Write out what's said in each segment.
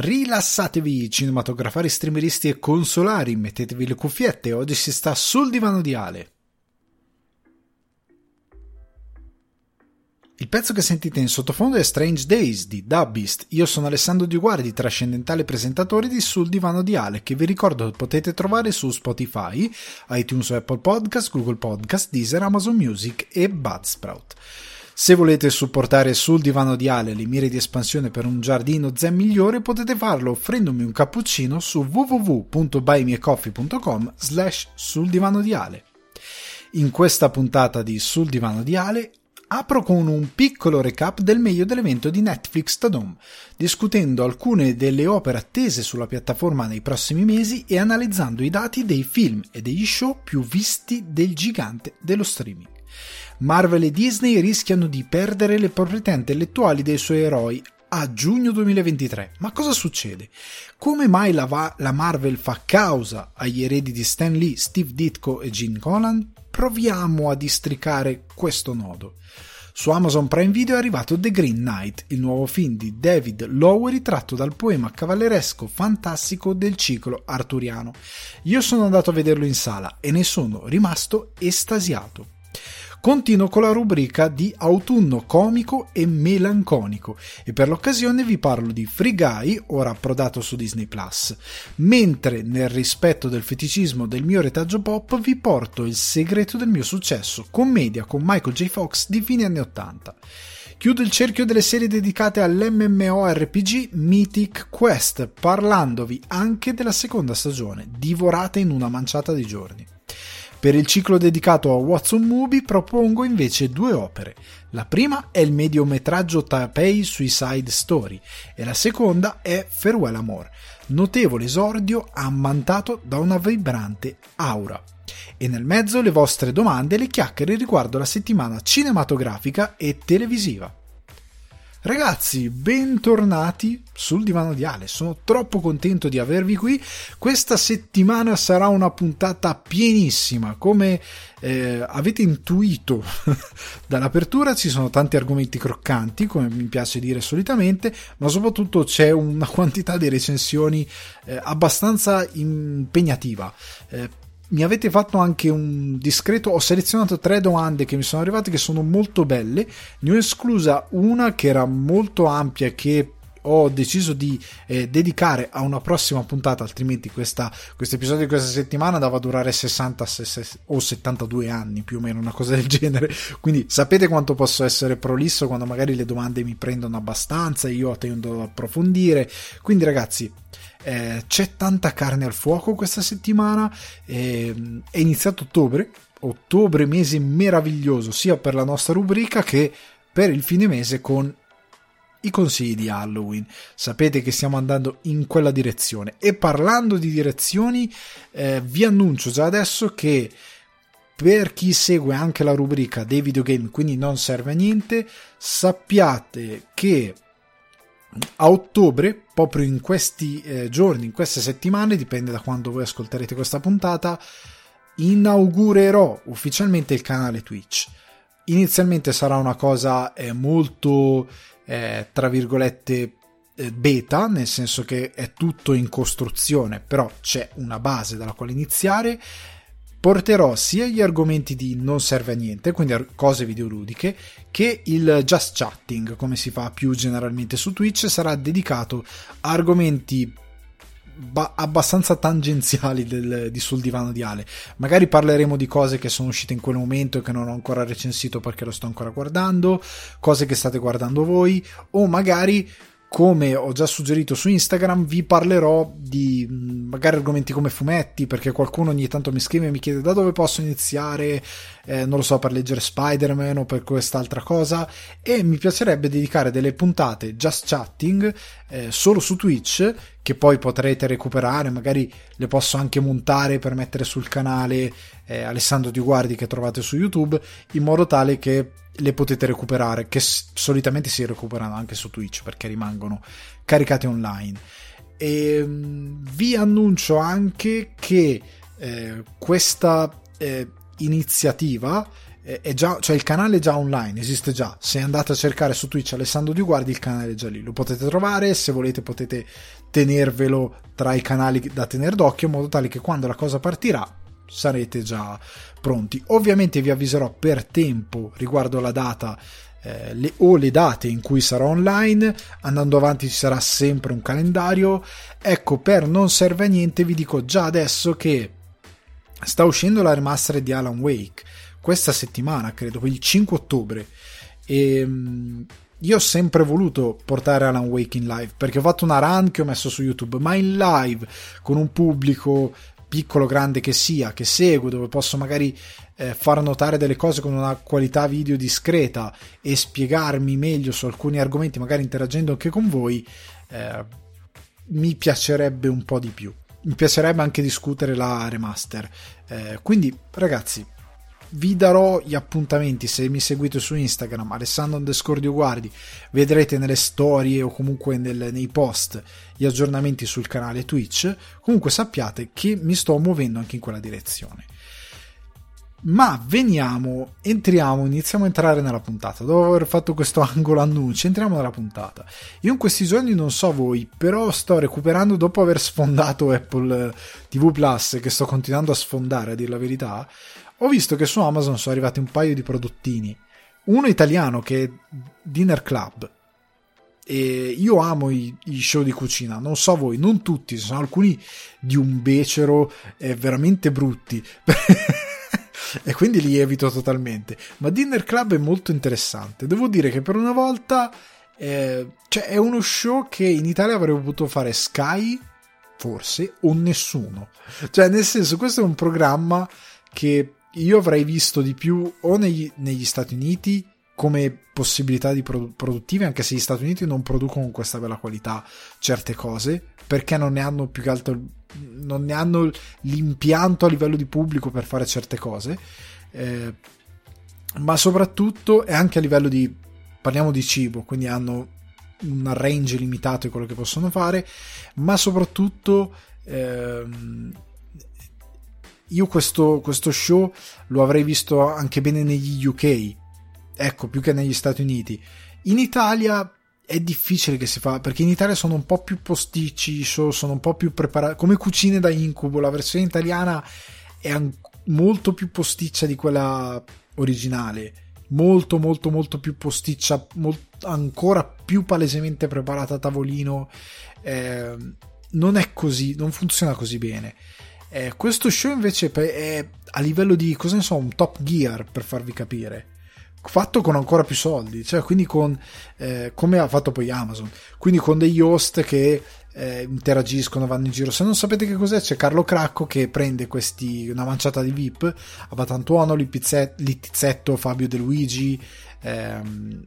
Rilassatevi, cinematografari, streameristi e consolari, mettetevi le cuffiette, oggi si sta sul divano di Ale. Il pezzo che sentite in sottofondo è Strange Days di Dubbeast. Io sono Alessandro Di Guardi, trascendentale presentatore di Sul Divano di Ale, che vi ricordo potete trovare su Spotify, iTunes Apple Podcast, Google Podcast, Deezer, Amazon Music e Budsprout. Se volete supportare sul divano di Ale le mire di espansione per un giardino zen migliore, potete farlo offrendomi un cappuccino su www.buymeacoffee.com slash sul divano di Ale. In questa puntata di Sul divano di Ale Apro con un piccolo recap del meglio dell'evento di Netflix Tadom, discutendo alcune delle opere attese sulla piattaforma nei prossimi mesi e analizzando i dati dei film e degli show più visti del gigante dello streaming. Marvel e Disney rischiano di perdere le proprietà intellettuali dei suoi eroi a giugno 2023. Ma cosa succede? Come mai la, va- la Marvel fa causa agli eredi di Stan Lee, Steve Ditko e Gene Colan? Proviamo a districare questo nodo. Su Amazon Prime Video è arrivato The Green Knight, il nuovo film di David Lowery tratto dal poema cavalleresco fantastico del ciclo arturiano. Io sono andato a vederlo in sala e ne sono rimasto estasiato. Continuo con la rubrica di autunno comico e melanconico e per l'occasione vi parlo di Free Guy, ora approdato su Disney Plus. Mentre nel rispetto del feticismo del mio retaggio pop vi porto il segreto del mio successo, commedia con Michael J. Fox di fine anni 80. Chiudo il cerchio delle serie dedicate all'MMORPG Mythic Quest, parlandovi anche della seconda stagione, divorata in una manciata di giorni. Per il ciclo dedicato a Watson Movie propongo invece due opere. La prima è il mediometraggio Taipei Suicide Story e la seconda è Farewell Amor, notevole esordio ammantato da una vibrante aura. E nel mezzo le vostre domande e le chiacchiere riguardo la settimana cinematografica e televisiva. Ragazzi, bentornati sul divano di Ale. Sono troppo contento di avervi qui. Questa settimana sarà una puntata pienissima. Come eh, avete intuito dall'apertura, ci sono tanti argomenti croccanti, come mi piace dire solitamente, ma soprattutto c'è una quantità di recensioni eh, abbastanza impegnativa. Eh, mi avete fatto anche un discreto, ho selezionato tre domande che mi sono arrivate che sono molto belle, ne ho esclusa una che era molto ampia che ho deciso di eh, dedicare a una prossima puntata, altrimenti questo episodio di questa settimana dava a durare 60 o 72 anni più o meno, una cosa del genere. Quindi sapete quanto posso essere prolisso quando magari le domande mi prendono abbastanza, io tendo ad approfondire. Quindi ragazzi, eh, c'è tanta carne al fuoco questa settimana. Eh, è iniziato ottobre, ottobre mese meraviglioso sia per la nostra rubrica che per il fine mese con i consigli di Halloween. Sapete che stiamo andando in quella direzione. E parlando di direzioni, eh, vi annuncio già adesso che per chi segue anche la rubrica dei videogame, quindi non serve a niente, sappiate che a ottobre, proprio in questi eh, giorni, in queste settimane, dipende da quando voi ascolterete questa puntata, inaugurerò ufficialmente il canale Twitch. Inizialmente sarà una cosa eh, molto, eh, tra virgolette, eh, beta, nel senso che è tutto in costruzione, però c'è una base dalla quale iniziare porterò sia gli argomenti di non serve a niente, quindi cose videoludiche, che il just chatting, come si fa più generalmente su Twitch, sarà dedicato a argomenti ba- abbastanza tangenziali del, di sul divano di Ale. Magari parleremo di cose che sono uscite in quel momento e che non ho ancora recensito perché lo sto ancora guardando, cose che state guardando voi, o magari come ho già suggerito su Instagram, vi parlerò di mm, magari argomenti come fumetti, perché qualcuno ogni tanto mi scrive e mi chiede da dove posso iniziare, eh, non lo so, per leggere Spider-Man o per quest'altra cosa, e mi piacerebbe dedicare delle puntate just chatting eh, solo su Twitch, che poi potrete recuperare, magari le posso anche montare per mettere sul canale eh, Alessandro Di Guardi che trovate su YouTube, in modo tale che le potete recuperare, che solitamente si recuperano anche su Twitch perché rimangono caricate online. E ehm, vi annuncio anche che eh, questa eh, iniziativa eh, è già, cioè il canale è già online, esiste già. Se andate a cercare su Twitch Alessandro Di Guardi, il canale è già lì, lo potete trovare. Se volete, potete tenervelo tra i canali da tenere d'occhio in modo tale che quando la cosa partirà sarete già pronti. Ovviamente vi avviserò per tempo riguardo la data eh, le, o le date in cui sarà online. Andando avanti ci sarà sempre un calendario. Ecco, per non serve a niente, vi dico già adesso che sta uscendo la remaster di Alan Wake questa settimana, credo, il 5 ottobre. E ehm, io ho sempre voluto portare Alan Wake in live perché ho fatto una run che ho messo su YouTube, ma in live con un pubblico piccolo grande che sia, che segue, dove posso magari eh, far notare delle cose con una qualità video discreta e spiegarmi meglio su alcuni argomenti, magari interagendo anche con voi, eh, mi piacerebbe un po' di più. Mi piacerebbe anche discutere la remaster. Eh, quindi, ragazzi, vi darò gli appuntamenti se mi seguite su Instagram Alessandro underscore Guardi vedrete nelle storie o comunque nel, nei post gli aggiornamenti sul canale Twitch comunque sappiate che mi sto muovendo anche in quella direzione ma veniamo, entriamo, iniziamo a entrare nella puntata. Dopo aver fatto questo angolo annuncio, entriamo nella puntata. Io in questi giorni non so voi, però sto recuperando dopo aver sfondato Apple TV Plus, che sto continuando a sfondare a dire la verità ho visto che su Amazon sono arrivati un paio di prodottini. Uno italiano che è Dinner Club. E io amo i, i show di cucina, non so voi, non tutti, ci sono alcuni di un becero eh, veramente brutti. e quindi li evito totalmente. Ma Dinner Club è molto interessante. Devo dire che per una volta eh, cioè è uno show che in Italia avrebbe potuto fare Sky, forse, o nessuno. Cioè, nel senso, questo è un programma che io avrei visto di più o negli, negli Stati Uniti come possibilità di produ- produttive, anche se gli Stati Uniti non producono con questa bella qualità certe cose, perché non ne hanno più che altro non ne hanno l'impianto a livello di pubblico per fare certe cose, eh, ma soprattutto è anche a livello di parliamo di cibo, quindi hanno un range limitato di quello che possono fare, ma soprattutto ehm, io questo, questo show lo avrei visto anche bene negli UK, ecco, più che negli Stati Uniti. In Italia è difficile che si fa perché in Italia sono un po' più posticci, sono un po' più preparati come cucine da incubo. La versione italiana è an- molto più posticcia di quella originale, molto, molto, molto più posticcia, molt- ancora più palesemente preparata a tavolino. Eh, non è così, non funziona così bene. Eh, questo show invece è a livello di, cosa ne so, un Top Gear per farvi capire. Fatto con ancora più soldi, cioè quindi con eh, come ha fatto poi Amazon, quindi con degli host che eh, interagiscono, vanno in giro. Se non sapete che cos'è, c'è Carlo Cracco che prende questi, una manciata di VIP, Abatantuono, Littizzetto, Fabio De Luigi, ehm,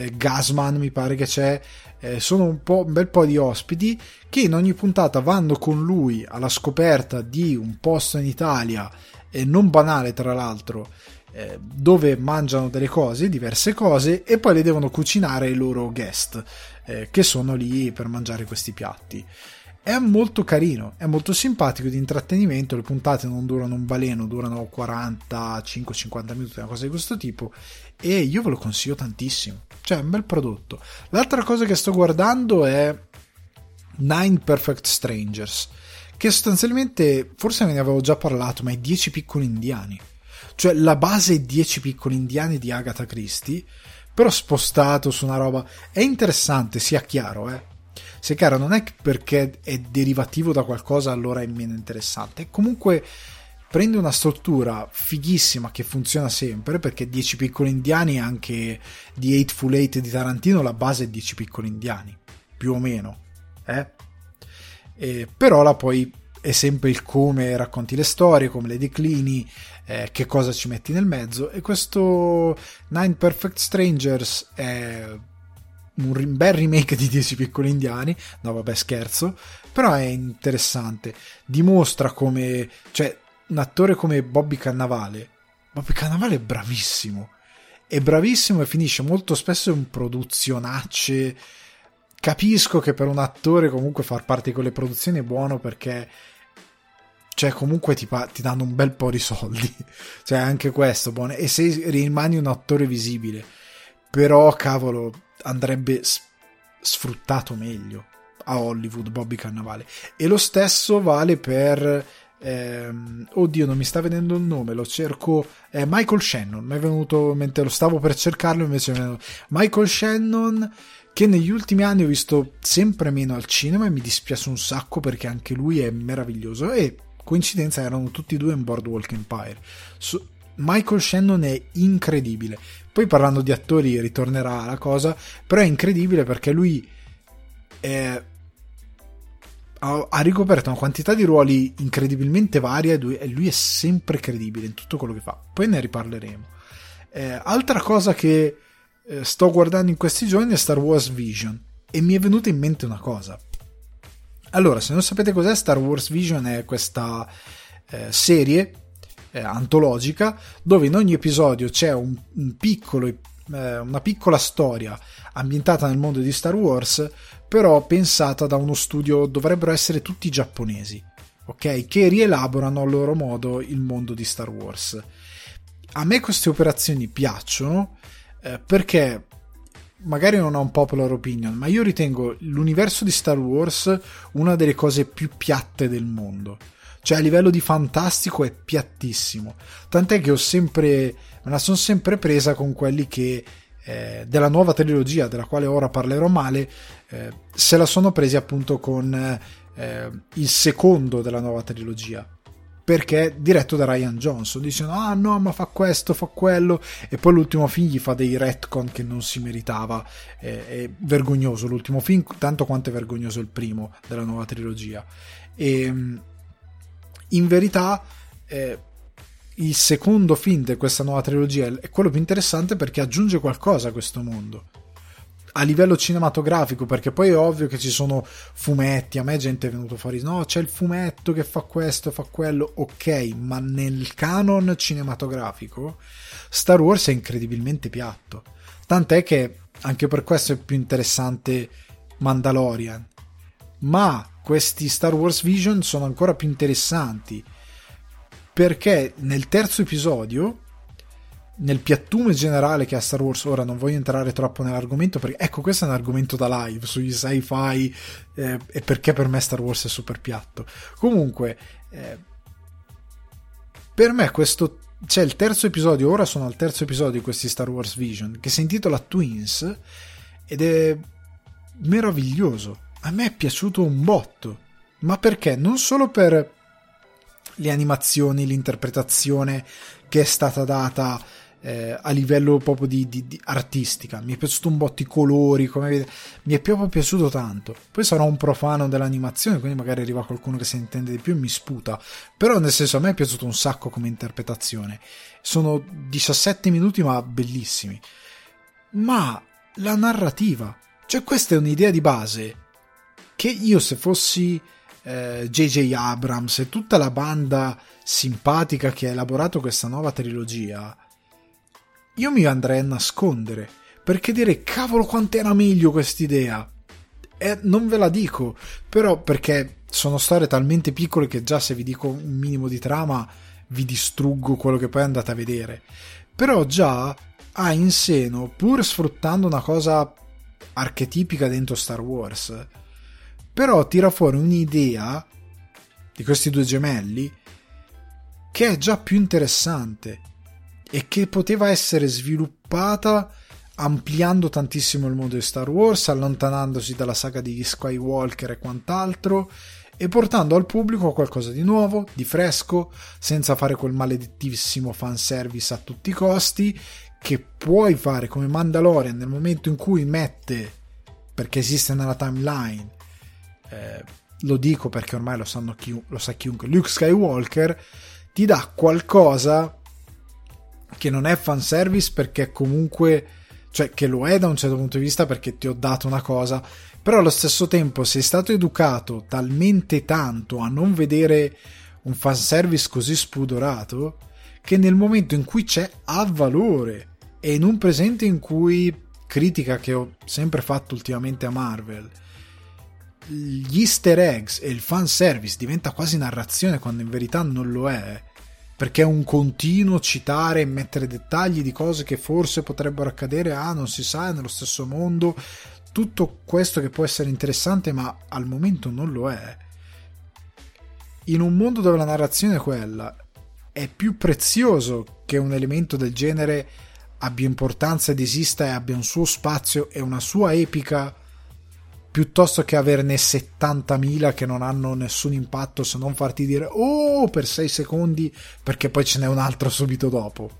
eh, Gasman mi pare che c'è, eh, sono un, un bel po' di ospiti che in ogni puntata vanno con lui alla scoperta di un posto in Italia, e non banale tra l'altro, eh, dove mangiano delle cose, diverse cose, e poi le devono cucinare ai loro guest, eh, che sono lì per mangiare questi piatti. È molto carino, è molto simpatico di intrattenimento, le puntate non durano un baleno, durano 45-50 minuti, una cosa di questo tipo, e io ve lo consiglio tantissimo, cioè è un bel prodotto. L'altra cosa che sto guardando è Nine Perfect Strangers, che sostanzialmente, forse ve ne avevo già parlato, ma è 10 piccoli indiani. Cioè la base è 10 piccoli indiani di Agatha Christie, però spostato su una roba... È interessante, sia chiaro, eh se chiaro, non è perché è derivativo da qualcosa allora è meno interessante. Comunque prende una struttura fighissima che funziona sempre perché 10 piccoli indiani anche di Eightful Eight di Tarantino la base è 10 piccoli indiani più o meno eh? E, però la poi è sempre il come racconti le storie come le declini eh, che cosa ci metti nel mezzo e questo Nine Perfect Strangers è un bel remake di 10 piccoli indiani, no vabbè scherzo, però è interessante, dimostra come, cioè un attore come Bobby Cannavale, Bobby Cannavale è bravissimo, è bravissimo e finisce molto spesso in produzionacce, capisco che per un attore comunque far parte di quelle produzioni è buono perché cioè comunque ti, ti, danno un bel po' di soldi. Cioè anche questo buono. E se rimani un attore visibile. Però cavolo andrebbe sfruttato meglio. a Hollywood, Bobby Cannavale. E lo stesso vale per ehm, oddio non mi sta venendo il nome lo cerco eh, Michael Shannon mi è venuto mentre lo stavo per cercarlo invece è venuto Michael Shannon che negli ultimi anni ho visto sempre meno al cinema e mi dispiace un sacco perché anche lui è meraviglioso e coincidenza erano tutti e due in Boardwalk Empire so, Michael Shannon è incredibile poi parlando di attori ritornerà la cosa però è incredibile perché lui è ha, ricoperto una quantità di ruoli incredibilmente varia e lui è sempre credibile in tutto quello che fa. Poi ne riparleremo. Eh, altra cosa che eh, sto guardando in questi giorni è Star Wars Vision e mi è venuta in mente una cosa. Allora, se non sapete cos'è Star Wars Vision è questa eh, serie eh, antologica dove in ogni episodio c'è un, un piccolo, eh, una piccola storia ambientata nel mondo di Star Wars però pensata da uno studio, dovrebbero essere tutti giapponesi, ok? Che rielaborano a loro modo il mondo di Star Wars. A me queste operazioni piacciono eh, perché magari non ho un popular opinion, ma io ritengo l'universo di Star Wars una delle cose più piatte del mondo. Cioè a livello di fantastico è piattissimo. Tant'è che ho sempre me la sono sempre presa con quelli che eh, della nuova trilogia, della quale ora parlerò male, eh, se la sono presi appunto con eh, il secondo della nuova trilogia. Perché è diretto da Ryan Johnson. Dicono: Ah no, ma fa questo, fa quello. E poi l'ultimo film gli fa dei retcon che non si meritava. è vergognoso l'ultimo film, tanto quanto è vergognoso il primo della nuova trilogia. E in verità. Eh, il secondo film di questa nuova trilogia è quello più interessante perché aggiunge qualcosa a questo mondo a livello cinematografico perché poi è ovvio che ci sono fumetti a me gente è venuto fuori no c'è il fumetto che fa questo fa quello ok ma nel canon cinematografico Star Wars è incredibilmente piatto tant'è che anche per questo è più interessante Mandalorian ma questi Star Wars Vision sono ancora più interessanti perché nel terzo episodio nel piattume generale che ha Star Wars, ora non voglio entrare troppo nell'argomento perché ecco questo è un argomento da live sugli sci-fi eh, e perché per me Star Wars è super piatto. Comunque, eh, per me questo c'è il terzo episodio, ora sono al terzo episodio di questi Star Wars Vision che si intitola Twins ed è meraviglioso. A me è piaciuto un botto, ma perché? Non solo per le animazioni, l'interpretazione che è stata data eh, a livello proprio di, di, di, artistica. Mi è piaciuto un botto i colori, come vedete, mi è proprio piaciuto tanto. Poi sarò un profano dell'animazione, quindi magari arriva qualcuno che se ne intende di più e mi sputa. Però nel senso a me è piaciuto un sacco come interpretazione. Sono 17 minuti ma bellissimi. Ma la narrativa, cioè questa è un'idea di base che io se fossi J.J. Eh, Abrams e tutta la banda simpatica che ha elaborato questa nuova trilogia, io mi andrei a nascondere perché dire cavolo quanto era meglio quest'idea. E non ve la dico, però perché sono storie talmente piccole che già se vi dico un minimo di trama vi distruggo quello che poi andate a vedere. Però già ha in seno, pur sfruttando una cosa archetipica dentro Star Wars, però tira fuori un'idea di questi due gemelli che è già più interessante e che poteva essere sviluppata ampliando tantissimo il mondo di Star Wars, allontanandosi dalla saga di Skywalker e quant'altro e portando al pubblico qualcosa di nuovo, di fresco, senza fare quel maledettissimo fanservice a tutti i costi che puoi fare come Mandalorian nel momento in cui mette perché esiste nella timeline eh, lo dico perché ormai lo, chi, lo sa chiunque, Luke Skywalker ti dà qualcosa che non è fanservice perché comunque, cioè che lo è da un certo punto di vista perché ti ho dato una cosa, però allo stesso tempo sei stato educato talmente tanto a non vedere un fanservice così spudorato che nel momento in cui c'è ha valore. E in un presente in cui critica che ho sempre fatto ultimamente a Marvel gli easter eggs e il fan service diventa quasi narrazione quando in verità non lo è perché è un continuo citare e mettere dettagli di cose che forse potrebbero accadere ah non si sa è nello stesso mondo tutto questo che può essere interessante, ma al momento non lo è. In un mondo dove la narrazione è quella, è più prezioso che un elemento del genere abbia importanza ed esista e abbia un suo spazio e una sua epica piuttosto che averne 70.000 che non hanno nessun impatto se non farti dire oh per 6 secondi perché poi ce n'è un altro subito dopo.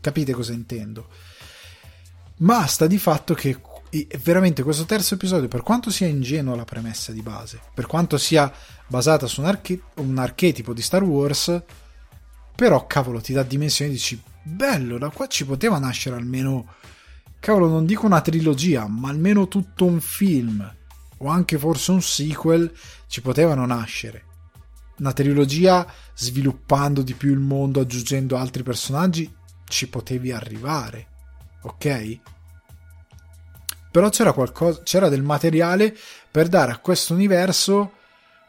Capite cosa intendo? Ma sta di fatto che veramente questo terzo episodio, per quanto sia ingenua la premessa di base, per quanto sia basata su un, arche- un archetipo di Star Wars, però cavolo ti dà dimensioni dici bello, da qua ci poteva nascere almeno cavolo, non dico una trilogia, ma almeno tutto un film o anche forse un sequel ci potevano nascere. Una trilogia sviluppando di più il mondo, aggiungendo altri personaggi, ci potevi arrivare. Ok? Però c'era qualcosa, c'era del materiale per dare a questo universo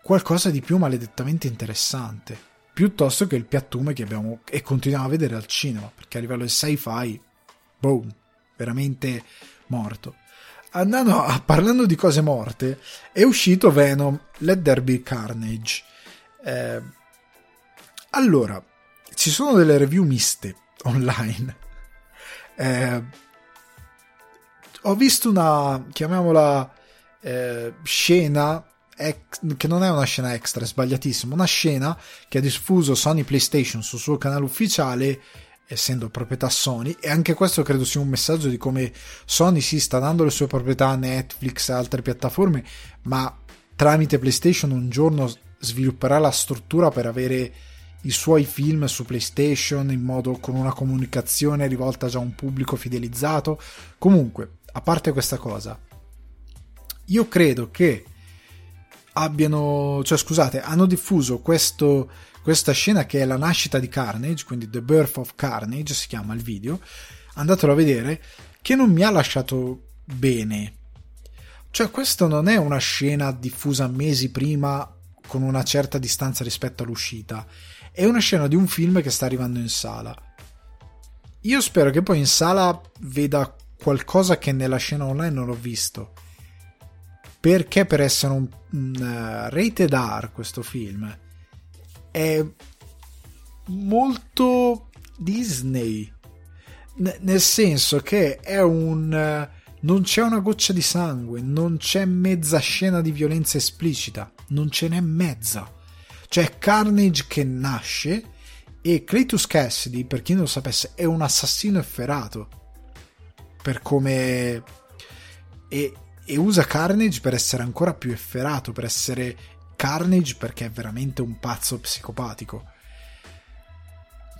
qualcosa di più maledettamente interessante, piuttosto che il piattume che abbiamo e continuiamo a vedere al cinema, perché a livello di sci-fi, boom, veramente morto. Andando a, parlando di cose morte, è uscito Venom Let There Be Carnage. Eh, allora, ci sono delle review miste online. Eh, ho visto una, chiamiamola, eh, scena che non è una scena extra, è sbagliatissimo, una scena che ha diffuso Sony PlayStation sul suo canale ufficiale essendo proprietà Sony e anche questo credo sia un messaggio di come Sony si sta dando le sue proprietà a Netflix e altre piattaforme ma tramite PlayStation un giorno svilupperà la struttura per avere i suoi film su PlayStation in modo con una comunicazione rivolta già a un pubblico fidelizzato. Comunque a parte questa cosa io credo che abbiano cioè scusate hanno diffuso questo questa scena che è la nascita di Carnage, quindi The Birth of Carnage si chiama il video, andatelo a vedere, che non mi ha lasciato bene. Cioè, questa non è una scena diffusa mesi prima con una certa distanza rispetto all'uscita, è una scena di un film che sta arrivando in sala. Io spero che poi in sala veda qualcosa che nella scena online non ho visto. Perché per essere un, un uh, rated R questo film è molto Disney. N- nel senso che è un. Non c'è una goccia di sangue, non c'è mezza scena di violenza esplicita, non ce n'è mezza. C'è Carnage che nasce e Cletus Cassidy, per chi non lo sapesse, è un assassino efferato. Per come. E, e usa Carnage per essere ancora più efferato, per essere Carnage perché è veramente un pazzo psicopatico.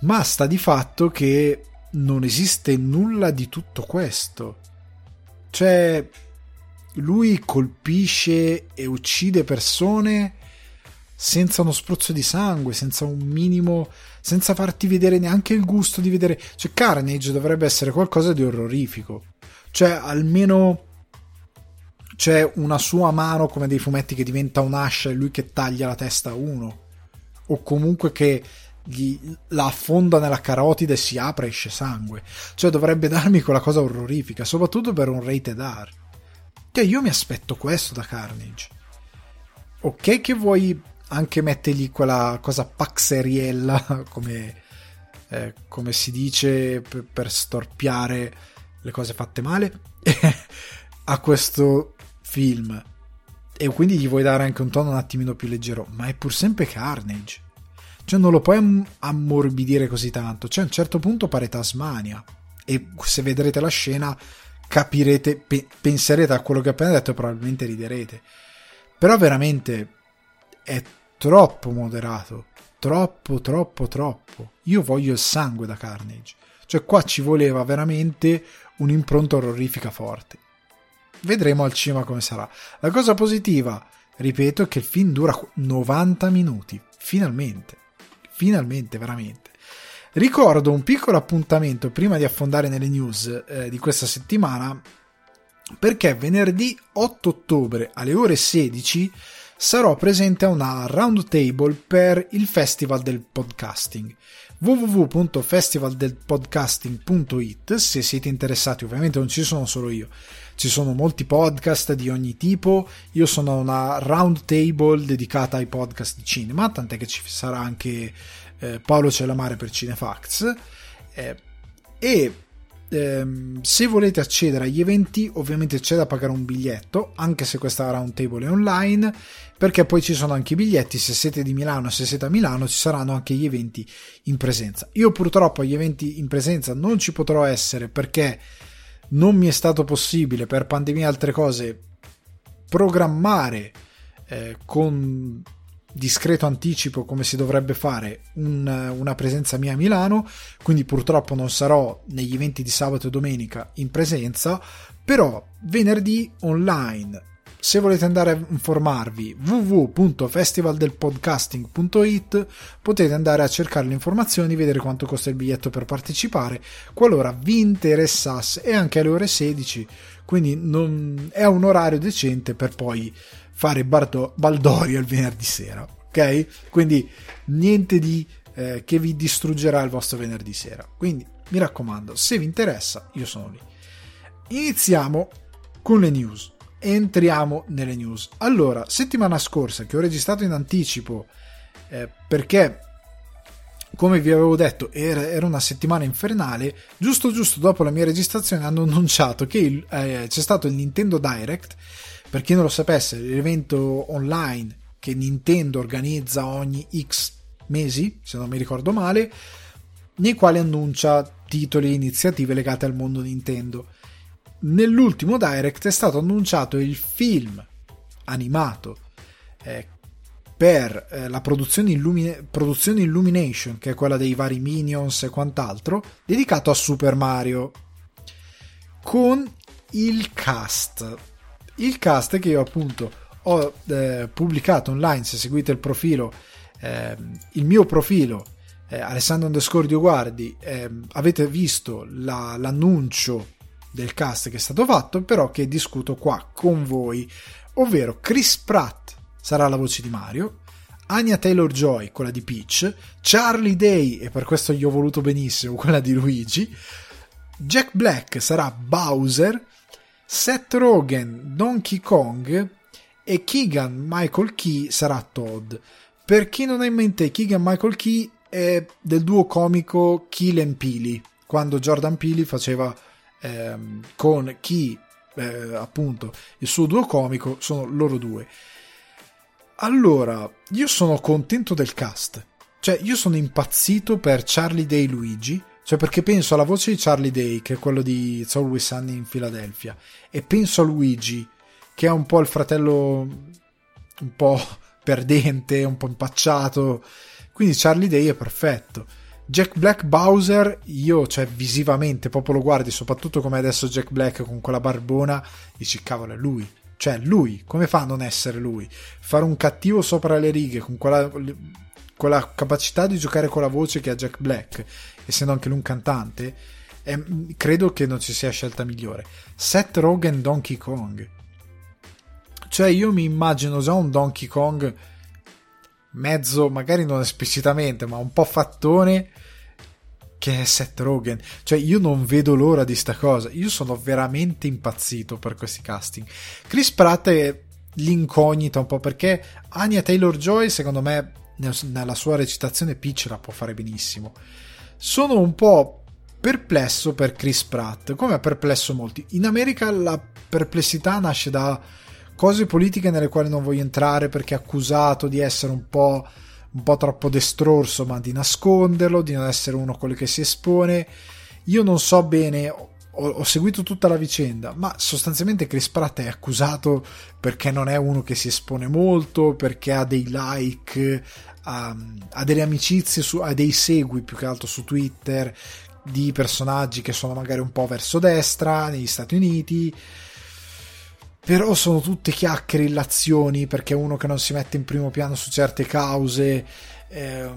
Ma sta di fatto che non esiste nulla di tutto questo. Cioè, lui colpisce e uccide persone senza uno spruzzo di sangue, senza un minimo, senza farti vedere neanche il gusto di vedere. Cioè, Carnage dovrebbe essere qualcosa di orrorifico. Cioè, almeno c'è una sua mano come dei fumetti che diventa un'ascia e lui che taglia la testa a uno. O comunque che gli, la affonda nella carotide si apre e esce sangue. Cioè dovrebbe darmi quella cosa orrorifica soprattutto per un rated R. Cioè io mi aspetto questo da Carnage. Ok che vuoi anche mettergli quella cosa paxeriella come, eh, come si dice per, per storpiare le cose fatte male a questo film e quindi gli vuoi dare anche un tono un attimino più leggero, ma è pur sempre Carnage. Cioè non lo puoi ammorbidire così tanto. Cioè a un certo punto pare Tasmania e se vedrete la scena capirete, pe- penserete a quello che ho appena detto e probabilmente riderete. Però veramente è troppo moderato, troppo, troppo, troppo. Io voglio il sangue da Carnage. Cioè qua ci voleva veramente un'impronta orrorifica forte. Vedremo al cinema come sarà. La cosa positiva, ripeto, è che il film dura 90 minuti. Finalmente. Finalmente, veramente. Ricordo un piccolo appuntamento prima di affondare nelle news eh, di questa settimana perché venerdì 8 ottobre alle ore 16 sarò presente a una round table per il Festival del Podcasting www.festivaldelpodcasting.it se siete interessati ovviamente non ci sono solo io ci sono molti podcast di ogni tipo, io sono una round table dedicata ai podcast di cinema, tant'è che ci sarà anche eh, Paolo Celamare per Cinefax. Eh, e ehm, se volete accedere agli eventi, ovviamente c'è da pagare un biglietto, anche se questa round table è online, perché poi ci sono anche i biglietti. Se siete di Milano, se siete a Milano, ci saranno anche gli eventi in presenza. Io purtroppo agli eventi in presenza non ci potrò essere perché non mi è stato possibile per pandemia e altre cose programmare eh, con discreto anticipo come si dovrebbe fare un, una presenza mia a Milano. Quindi purtroppo non sarò negli eventi di sabato e domenica in presenza però venerdì online se volete andare a informarvi www.festivaldelpodcasting.it potete andare a cercare le informazioni, vedere quanto costa il biglietto per partecipare, qualora vi interessasse, e anche alle ore 16, quindi non, è un orario decente per poi fare bardo, baldorio il venerdì sera, ok? Quindi niente di eh, che vi distruggerà il vostro venerdì sera. Quindi mi raccomando, se vi interessa, io sono lì. Iniziamo con le news entriamo nelle news. Allora, settimana scorsa che ho registrato in anticipo eh, perché come vi avevo detto era, era, una settimana infernale, giusto giusto dopo la mia registrazione hanno annunciato che il, eh, c'è stato il Nintendo Direct, per chi non lo sapesse, l'evento online che Nintendo organizza ogni X mesi, se non mi ricordo male, nei quali annuncia titoli e iniziative legate al mondo Nintendo nell'ultimo direct è stato annunciato il film animato eh, per eh, la produzione, Illumina- produzione Illumination, che è quella dei vari Minions e quant'altro, dedicato a Super Mario, con il cast. Il cast che io appunto ho eh, pubblicato online, se seguite il profilo, ehm, il mio profilo, eh, Alessandro underscore Dioguardi, ehm, avete visto la, l'annuncio del cast che è stato fatto, però che discuto qua con voi, ovvero Chris Pratt sarà la voce di Mario, Anya Taylor Joy, quella di Peach, Charlie Day, e per questo gli ho voluto benissimo, quella di Luigi, Jack Black sarà Bowser, Seth Rogen, Donkey Kong e Keegan Michael Key sarà Todd. Per chi non ha in mente Keegan Michael Key è del duo comico Kill and Pili, quando Jordan Peele faceva ehm, con chi eh, appunto il suo duo comico sono loro due. Allora, io sono contento del cast. Cioè, io sono impazzito per Charlie Day Luigi. Cioè, perché penso alla voce di Charlie Day, che è quello di It's Always Sunny in Philadelphia, e penso a Luigi, che è un po' il fratello un po' perdente, un po' impacciato. Quindi Charlie Day è perfetto. Jack Black Bowser, io, cioè, visivamente, proprio lo guardi, soprattutto come adesso Jack Black con quella barbona, dici, cavolo, è lui. Cioè, lui, come fa a non essere lui? Fare un cattivo sopra le righe, con quella, quella capacità di giocare con la voce che ha Jack Black, essendo anche lui un cantante, è, credo che non ci sia scelta migliore. Seth Rogen Donkey Kong. Cioè, io mi immagino già un Donkey Kong mezzo, magari non esplicitamente, ma un po' fattone che è Seth Rogen. Cioè, io non vedo l'ora di sta cosa. Io sono veramente impazzito per questi casting. Chris Pratt è l'incognita un po' perché Anya Taylor Joy, secondo me, nella sua recitazione Peach la può fare benissimo. Sono un po' perplesso per Chris Pratt, come ha perplesso molti. In America la perplessità nasce da cose politiche nelle quali non voglio entrare perché è accusato di essere un po', un po' troppo destrorso, ma di nasconderlo, di non essere uno quello che si espone. Io non so bene, ho, ho, seguito tutta la vicenda, ma sostanzialmente Chris Pratt è accusato perché non è uno che si espone molto, perché ha dei like, ha, ha delle amicizie, su, ha dei segui più che altro su Twitter di personaggi che sono magari un po' verso destra negli Stati Uniti però sono tutte chiacchiere, illazioni, perché uno che non si mette in primo piano su certe cause, eh,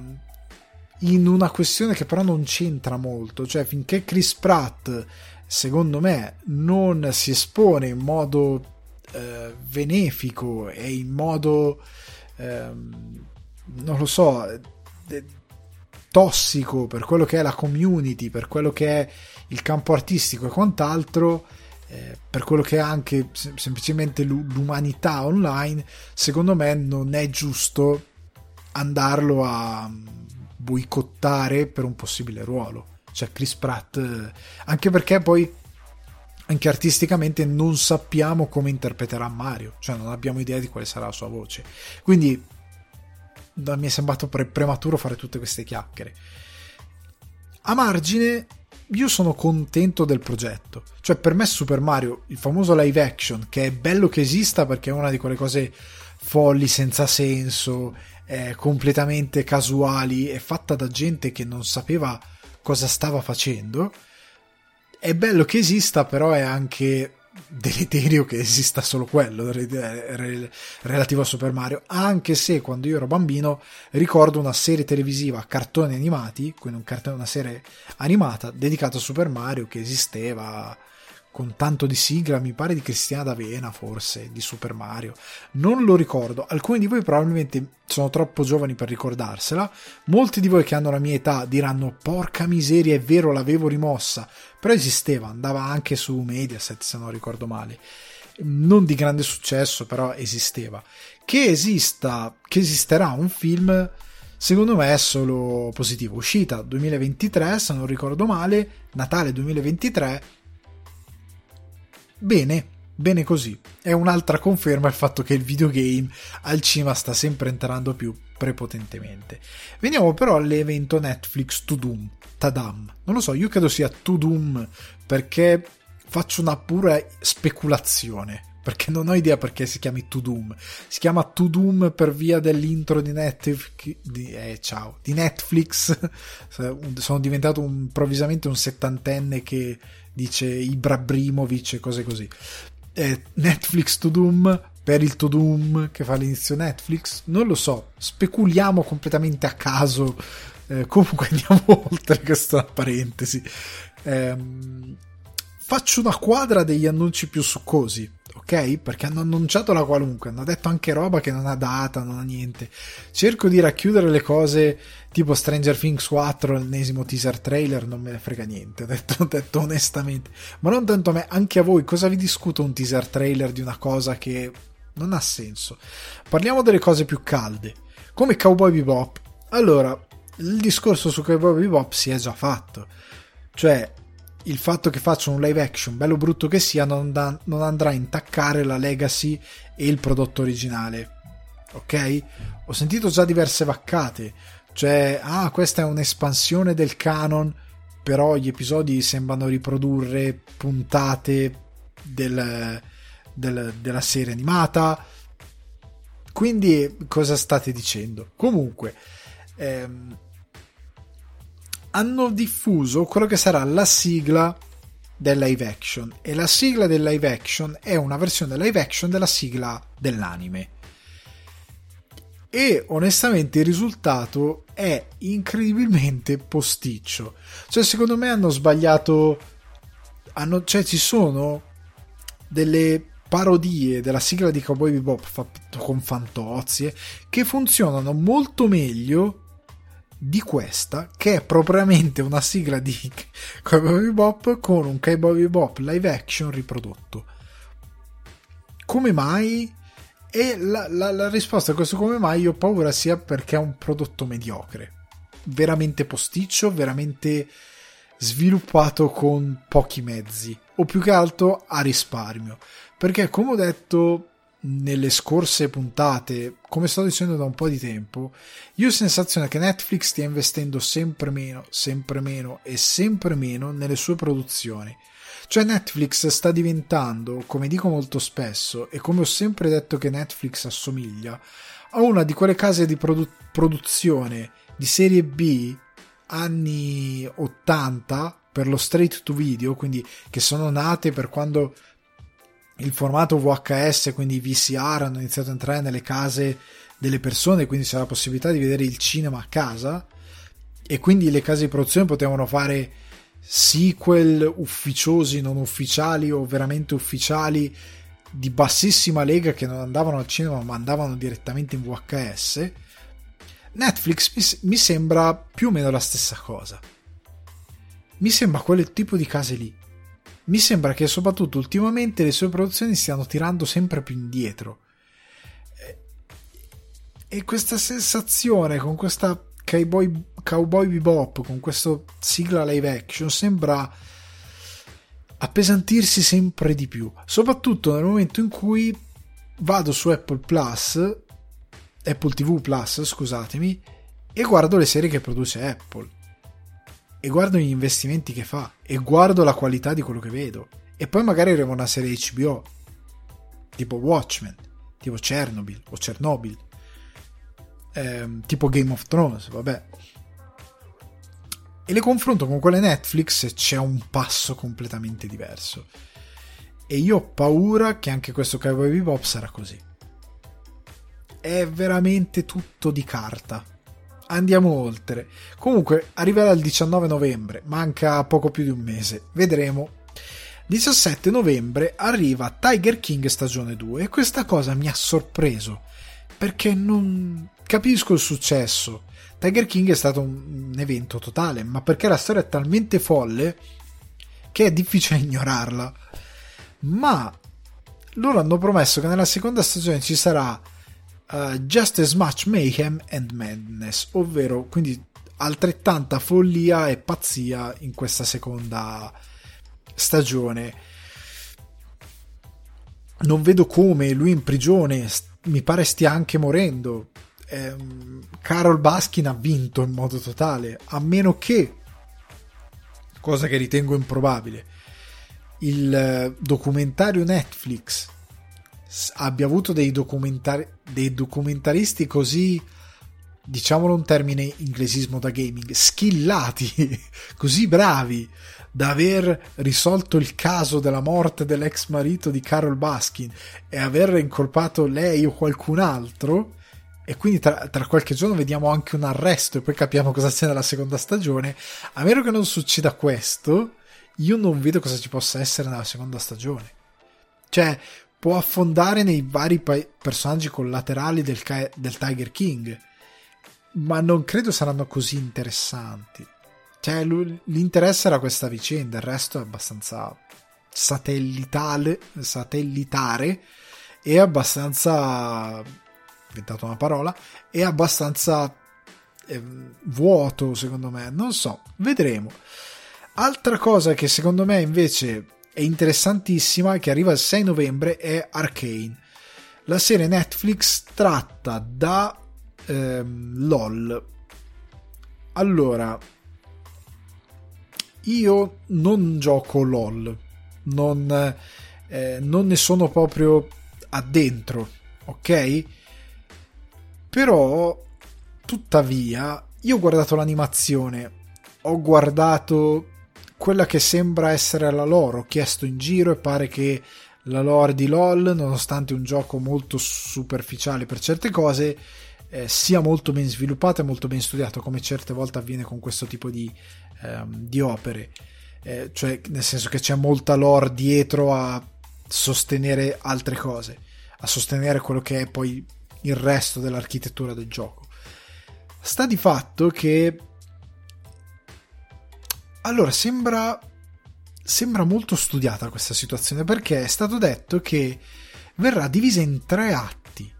in una questione che però non c'entra molto, cioè finché Chris Pratt, secondo me, non si espone in modo eh, benefico e in modo, eh, non lo so, tossico per quello che è la community, per quello che è il campo artistico e quant'altro, eh, per quello che è anche sem- semplicemente l'umanità online, secondo me non è giusto andarlo a mm, boicottare per un possibile ruolo. Cioè Chris Pratt, eh, anche perché poi anche artisticamente non sappiamo come interpreterà Mario, cioè non abbiamo idea di quale sarà la sua voce. Quindi mi è sembrato pre- prematuro fare tutte queste chiacchiere. A margine, io sono contento del progetto. Cioè, per me Super Mario, il famoso live action, che è bello che esista perché è una di quelle cose folli, senza senso, eh, completamente casuali, è fatta da gente che non sapeva cosa stava facendo. È bello che esista, però è anche deleterio che esista solo quello relativo a Super Mario, anche se quando io ero bambino ricordo una serie televisiva a cartoni animati, quindi un cartone, una serie animata dedicata a Super Mario che esisteva con tanto di sigla, mi pare di Cristiana D'Avena forse, di Super Mario, non lo ricordo, alcuni di voi probabilmente sono troppo giovani per ricordarsela, molti di voi che hanno la mia età diranno porca miseria è vero l'avevo rimossa, però esisteva, andava anche su Mediaset se non ricordo male, non di grande successo però esisteva, che esista, che esisterà un film secondo me è solo positivo, uscita 2023 se non ricordo male, Natale 2023 Bene, bene così. È un'altra conferma il fatto che il videogame al cinema sta sempre entrando più prepotentemente. Veniamo però all'evento Netflix To Doom, Tadam. Non lo so, io credo sia To Doom perché faccio una pura speculazione. Perché non ho idea perché si chiami To Doom. Si chiama To Doom per via dell'intro di Netflix. Di, eh, ciao, di Netflix. Sono diventato improvvisamente un settantenne che dice Ibrabrimovic e cose così. Eh, Netflix to Doom per il to Doom che fa l'inizio Netflix, non lo so, speculiamo completamente a caso. Eh, comunque andiamo oltre questa parentesi. Eh, faccio una quadra degli annunci più succosi ok? Perché hanno annunciato la qualunque, hanno detto anche roba che non ha data, non ha niente. Cerco di racchiudere le cose tipo Stranger Things 4, l'ennesimo teaser trailer, non me ne frega niente, ho detto, ho detto onestamente. Ma non tanto a me, anche a voi, cosa vi discuto un teaser trailer di una cosa che non ha senso? Parliamo delle cose più calde, come Cowboy Bebop. Allora, il discorso su Cowboy Bebop si è già fatto. Cioè, il fatto che faccia un live action, bello brutto che sia, non, da, non andrà a intaccare la legacy e il prodotto originale. Ok? Ho sentito già diverse vaccate, cioè, ah, questa è un'espansione del canon, però gli episodi sembrano riprodurre puntate del, del, della serie animata. Quindi, cosa state dicendo? Comunque, ehm, hanno diffuso quello che sarà la sigla del live action. E la sigla del live action è una versione live action della sigla dell'anime. E onestamente il risultato è incredibilmente posticcio. Cioè secondo me hanno sbagliato hanno, cioè ci sono delle parodie della sigla di Cowboy Bebop fatto con fantozzi eh, che funzionano molto meglio di questa che è propriamente una sigla di Cowboy Bebop con un Cowboy Bebop live action riprodotto. Come mai? E la, la, la risposta a questo come mai io ho paura sia perché è un prodotto mediocre, veramente posticcio, veramente sviluppato con pochi mezzi o più che altro a risparmio. Perché come ho detto nelle scorse puntate, come sto dicendo da un po' di tempo, io ho sensazione che Netflix stia investendo sempre meno, sempre meno e sempre meno nelle sue produzioni. Cioè Netflix sta diventando, come dico molto spesso e come ho sempre detto che Netflix assomiglia, a una di quelle case di produ- produzione di serie B anni 80 per lo straight to video, quindi che sono nate per quando il formato VHS, quindi VCR, hanno iniziato a entrare nelle case delle persone, quindi c'era la possibilità di vedere il cinema a casa e quindi le case di produzione potevano fare sequel ufficiosi, non ufficiali o veramente ufficiali di bassissima lega che non andavano al cinema ma andavano direttamente in VHS. Netflix mi sembra più o meno la stessa cosa. Mi sembra quel tipo di case lì mi sembra che soprattutto ultimamente le sue produzioni stiano tirando sempre più indietro. E questa sensazione con questa cowboy, cowboy bebop, con questo sigla live action, sembra appesantirsi sempre di più. Soprattutto nel momento in cui vado su Apple Plus, Apple TV Plus, scusatemi, e guardo le serie che produce Apple. E guardo gli investimenti che fa. E guardo la qualità di quello che vedo. E poi magari avremo una serie HBO. Tipo Watchmen. Tipo Chernobyl o Chernobyl ehm, tipo Game of Thrones, vabbè. E le confronto con quelle Netflix e c'è un passo completamente diverso. E io ho paura che anche questo Cowboy Bebop sarà così. È veramente tutto di carta. Andiamo oltre. Comunque arriverà il 19 novembre, manca poco più di un mese. Vedremo 17 novembre arriva Tiger King stagione 2 e questa cosa mi ha sorpreso perché non, Capisco il successo. Tiger King è stato un, evento totale, ma perché la storia è talmente folle che è difficile ignorarla. Ma loro hanno promesso che nella seconda stagione ci sarà uh, Just as much mayhem and madness, ovvero quindi altrettanta follia e pazzia in questa seconda stagione. Non vedo come lui in prigione mi pare stia anche morendo ehm, Carol Baskin ha vinto in modo totale, a meno che, cosa che ritengo improbabile, il eh, documentario Netflix abbia avuto dei, documentari, dei documentaristi così diciamolo un termine inglesismo da gaming skillati così bravi da aver risolto il caso della morte dell'ex marito di Carol Baskin e aver incolpato lei o qualcun altro e quindi tra, tra, qualche giorno vediamo anche un arresto e poi capiamo cosa c'è nella seconda stagione. A meno che non succeda questo, io non vedo cosa ci possa essere nella seconda stagione. Cioè, può affondare nei vari pa- personaggi collaterali del, del Tiger King, ma non credo saranno così interessanti. Cioè, l'interesse era questa vicenda, il resto è abbastanza satellitale, satellitare e abbastanza inventato una parola, è abbastanza eh, vuoto secondo me, non so, vedremo. Altra cosa che secondo me invece è interessantissima, che arriva il 6 novembre, è Arcane. La serie Netflix tratta da ehm, LOL. Allora, io non gioco LOL, non, eh, non ne sono proprio addentro, ok? Però, tuttavia, io ho guardato l'animazione, ho guardato quella che sembra essere la lore, ho chiesto in giro e pare che la lore di LOL, nonostante un gioco molto superficiale per certe cose, eh, sia molto ben sviluppata e molto ben studiato, come certe volte avviene con questo tipo di, ehm, di opere. Eh, cioè, nel senso che c'è molta lore dietro a sostenere altre cose, a sostenere quello che è poi il resto dell'architettura del gioco. Sta di fatto che allora sembra sembra molto studiata questa situazione perché è stato detto che verrà divisa in tre atti.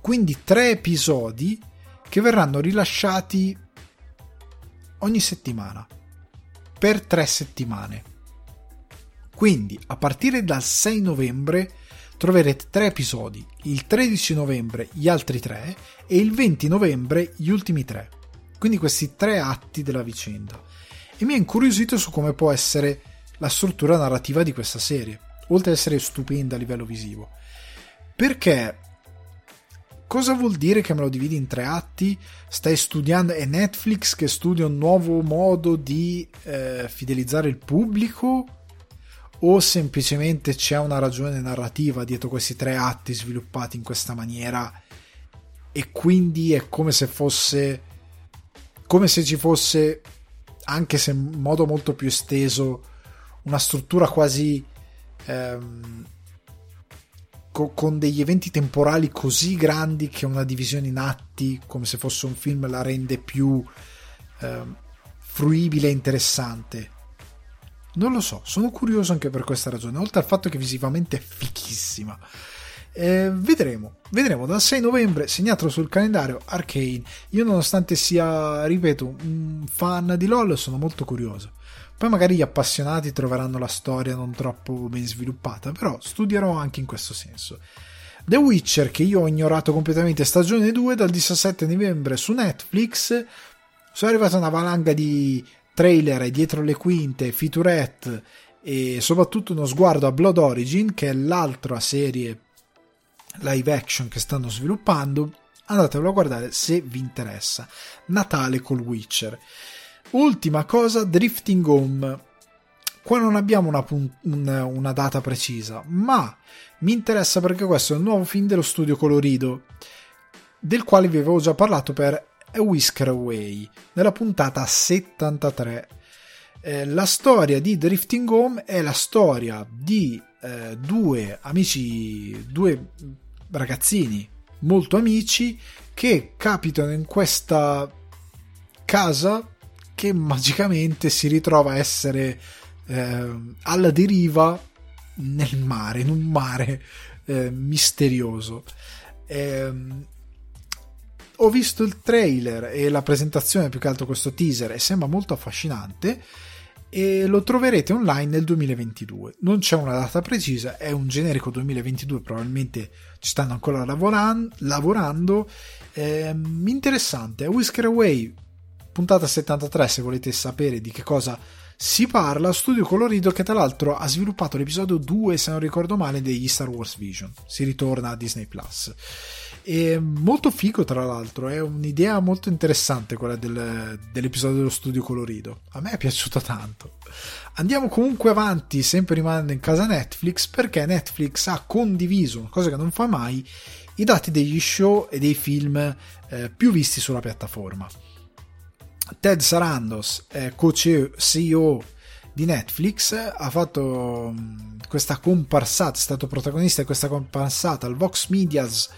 Quindi tre episodi che verranno rilasciati ogni settimana per tre settimane. Quindi a partire dal 6 novembre troverete tre episodi, il 13 novembre gli altri tre e il 20 novembre gli ultimi tre. Quindi questi tre atti della vicenda. E mi ha incuriosito su come può essere la struttura narrativa di questa serie, oltre ad essere stupenda a livello visivo. Perché cosa vuol dire che me lo dividi in tre atti? Stai studiando, è Netflix che studia un nuovo modo di eh, fidelizzare il pubblico? o semplicemente c'è una ragione narrativa dietro questi tre atti sviluppati in questa maniera e quindi è come se fosse come se ci fosse anche se in modo molto più esteso una struttura quasi ehm, co- con degli eventi temporali così grandi che una divisione in atti come se fosse un film la rende più ehm, fruibile e interessante Non lo so, sono curioso anche per questa ragione, oltre al fatto che visivamente è fichissima. Eh, vedremo, vedremo dal 6 novembre segnato sul calendario Arcane. Io, nonostante sia, ripeto, un fan di LOL, sono molto curioso. Poi magari gli appassionati troveranno la storia non troppo ben sviluppata, però studierò anche in questo senso. The Witcher, che io ho ignorato completamente, stagione 2 dal 17 novembre su Netflix. Sono arrivata una valanga di trailer dietro le quinte, featurette e soprattutto uno sguardo a Blood Origin, che è l'altra serie live action che stanno sviluppando. Andatevelo a guardare se vi interessa. Natale col Witcher. Ultima cosa, Drifting Home. Qua non abbiamo una, una, una, data precisa, ma mi interessa perché questo è il nuovo film dello studio Colorido, del quale vi avevo già parlato per A Whisker Away, nella puntata 73. Eh, la storia di Drifting Home è la storia di eh, due amici, due ragazzini molto amici che capitano in questa casa che magicamente si ritrova a essere eh, alla deriva nel mare, in un mare eh, misterioso. Eh, ho visto il trailer e la presentazione, più che altro questo teaser, e sembra molto affascinante. E lo troverete online nel 2022. Non c'è una data precisa, è un generico 2022, probabilmente ci stanno ancora lavoran- lavorando. Eh, interessante, Whisker Away puntata 73 se volete sapere di che cosa si parla, Studio Colorido che tra l'altro ha sviluppato l'episodio 2 se non ricordo male degli Star Wars Vision, si ritorna a Disney Plus. E molto figo tra l'altro, è un'idea molto interessante quella del, dell'episodio dello Studio Colorido, a me è piaciuto tanto. Andiamo comunque avanti, sempre rimanendo in casa Netflix, perché Netflix ha condiviso, cosa che non fa mai, i dati degli show e dei film eh, più visti sulla piattaforma. Ted Sarandos, eh, co-CEO di Netflix, ha fatto mm, questa comparsata, è stato protagonista di questa comparsata al Vox Media's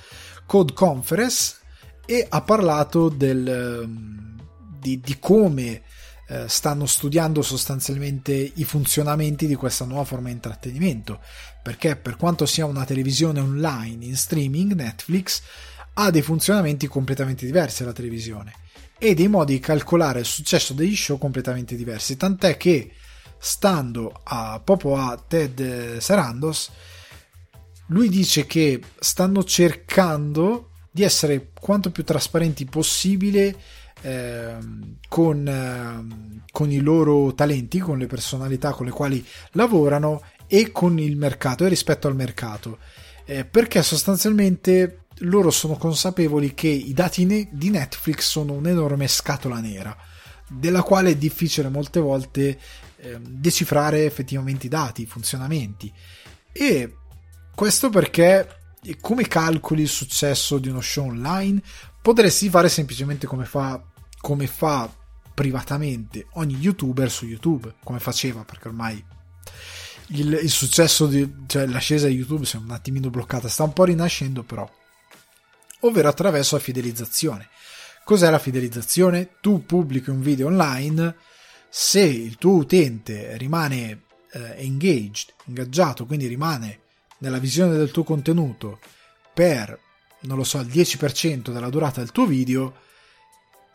Code Conference e ha parlato del, mm, di, di come eh, stanno studiando sostanzialmente i funzionamenti di questa nuova forma di intrattenimento perché per quanto sia una televisione online in streaming Netflix ha dei funzionamenti completamente diversi dalla televisione e dei modi di calcolare il successo degli show completamente diversi. Tant'è che, stando a, proprio a Ted Sarandos, lui dice che stanno cercando di essere quanto più trasparenti possibile eh, con, eh, con, i loro talenti, con le personalità con le quali lavorano e con il mercato e rispetto al mercato. Eh, perché sostanzialmente loro sono consapevoli che i dati ne- di Netflix sono un'enorme scatola nera, della quale è difficile molte volte eh, decifrare effettivamente i dati, i funzionamenti. E questo perché come calcoli il successo di uno show online? Potresti fare semplicemente come fa, come fa privatamente ogni youtuber su YouTube, come faceva, perché ormai il, il successo di, cioè l'ascesa di YouTube si è un attimino bloccata, sta un po' rinascendo però ovvero attraverso la fidelizzazione. Cos'è la fidelizzazione? Tu pubblichi un video online, se il tuo utente rimane eh, engaged, ingaggiato, quindi rimane nella visione del tuo contenuto per, non lo so, il 10% della durata del tuo video,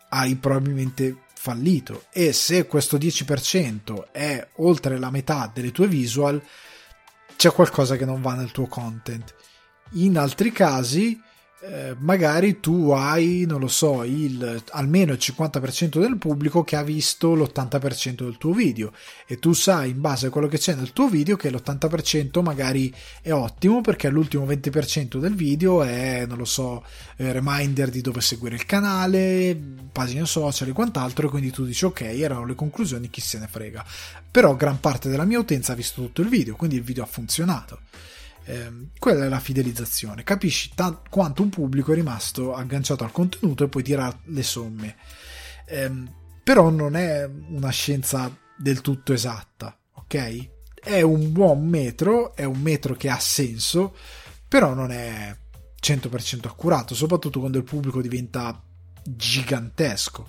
hai probabilmente fallito. E se questo 10% è oltre la metà delle tue visual, c'è qualcosa che non va nel tuo content. In altri casi, eh, magari tu hai, non lo so, il, almeno il 50% del pubblico che ha visto l'80% del tuo video e tu sai in base a quello che c'è nel tuo video che l'80% magari è ottimo perché l'ultimo 20% del video è, non lo so, eh, reminder di dove seguire il canale, pagine social e quant'altro e quindi tu dici ok, erano le conclusioni, chi se ne frega. Però gran parte della mia utenza ha visto tutto il video, quindi il video ha funzionato. Eh, quella è la fidelizzazione. Capisci ta- quanto un pubblico è rimasto agganciato al contenuto e poi tira le somme. Eh, però non è una scienza del tutto esatta, ok? È un buon metro, è un metro che ha senso, però non è 100% accurato, soprattutto quando il pubblico diventa gigantesco.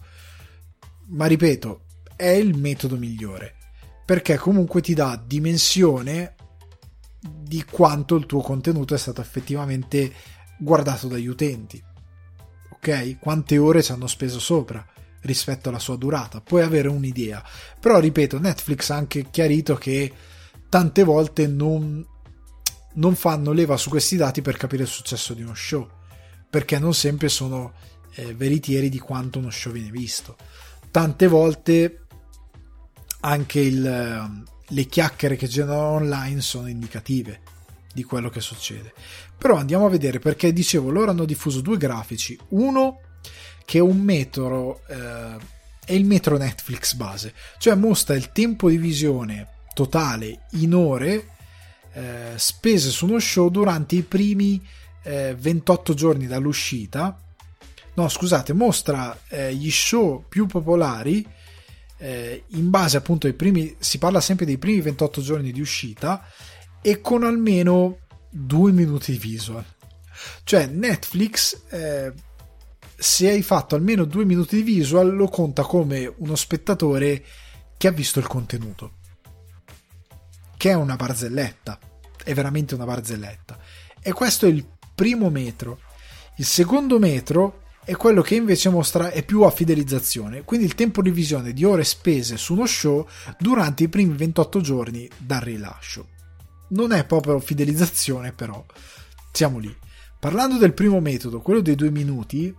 Ma ripeto, è il metodo migliore. perché comunque ti dà dimensione di quanto il tuo contenuto è stato effettivamente guardato dagli utenti. Ok? Quante ore ci hanno speso sopra rispetto alla sua durata. Puoi avere un'idea. Però ripeto, Netflix ha anche chiarito che tante volte non, non fanno leva su questi dati per capire il successo di uno show. Perché non sempre sono eh, veritieri di quanto uno show viene visto. Tante volte anche il, le chiacchiere che generano online sono indicative di quello che succede. Però andiamo a vedere perché dicevo, loro hanno diffuso due grafici. Uno che è un metro, eh, è il metro Netflix base, cioè mostra il tempo di visione totale in ore eh, spese su uno show durante i primi eh, 28 giorni dall'uscita. No, scusate, mostra eh, gli show più popolari eh, in base appunto ai primi, si parla sempre dei primi 28 giorni di uscita e con almeno due minuti di visual. Cioè Netflix, eh, se hai fatto almeno due minuti di visual, lo conta come uno spettatore che ha visto il contenuto. Che è una barzelletta. È veramente una barzelletta. E questo è il primo metro. Il secondo metro è quello che invece mostra è più a fidelizzazione, quindi il tempo di visione di ore spese su uno show durante i primi 28 giorni dal rilascio. Non è proprio fidelizzazione, però siamo lì. Parlando del primo metodo, quello dei due minuti,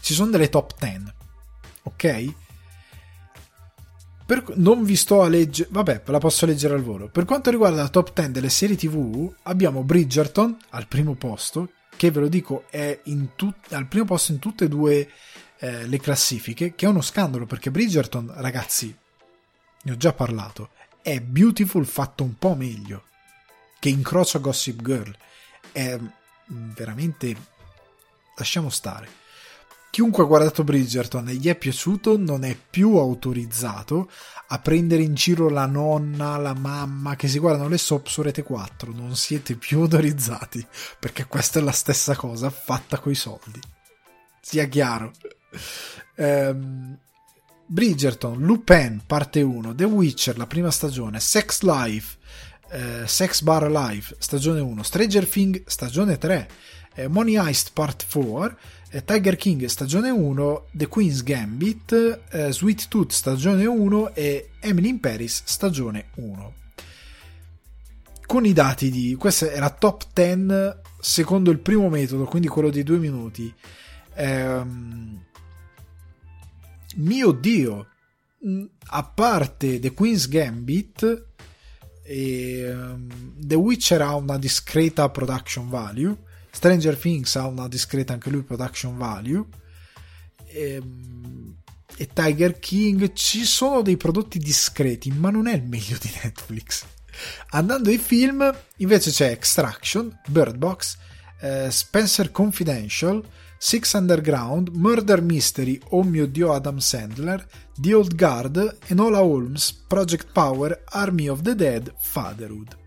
ci sono delle top 10, ok? Per, non vi sto a leggere, vabbè, la posso leggere al volo. Per quanto riguarda la top 10 delle serie TV, abbiamo Bridgerton al primo posto, che ve lo dico è tut- al primo posto in tutte e due eh, le classifiche, che è uno scandalo perché Bridgerton, ragazzi, ne ho già parlato, è Beautiful fatto un po' meglio, che incrocia Gossip Girl. È mm, veramente... lasciamo stare. Chiunque ha guardato Bridgerton e gli è piaciuto non è più autorizzato a prendere in giro la nonna, la mamma che si guardano le soap su Rete 4. Non siete più autorizzati perché questa è la stessa cosa fatta coi soldi. Sia chiaro. Um, Bridgerton, Lupin, parte 1, The Witcher, la prima stagione, Sex Life, eh, Sex Bar Life, stagione 1, Stranger Things, stagione 3, eh, Money Heist, part 4, eh, Tiger King stagione 1, The Queen's Gambit, eh, Sweet Tooth stagione 1 e Emily in Paris stagione 1. Con i dati di questa è la top 10 secondo il primo metodo, quindi quello dei due minuti. Ehm, mio dio, a parte The Queen's Gambit, e, um, The Witcher ha una discreta production value Stranger Things ha una discreta anche lui production value. E, ehm, e Tiger King ci sono dei prodotti discreti ma non è il meglio di Netflix. Andando ai film invece c'è Extraction Bird Box eh, Spencer Confidential Six Underground Murder Mystery Oh mio dio Adam Sandler The Old Guard Enola Holmes Project Power Army of the Dead Fatherhood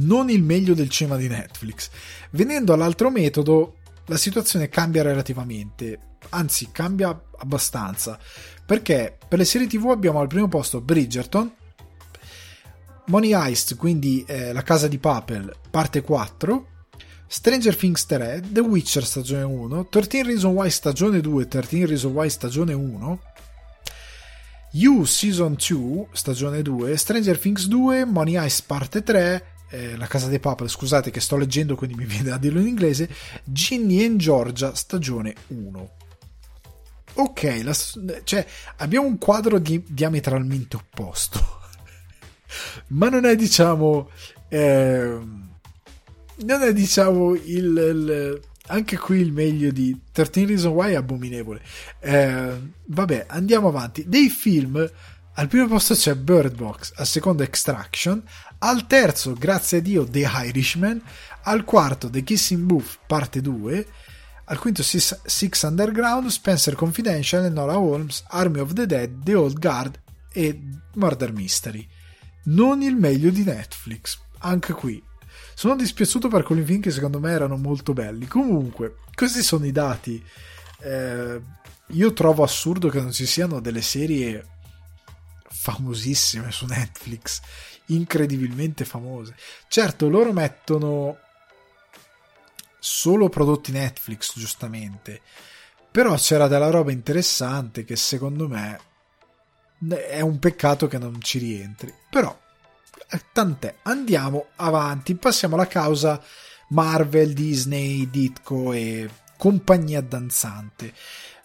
non il meglio del cinema di Netflix. Venendo all'altro metodo, la situazione cambia relativamente, anzi cambia abbastanza, perché per le serie TV abbiamo al primo posto Bridgerton, Money Heist, quindi eh, La casa di Papel, parte 4, Stranger Things 3, The Witcher stagione 1, 13 Reason Why stagione 2, 13 Reason Why stagione 1, You Season 2 stagione 2, Stranger Things 2, Money Heist parte 3, eh, La casa dei papal, scusate che sto leggendo quindi mi viene a dirlo in inglese, Ginny and Georgia stagione 1. Ok, la, cioè abbiamo un quadro di, diametralmente opposto, ma non è diciamo... Eh, non è diciamo il, il, anche qui il meglio di 13 Reasons Why è abominevole. Eh, vabbè andiamo avanti. Dei film al primo posto c'è Bird Box al secondo Extraction al terzo, grazie a Dio, The Irishman, al quarto The Kissing Booth parte 2, al quinto Six, Underground, Spencer Confidential, Nora Holmes, Army of the Dead, The Old Guard e Murder Mystery. Non il meglio di Netflix, anche qui. Sono dispiaciuto per quei film che secondo me erano molto belli. Comunque, questi sono i dati. Eh, io trovo assurdo che non ci siano delle serie famosissime su Netflix, incredibilmente famose. Certo, loro mettono solo prodotti Netflix, giustamente, però c'era della roba interessante che secondo me è un peccato che non ci rientri. Però, eh, tant'è, andiamo avanti, passiamo alla causa Marvel, Disney, Ditko e compagnia danzante.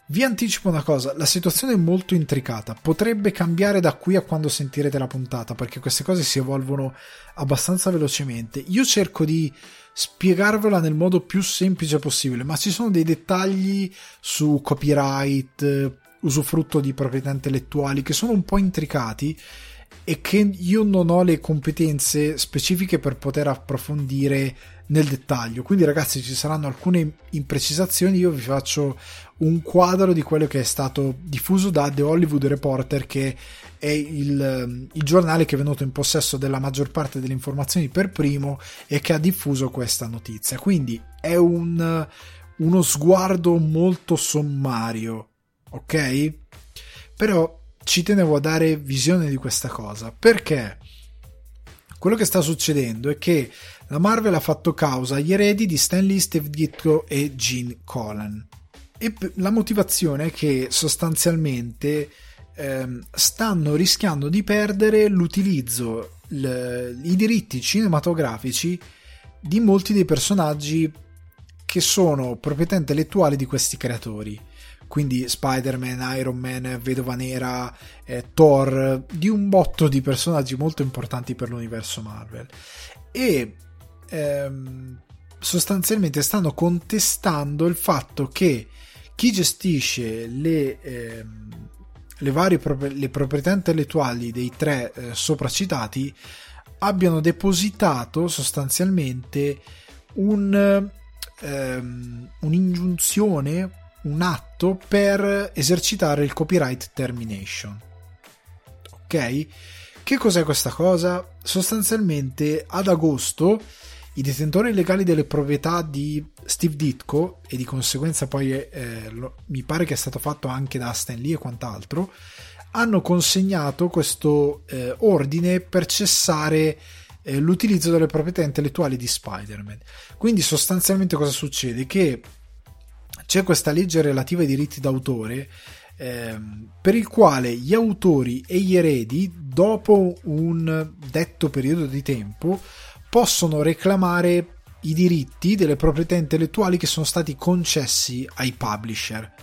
Vi anticipo una cosa, la situazione è molto intricata, potrebbe cambiare da qui a quando sentirete la puntata, perché queste cose si evolvono abbastanza velocemente. Io cerco di spiegarvela nel modo più semplice possibile, ma ci sono dei dettagli su copyright, usufrutto di proprietà intellettuali che sono un po' intricati e che io non ho le competenze specifiche per poter approfondire nel dettaglio. Quindi, ragazzi, ci saranno alcune imprecisazioni. Io vi faccio un quadro di quello che è stato diffuso da The Hollywood Reporter, che è il, il giornale che è venuto in possesso della maggior parte delle informazioni per primo e che ha diffuso questa notizia. Quindi è un, uno sguardo molto sommario, ok? Però ci tenevo a dare visione di questa cosa perché quello che sta succedendo è che la Marvel ha fatto causa agli eredi di Stan Lee, Steve Ditko e Gene Colan. E la motivazione è che sostanzialmente ehm, stanno rischiando di perdere l'utilizzo, l- i diritti cinematografici di molti dei personaggi che sono proprietà intellettuali di questi creatori quindi Spider-Man, Iron Man, Vedova Nera, eh, Thor, di un botto di personaggi molto importanti per l'universo Marvel. E ehm, sostanzialmente stanno contestando il fatto che chi gestisce le, ehm, le varie pro- le proprietà intellettuali dei tre eh, sopracitati abbiano depositato sostanzialmente un, ehm, un'ingiunzione un atto per esercitare il copyright termination. Ok? Che cos'è questa cosa? Sostanzialmente ad agosto i detentori legali delle proprietà di Steve Ditko e di conseguenza poi eh, lo, mi pare che è stato fatto anche da Stan Lee e quant'altro hanno consegnato questo eh, ordine per cessare eh, l'utilizzo delle proprietà intellettuali di Spider-Man. Quindi sostanzialmente cosa succede? Che c'è questa legge relativa ai diritti d'autore ehm, per il quale gli autori e gli eredi, dopo un detto periodo di tempo, possono reclamare i diritti delle proprietà intellettuali che sono stati concessi ai publisher.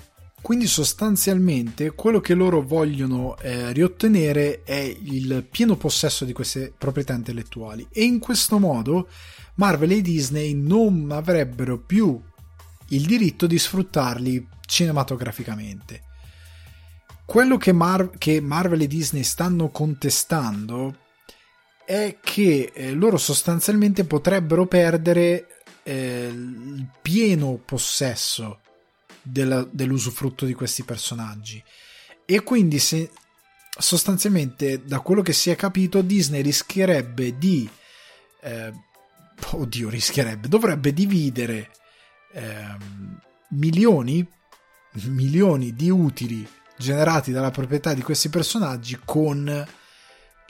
Quindi sostanzialmente quello che loro vogliono eh, riottenere è il pieno possesso di queste proprietà intellettuali e in questo modo Marvel e Disney non avrebbero più il diritto di sfruttarli cinematograficamente. Quello che, Mar- che Marvel e Disney stanno contestando è che eh, loro sostanzialmente potrebbero perdere eh, il pieno possesso della, dell'usufrutto di questi personaggi. E quindi se sostanzialmente da quello che si è capito Disney rischierebbe di eh, oddio rischierebbe dovrebbe dividere ehm, milioni, milioni di utili generati dalla proprietà di questi personaggi con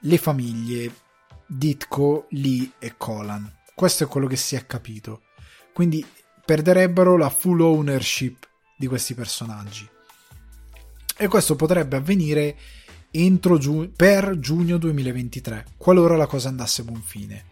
le famiglie Ditko, Lee e Colan. Questo è quello che si è capito. Quindi perderebbero la full ownership di questi personaggi. E questo potrebbe avvenire giu- per giugno 2023, qualora la cosa andasse a buon fine.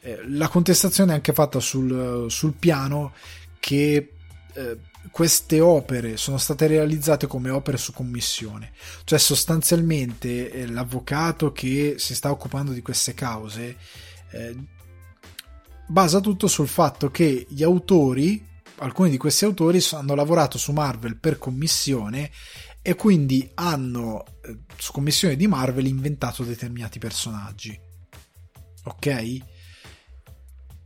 Eh, la contestazione è anche fatta sul, sul piano che eh, queste opere sono state realizzate come opere su commissione, cioè sostanzialmente eh, l'avvocato che si sta occupando di queste cause eh, basa tutto sul fatto che gli autori, alcuni di questi autori hanno lavorato su Marvel per commissione e quindi hanno eh, su commissione di Marvel inventato determinati personaggi. Ok?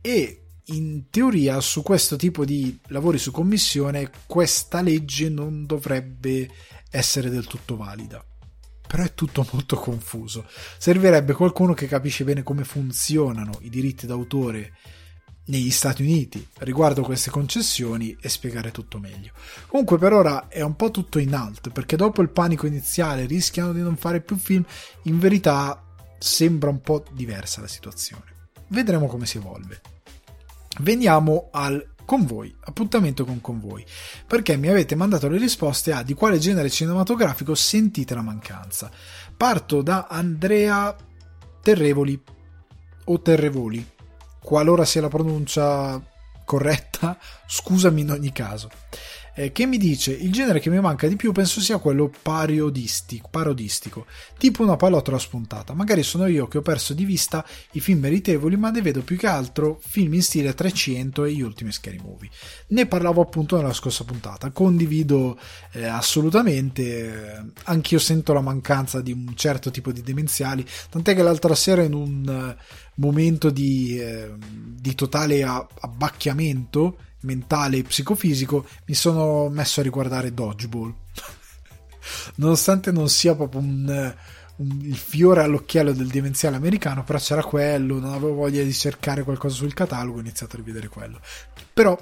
E in teoria su questo tipo di lavori su commissione questa legge non dovrebbe essere del tutto valida. Però è tutto molto confuso. Servirebbe qualcuno che capisce bene come funzionano i diritti d'autore negli Stati Uniti riguardo queste concessioni e spiegare tutto meglio. Comunque per ora è un po' tutto in alto perché dopo il panico iniziale rischiano di non fare più film, in verità sembra un po' diversa la situazione. Vedremo come si evolve. Veniamo al con voi, appuntamento con con voi, perché mi avete mandato le risposte a di quale genere cinematografico sentite la mancanza. Parto da Andrea Terrevoli o Terrevoli, qualora sia la pronuncia corretta, scusami in ogni caso eh, che mi dice il genere che mi manca di più penso sia quello parodistico, parodistico, tipo una palottola spuntata. Magari sono io che ho perso di vista i film meritevoli, ma ne vedo più che altro film in stile 300 e gli ultimi scary movie. Ne parlavo appunto nella scorsa puntata, condivido eh, assolutamente, eh, anch'io sento la mancanza di un certo tipo di demenziali, tant'è che l'altra sera in un uh, momento di, eh, di totale abbacchiamento mentale e psicofisico, mi sono messo a riguardare Dodgeball. Nonostante non sia proprio un, un, il fiore all'occhiello del demenziale americano, però c'era quello, non avevo voglia di cercare qualcosa sul catalogo, ho iniziato a rivedere quello. Però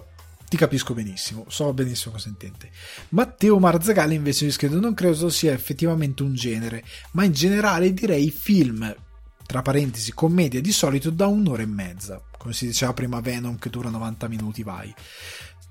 ti capisco benissimo, so benissimo cosa intende. Matteo Marzagalli invece mi scrive: Non credo sia effettivamente un genere, ma in generale direi film tra parentesi, commedia di solito da un'ora e mezza, come si diceva prima Venom che dura 90 minuti, vai.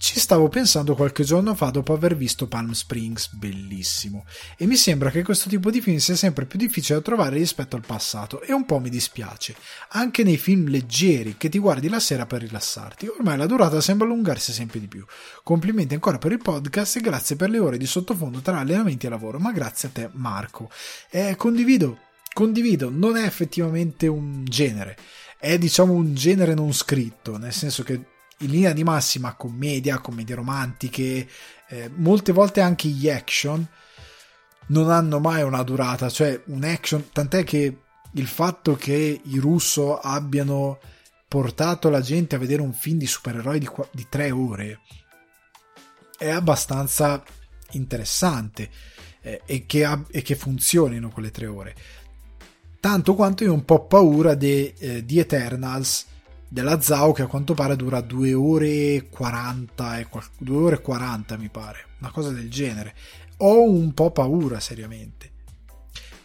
Ci stavo pensando qualche giorno fa dopo aver visto Palm Springs, bellissimo, e mi sembra che questo tipo di film sia sempre più difficile da trovare rispetto al passato e un po' mi dispiace, anche nei film leggeri che ti guardi la sera per rilassarti, ormai la durata sembra allungarsi sempre di più. Complimenti ancora per il podcast e grazie per le ore di sottofondo tra allenamenti e lavoro, ma grazie a te Marco. Eh, condivido condivido, non è effettivamente un genere, è diciamo un genere non scritto, nel senso che in linea di massima commedia, commedie romantiche, eh, molte volte anche gli action non hanno mai una durata, cioè un action, tant'è che il fatto che i russo abbiano portato la gente a vedere un film di supereroi di, di tre ore è abbastanza interessante eh, e, che ha, e che funzionino quelle tre ore tanto quanto io ho un po' paura eh, di Eternals della Zao che a quanto pare dura 2 ore e 40 e 2 ore e 40 mi pare una cosa del genere. Ho un po' paura seriamente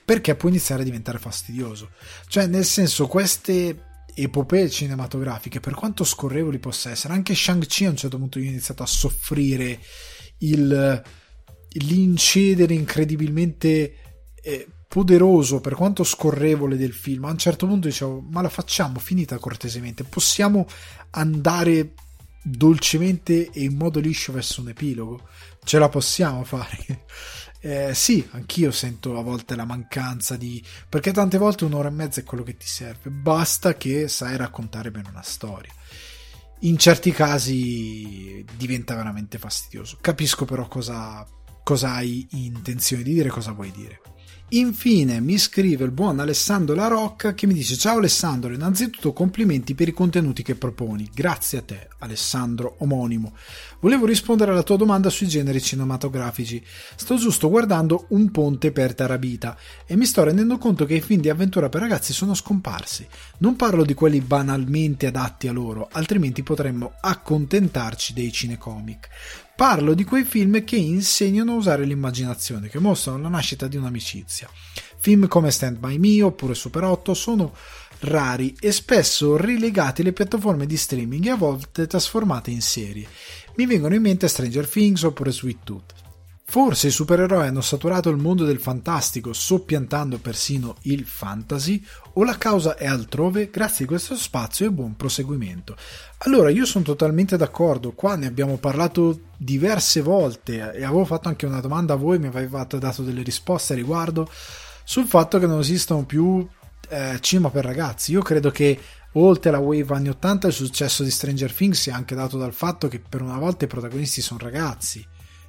perché può iniziare a diventare fastidioso. Cioè nel senso queste epopee cinematografiche per quanto scorrevoli possa essere anche Shang-Chi a un certo punto io ho iniziato a soffrire il l'incedere incredibilmente eh, poderoso per quanto scorrevole del film a un certo punto dicevo ma la facciamo finita cortesemente? Possiamo andare dolcemente e in modo liscio verso un epilogo? Ce la possiamo fare? Eh, sì anch'io sento a volte la mancanza di perché tante volte un'ora e mezza è quello che ti serve. Basta che sai raccontare bene una storia. In certi casi diventa veramente fastidioso. Capisco però cosa, cosa hai intenzione di dire cosa vuoi dire Infine mi scrive il buon Alessandro La Rocca che mi dice ciao Alessandro, innanzitutto complimenti per i contenuti che proponi, grazie a te Alessandro omonimo. Volevo rispondere alla tua domanda sui generi cinematografici. Sto giusto guardando Un ponte per Tarabita e mi sto rendendo conto che i film di avventura per ragazzi sono scomparsi. Non parlo di quelli banalmente adatti a loro, altrimenti potremmo accontentarci dei cinecomic. Parlo di quei film che insegnano a usare l'immaginazione, che mostrano la nascita di un'amicizia. Film come Stand By Me oppure Super 8 sono rari e spesso rilegati alle piattaforme di streaming e a volte trasformate in serie. Mi vengono in mente Stranger Things oppure Sweet Tooth. Forse i supereroi hanno saturato il mondo del fantastico, soppiantando persino il fantasy, o la causa è altrove grazie a questo spazio e buon proseguimento. Allora, io sono totalmente d'accordo, qua ne abbiamo parlato diverse volte e avevo fatto anche una domanda a voi, mi avevate dato delle risposte a riguardo sul fatto che non esistono più eh, cinema per ragazzi. Io credo che oltre alla wave anni 80 il successo di Stranger Things sia anche dato dal fatto che per una volta i protagonisti sono ragazzi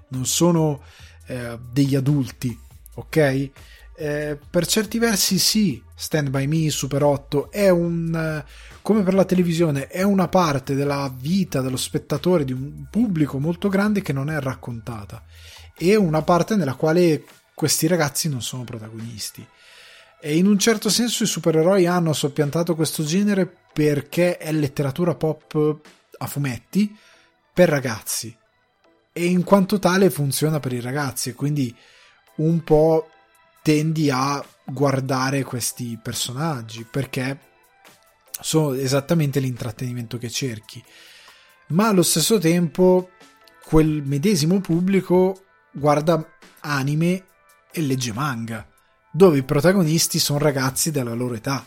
non sono eh, degli adulti, ok? Eh, per certi versi sì, Stand By Me, Super 8 è un come per la televisione è una parte della vita dello spettatore di un pubblico molto grande che non è raccontata e una parte nella quale questi ragazzi non sono protagonisti. E in un certo senso i supereroi hanno soppiantato questo genere perché è letteratura pop a fumetti per ragazzi. E in quanto tale funziona per i ragazzi, quindi un po' tendi a guardare questi personaggi perché sono esattamente l'intrattenimento che cerchi. Ma allo stesso tempo quel medesimo pubblico guarda anime e legge manga, dove i protagonisti sono ragazzi della loro età.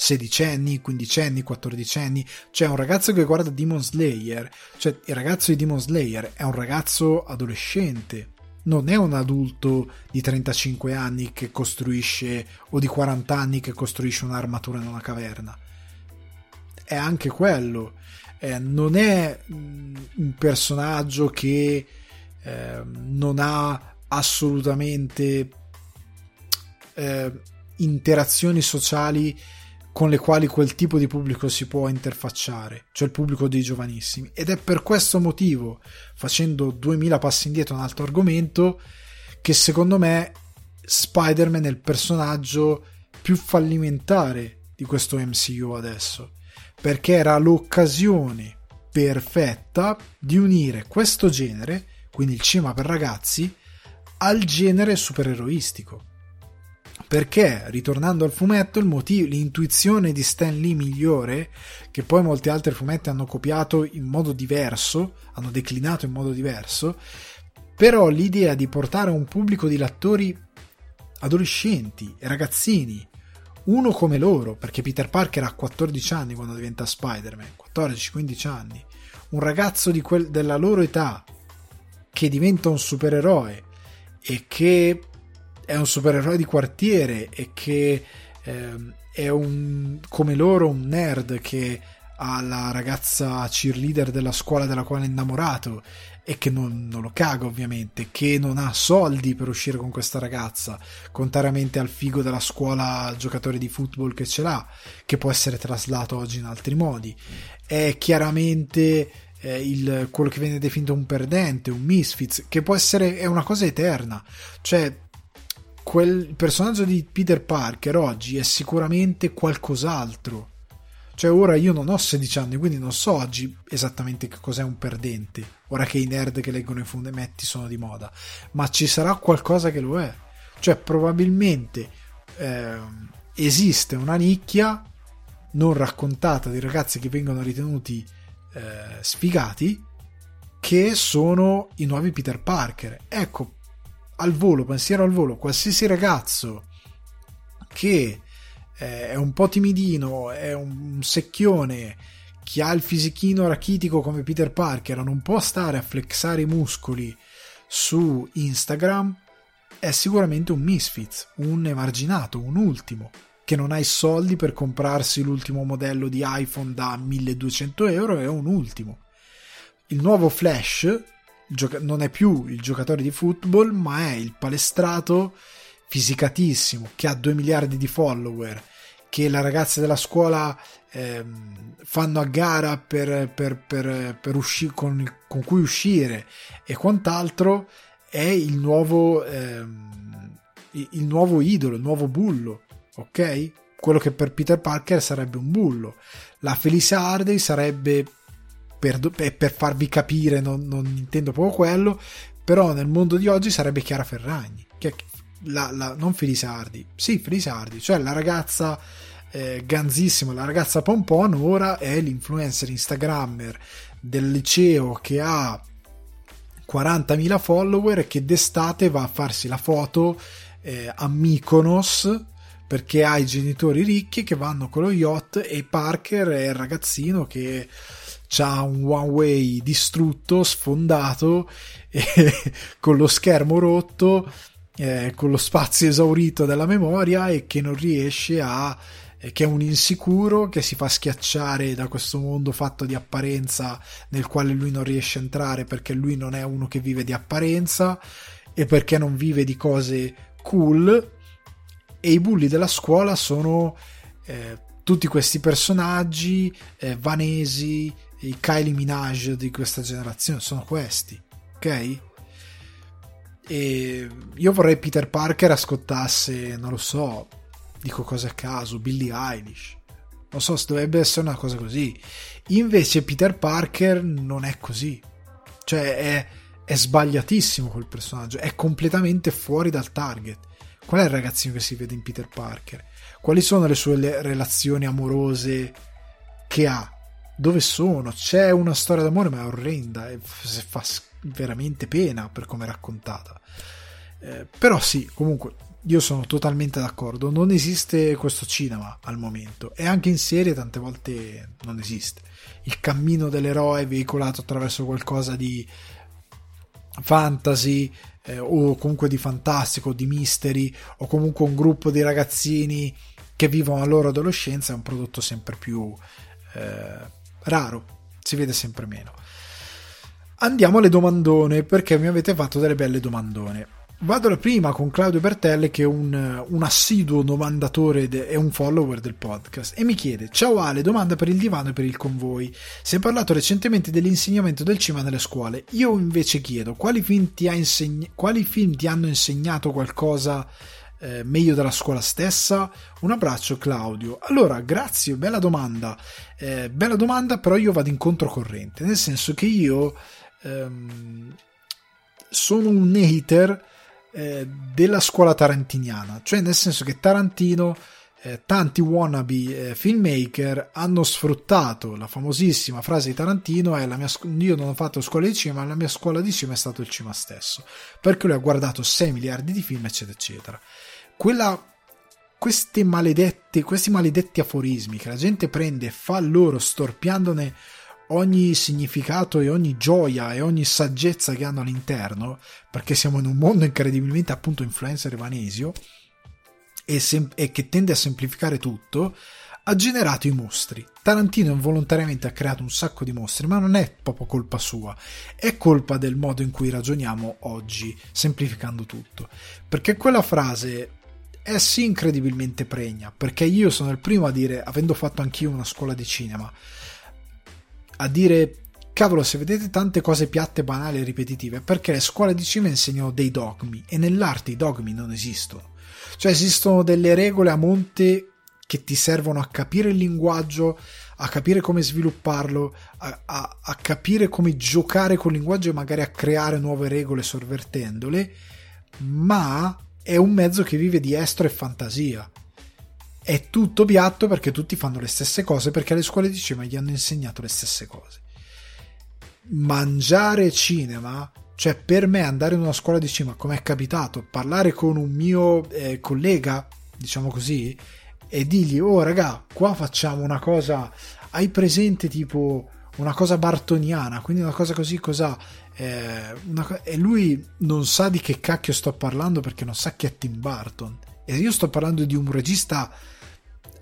16 anni, 15 anni, 14 anni, cioè un ragazzo che guarda Demon Slayer, cioè il ragazzo di Demon Slayer è un ragazzo adolescente, non è un adulto di 35 anni che costruisce o di 40 anni che costruisce un'armatura in una caverna. È anche quello, eh, non è mm, un personaggio che eh, non ha assolutamente eh, interazioni sociali con le quali quel tipo di pubblico si può interfacciare, cioè il pubblico dei giovanissimi. Ed è per questo motivo, facendo 2000 passi indietro un altro argomento, che secondo me Spider-Man è il personaggio più fallimentare di questo MCU adesso, perché era l'occasione perfetta di unire questo genere, quindi il cinema per ragazzi, al genere supereroistico perché ritornando al fumetto motivo, l'intuizione di Stan Lee migliore che poi molti altri fumetti hanno copiato in modo diverso hanno declinato in modo diverso però l'idea di portare un pubblico di lettori adolescenti e ragazzini uno come loro perché Peter Parker ha 14 anni quando diventa Spider-Man 14-15 anni un ragazzo quel, della loro età che diventa un supereroe e che è un supereroe di quartiere e che eh, è un, come loro un nerd che ha la ragazza cheerleader della scuola della quale è innamorato e che non, non, lo caga ovviamente, che non ha soldi per uscire con questa ragazza, contrariamente al figo della scuola giocatore di football che ce l'ha, che può essere traslato oggi in altri modi. È chiaramente eh, il, quello che viene definito un perdente, un misfits, che può essere è una cosa eterna. Cioè, quel personaggio di Peter Parker oggi è sicuramente qualcos'altro. Cioè, ora io non ho 16 anni, quindi non so oggi esattamente che cos'è un perdente. Ora che i nerd che leggono i fumetti sono di moda, ma ci sarà qualcosa che lo è. Cioè, probabilmente eh, esiste una nicchia non raccontata di ragazzi che vengono ritenuti eh, sfigati che sono i nuovi Peter Parker. Ecco, al volo, pensiero al volo, qualsiasi ragazzo che eh, è un po' timidino, è un secchione, che ha il fisichino rachitico come Peter Parker, non può stare a flexare i muscoli su Instagram, è sicuramente un misfit, un emarginato, un ultimo, che non ha i soldi per comprarsi l'ultimo modello di iPhone da 1200 euro, è un ultimo. Il nuovo Flash non è più il giocatore di football, ma è il palestrato fisicatissimo che ha 2 miliardi di follower, che le ragazze della scuola eh, fanno a gara per, per, per, per uscire con, con, cui uscire e quant'altro è il nuovo, eh, il nuovo idolo, il nuovo bullo, ok? Quello che per Peter Parker sarebbe un bullo. La Felicia Hardy sarebbe per, per farvi capire, non, non, intendo proprio quello, però nel mondo di oggi sarebbe Chiara Ferragni, che la, la, non Felisardi, sì Felisardi, cioè la ragazza eh, ganzissima, la ragazza pompon ora è l'influencer instagrammer del liceo che ha 40.000 follower e che d'estate va a farsi la foto eh, a Mykonos perché ha i genitori ricchi che vanno con lo yacht e Parker è il ragazzino che c'ha un way distrutto, sfondato, con lo schermo rotto, eh, con lo spazio esaurito della memoria e che non riesce a che è un insicuro che si fa schiacciare da questo mondo fatto di apparenza nel quale lui non riesce a entrare perché lui non è uno che vive di apparenza e perché non vive di cose cool. E i bulli della scuola sono eh, tutti questi personaggi eh, vanesi i Kylie Minaj di questa generazione sono questi, ok? E io vorrei Peter Parker ascoltasse, non lo so, dico cose a caso, Billie Eilish. Non so, dovrebbe essere una cosa così. Invece Peter Parker non è così. Cioè è, è sbagliatissimo quel personaggio, è completamente fuori dal target. Qual è il ragazzino che si vede in Peter Parker? Quali sono le sue relazioni amorose che ha? Dove sono? C'è una storia d'amore, ma è orrenda e fa veramente pena per come è raccontata. Eh, però sì, comunque io sono totalmente d'accordo. Non esiste questo cinema al momento e anche in serie tante volte non esiste. Il cammino dell'eroe veicolato attraverso qualcosa di fantasy eh, o comunque di fantastico, di mystery o comunque un gruppo di ragazzini che vivono la loro adolescenza è un prodotto sempre più eh, raro, si vede sempre meno. Andiamo alle domandone perché mi avete fatto delle belle domandone. Vado alla prima con Claudio Bertelle che è un, un assiduo domandatore de, e un follower del podcast e mi chiede Ciao Ale, domanda per il divano e per il convoi. Si è parlato recentemente dell'insegnamento del cinema nelle scuole. Io invece chiedo quali film ti, insegn- quali film ti hanno insegnato qualcosa eh, meglio della scuola stessa? Un abbraccio Claudio. Allora, grazie, bella domanda. Eh, bella domanda, però io vado in controcorrente, nel senso che io ehm, sono un hater eh, della scuola tarantiniana, cioè nel senso che Tarantino, eh, tanti wannabe eh, filmmaker hanno sfruttato la famosissima frase di Tarantino è la mia io non ho fatto scuola di cinema, la mia scuola di cinema è stato il cinema stesso, perché lui ha guardato 6 miliardi di film, eccetera, eccetera. Quella questi maledetti aforismi che la gente prende e fa loro storpiandone ogni significato e ogni gioia e ogni saggezza che hanno all'interno, perché siamo in un mondo incredibilmente appunto influencer evanesio e, sem- e che tende a semplificare tutto, ha generato i mostri. Tarantino involontariamente ha creato un sacco di mostri, ma non è proprio colpa sua, è colpa del modo in cui ragioniamo oggi, semplificando tutto. Perché quella frase è sì incredibilmente pregna, perché io sono il primo a dire, avendo fatto anch'io una scuola di cinema, a dire cavolo se vedete tante cose piatte, banali e ripetitive perché le scuole di cinema insegnano dei dogmi e nell'arte i dogmi non esistono. Cioè esistono delle regole a monte che ti servono a capire il linguaggio a capire come svilupparlo a, a, a capire come giocare col linguaggio e magari a creare nuove regole sorvertendole ma è un mezzo che vive di estro e fantasia. È tutto piatto perché tutti fanno le stesse cose perché le scuole di cinema gli hanno insegnato le stesse cose. Mangiare cinema, cioè per me andare in una scuola di cinema, come è capitato, parlare con un mio eh, collega, diciamo così, e dirgli, oh raga, qua facciamo una cosa, hai presente tipo una cosa bartoniana, quindi una cosa così, cosa... Eh, una, e lui non sa di che cacchio sto parlando perché non sa chi è Tim Burton. E io sto parlando di un regista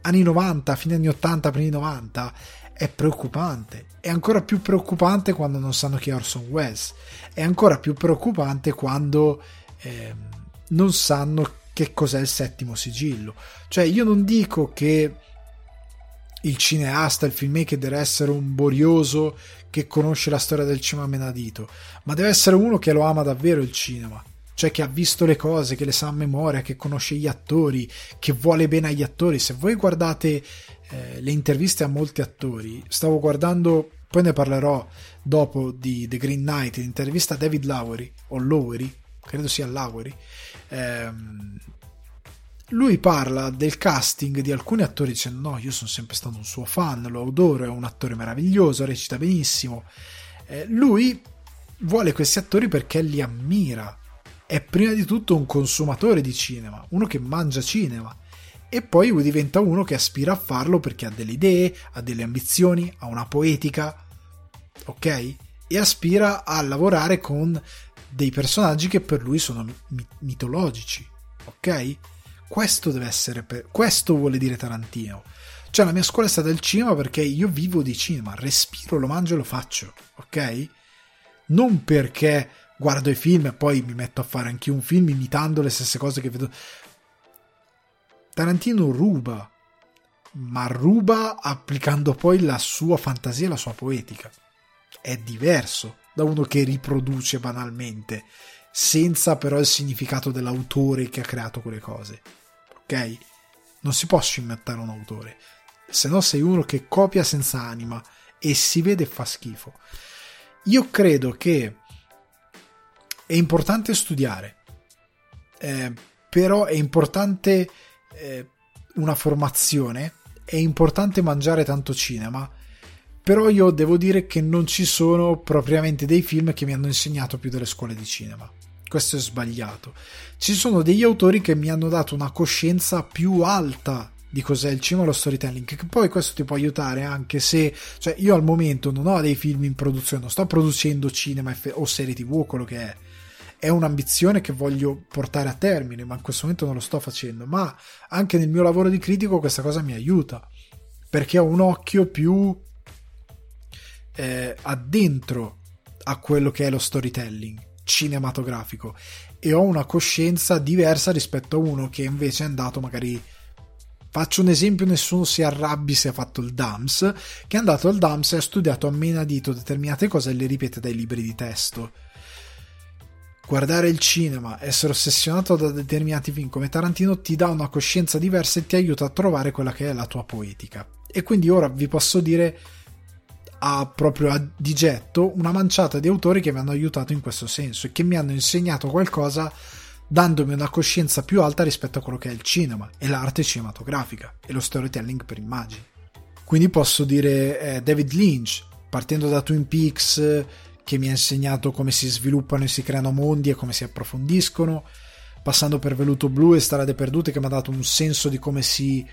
anni 90, fine anni 80, primi 90, è preoccupante. È ancora più preoccupante quando non sanno chi è Orson Welles. È ancora più preoccupante quando eh, non sanno che cos'è il settimo sigillo. Cioè, io non dico che il cineasta, il filmmaker deve essere un borioso che conosce la storia del cinema menadito, ma deve essere uno che lo ama davvero il cinema cioè che ha visto le cose, che le sa a memoria, che conosce gli attori, che vuole bene agli attori. Se voi guardate eh, le interviste a molti attori, stavo guardando, poi ne parlerò dopo di The Green Knight, l'intervista a David Lowery, o Lowery, credo sia Lowery, ehm, lui parla del casting di alcuni attori dicendo no, io sono sempre stato un suo fan, lo adoro, è un attore meraviglioso, recita benissimo. Eh, lui vuole questi attori perché li ammira, è prima di tutto un consumatore di cinema, uno che mangia cinema e poi diventa uno che aspira a farlo perché ha delle idee, ha delle ambizioni, ha una poetica, ok? E aspira a lavorare con dei personaggi che per lui sono mitologici, ok? Questo deve essere per... questo vuole dire Tarantino. Cioè la mia scuola è stata il cinema perché io vivo di cinema, respiro, lo mangio e lo faccio, ok? Non perché guardo i film e poi mi metto a fare anche un film imitando le stesse cose che vedo. Tarantino ruba, ma ruba applicando poi la sua fantasia e la sua poetica. È diverso da uno che riproduce banalmente, senza però il significato dell'autore che ha creato quelle cose. Ok? non si può scimmiattare un autore, se no sei uno che copia senza anima e si vede e fa schifo. Io credo che è importante studiare, eh, però è importante eh, una formazione, è importante mangiare tanto cinema, però io devo dire che non ci sono propriamente dei film che mi hanno insegnato più delle scuole di cinema. Questo è sbagliato. Ci sono degli autori che mi hanno dato una coscienza più alta di cos'è il cinema e lo storytelling che poi questo ti può aiutare anche se cioè io al momento non ho dei film in produzione non sto producendo cinema o serie tv o quello che è. È un'ambizione che voglio portare a termine ma in questo momento non lo sto facendo. Ma anche nel mio lavoro di critico questa cosa mi aiuta perché ho un occhio più eh, addentro a quello che è lo storytelling cinematografico e ho una coscienza diversa rispetto a uno che invece è andato magari Faccio un esempio, nessuno si arrabbi se ha fatto il DAMS, che è andato al DAMS e ha studiato a menadito determinate cose e le ripete dai libri di testo. Guardare il cinema, essere ossessionato da determinati film come Tarantino ti dà una coscienza diversa e ti aiuta a trovare quella che è la tua poetica. E quindi ora vi posso dire a proprio a digetto una manciata di autori che mi hanno aiutato in questo senso e che mi hanno insegnato qualcosa dandomi una coscienza più alta rispetto a quello che è il cinema e l'arte cinematografica e lo storytelling per immagini. Quindi posso dire eh, David Lynch, partendo da Twin Peaks, che mi ha insegnato come si sviluppano e si creano mondi e come si approfondiscono, passando per Veluto Blu e Strade Perdute, che mi ha dato un senso di come si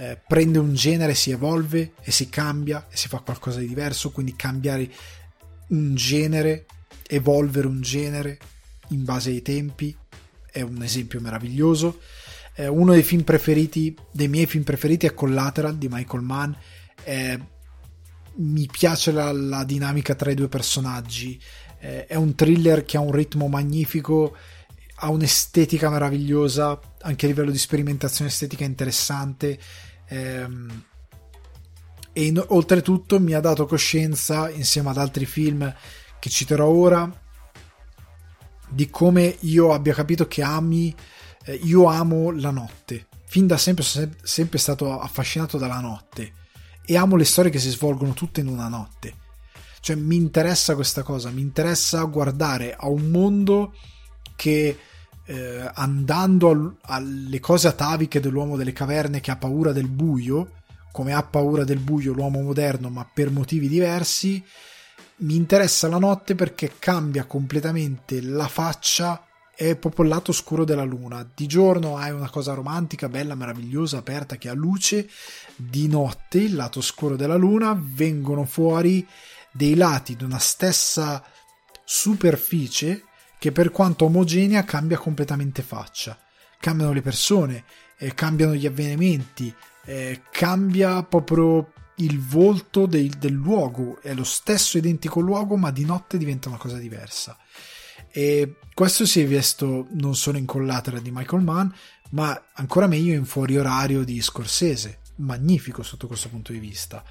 eh, prende un genere, si evolve e si cambia e si fa qualcosa di diverso, quindi cambiare un genere, evolvere un genere in base ai tempi è un esempio meraviglioso. Eh, uno dei film preferiti, dei miei film preferiti è Collateral di Michael Mann. Eh, mi piace la, la, dinamica tra i due personaggi. È un thriller che ha un ritmo magnifico, ha un'estetica meravigliosa, anche a livello di sperimentazione estetica interessante. Ehm, e in, oltretutto mi ha dato coscienza, insieme ad altri film che citerò ora, di come io abbia capito che ami, eh, io amo la notte. Fin da sempre sono sempre stato affascinato dalla notte e amo le storie che si svolgono tutte in una notte. Cioè mi interessa questa cosa, mi interessa guardare a un mondo che eh, andando al, alle cose ataviche dell'uomo delle caverne che ha paura del buio, come ha paura del buio l'uomo moderno, ma per motivi diversi, mi interessa la notte perché cambia completamente la faccia è proprio il lato scuro della luna. Di giorno hai una cosa romantica, bella, meravigliosa, aperta che ha luce. Di notte, il lato scuro della luna, vengono fuori dei lati di una stessa superficie che per quanto omogenea cambia completamente faccia. Cambiano le persone, eh, cambiano gli avvenimenti, eh, cambia proprio il volto del, del luogo, è lo stesso identico luogo, ma di notte diventa una cosa diversa. E questo si è visto non solo in Collateral di Michael Mann, ma ancora meglio in Fuori Orario di Scorsese, magnifico sotto questo punto di vista.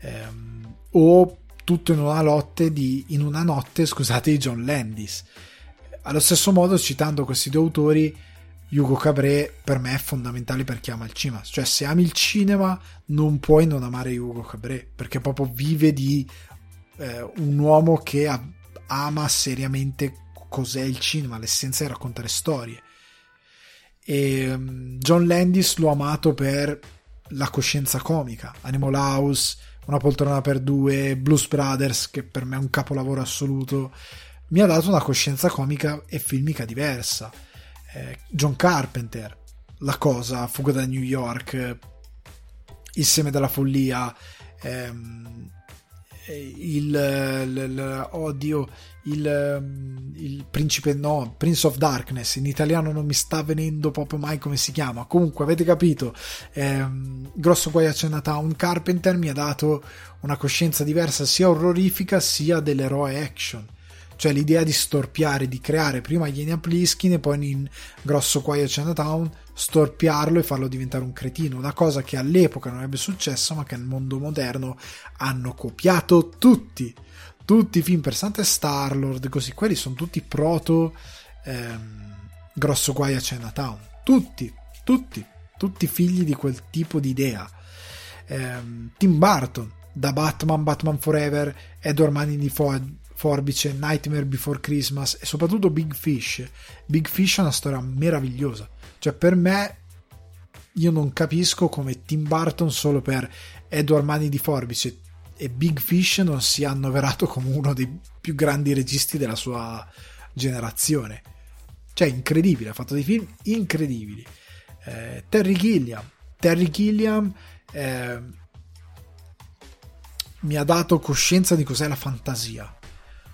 Ehm, o tutto in una, lotte di, in una notte scusate, di John Landis. Allo stesso modo, citando questi due autori, Hugo Cabret per me è fondamentale per chi ama il cinema. Cioè, se ami il cinema, non puoi non amare Hugo Cabret, perché proprio vive di eh, un uomo che ha, ama seriamente cos'è il cinema, l'essenza di raccontare storie. E um, John Landis l'ho amato per la coscienza comica, Animal House, Una poltrona per due, Blues Brothers, che per me è un capolavoro assoluto, mi ha dato una coscienza comica e filmica diversa. Eh, John Carpenter, La Cosa, Fuga da New York, Il seme della follia, ehm, il, il, il, oddio, il, il principe no, Prince of Darkness in italiano non mi sta venendo proprio mai come si chiama. Comunque avete capito ehm, grosso guai a Chinatown Carpenter mi ha dato una coscienza diversa sia orrorifica sia dell'eroe action cioè l'idea di storpiare, di creare prima Yenia Pliskin e poi in Grosso Quiet Chinatown storpiarlo e farlo diventare un cretino, una cosa che all'epoca non avrebbe successo ma che nel mondo moderno hanno copiato tutti, tutti i film per Santa Starlord, così, quelli sono tutti proto ehm, Grosso Guai a Chinatown, tutti, tutti. tutti figli di quel tipo di idea. Eh, Tim Burton, da Batman, Batman Forever, Edward Mani di Forbice, Nightmare Before Christmas e soprattutto Big Fish. Big Fish è una storia meravigliosa. Cioè, per me, io non capisco come Tim Burton solo per Edward Mani di Forbice e Big Fish non sia annoverato come uno dei più grandi registi della sua generazione. Cioè, incredibile, ha fatto dei film incredibili. Eh, Terry Gilliam. Terry Gilliam eh, mi ha dato coscienza di cos'è la fantasia.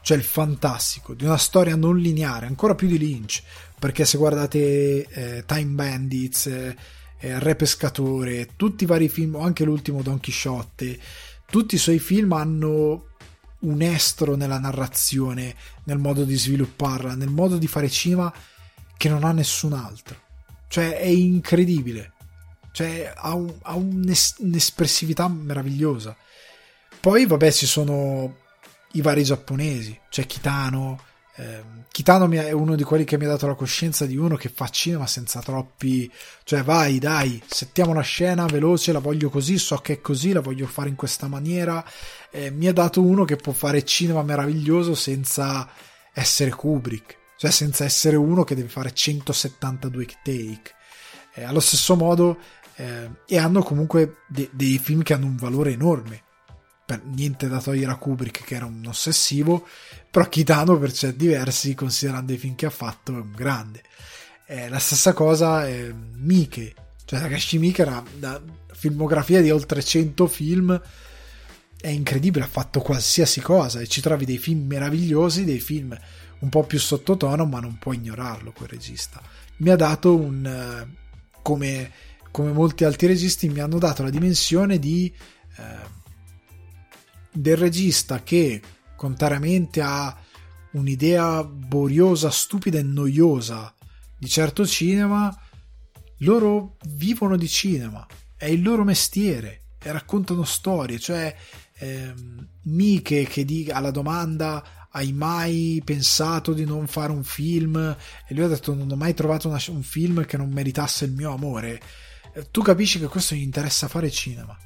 Cioè il fantastico, di una storia non lineare, ancora più di Lynch. Perché se guardate eh, Time Bandits, eh, Re Pescatore, tutti i vari film, o anche l'ultimo Don Chisciotte, tutti i suoi film hanno un estro nella narrazione, nel modo di svilupparla, nel modo di fare cinema che non ha nessun altro. Cioè è incredibile. Cioè ha, un, ha un'espressività meravigliosa. Poi vabbè ci sono i vari giapponesi, c'è Kitano, eh, Kitano è uno di quelli che mi ha dato la coscienza di uno che fa cinema senza troppi cioè vai dai settiamo la scena veloce la voglio così so che è così la voglio fare in questa maniera. Eh, mi ha dato uno che può fare cinema meraviglioso senza essere Kubrick cioè senza essere uno che deve fare 172 take. Eh, allo stesso modo eh, e hanno comunque de- dei film che hanno un valore enorme per niente da togliere a Kubrick che era un ossessivo però Kitano per certi versi considerando i film che ha fatto è un grande. Eh, la stessa cosa è Mike cioè Takashi Mike era una filmografia di oltre 100 film. È incredibile ha fatto qualsiasi cosa e ci trovi dei film meravigliosi dei film un po' più sottotono ma non puoi ignorarlo quel regista. Mi ha dato un eh, come, come molti altri registi mi hanno dato la dimensione di eh, del regista che, contrariamente a un'idea boriosa, stupida e noiosa di certo cinema, loro vivono di cinema, è il loro mestiere e raccontano storie, cioè ehm, Mike che dica alla domanda hai mai pensato di non fare un film? E lui ha detto non ho mai trovato una, un film che non meritasse il mio amore. Eh, tu capisci che questo gli interessa fare cinema.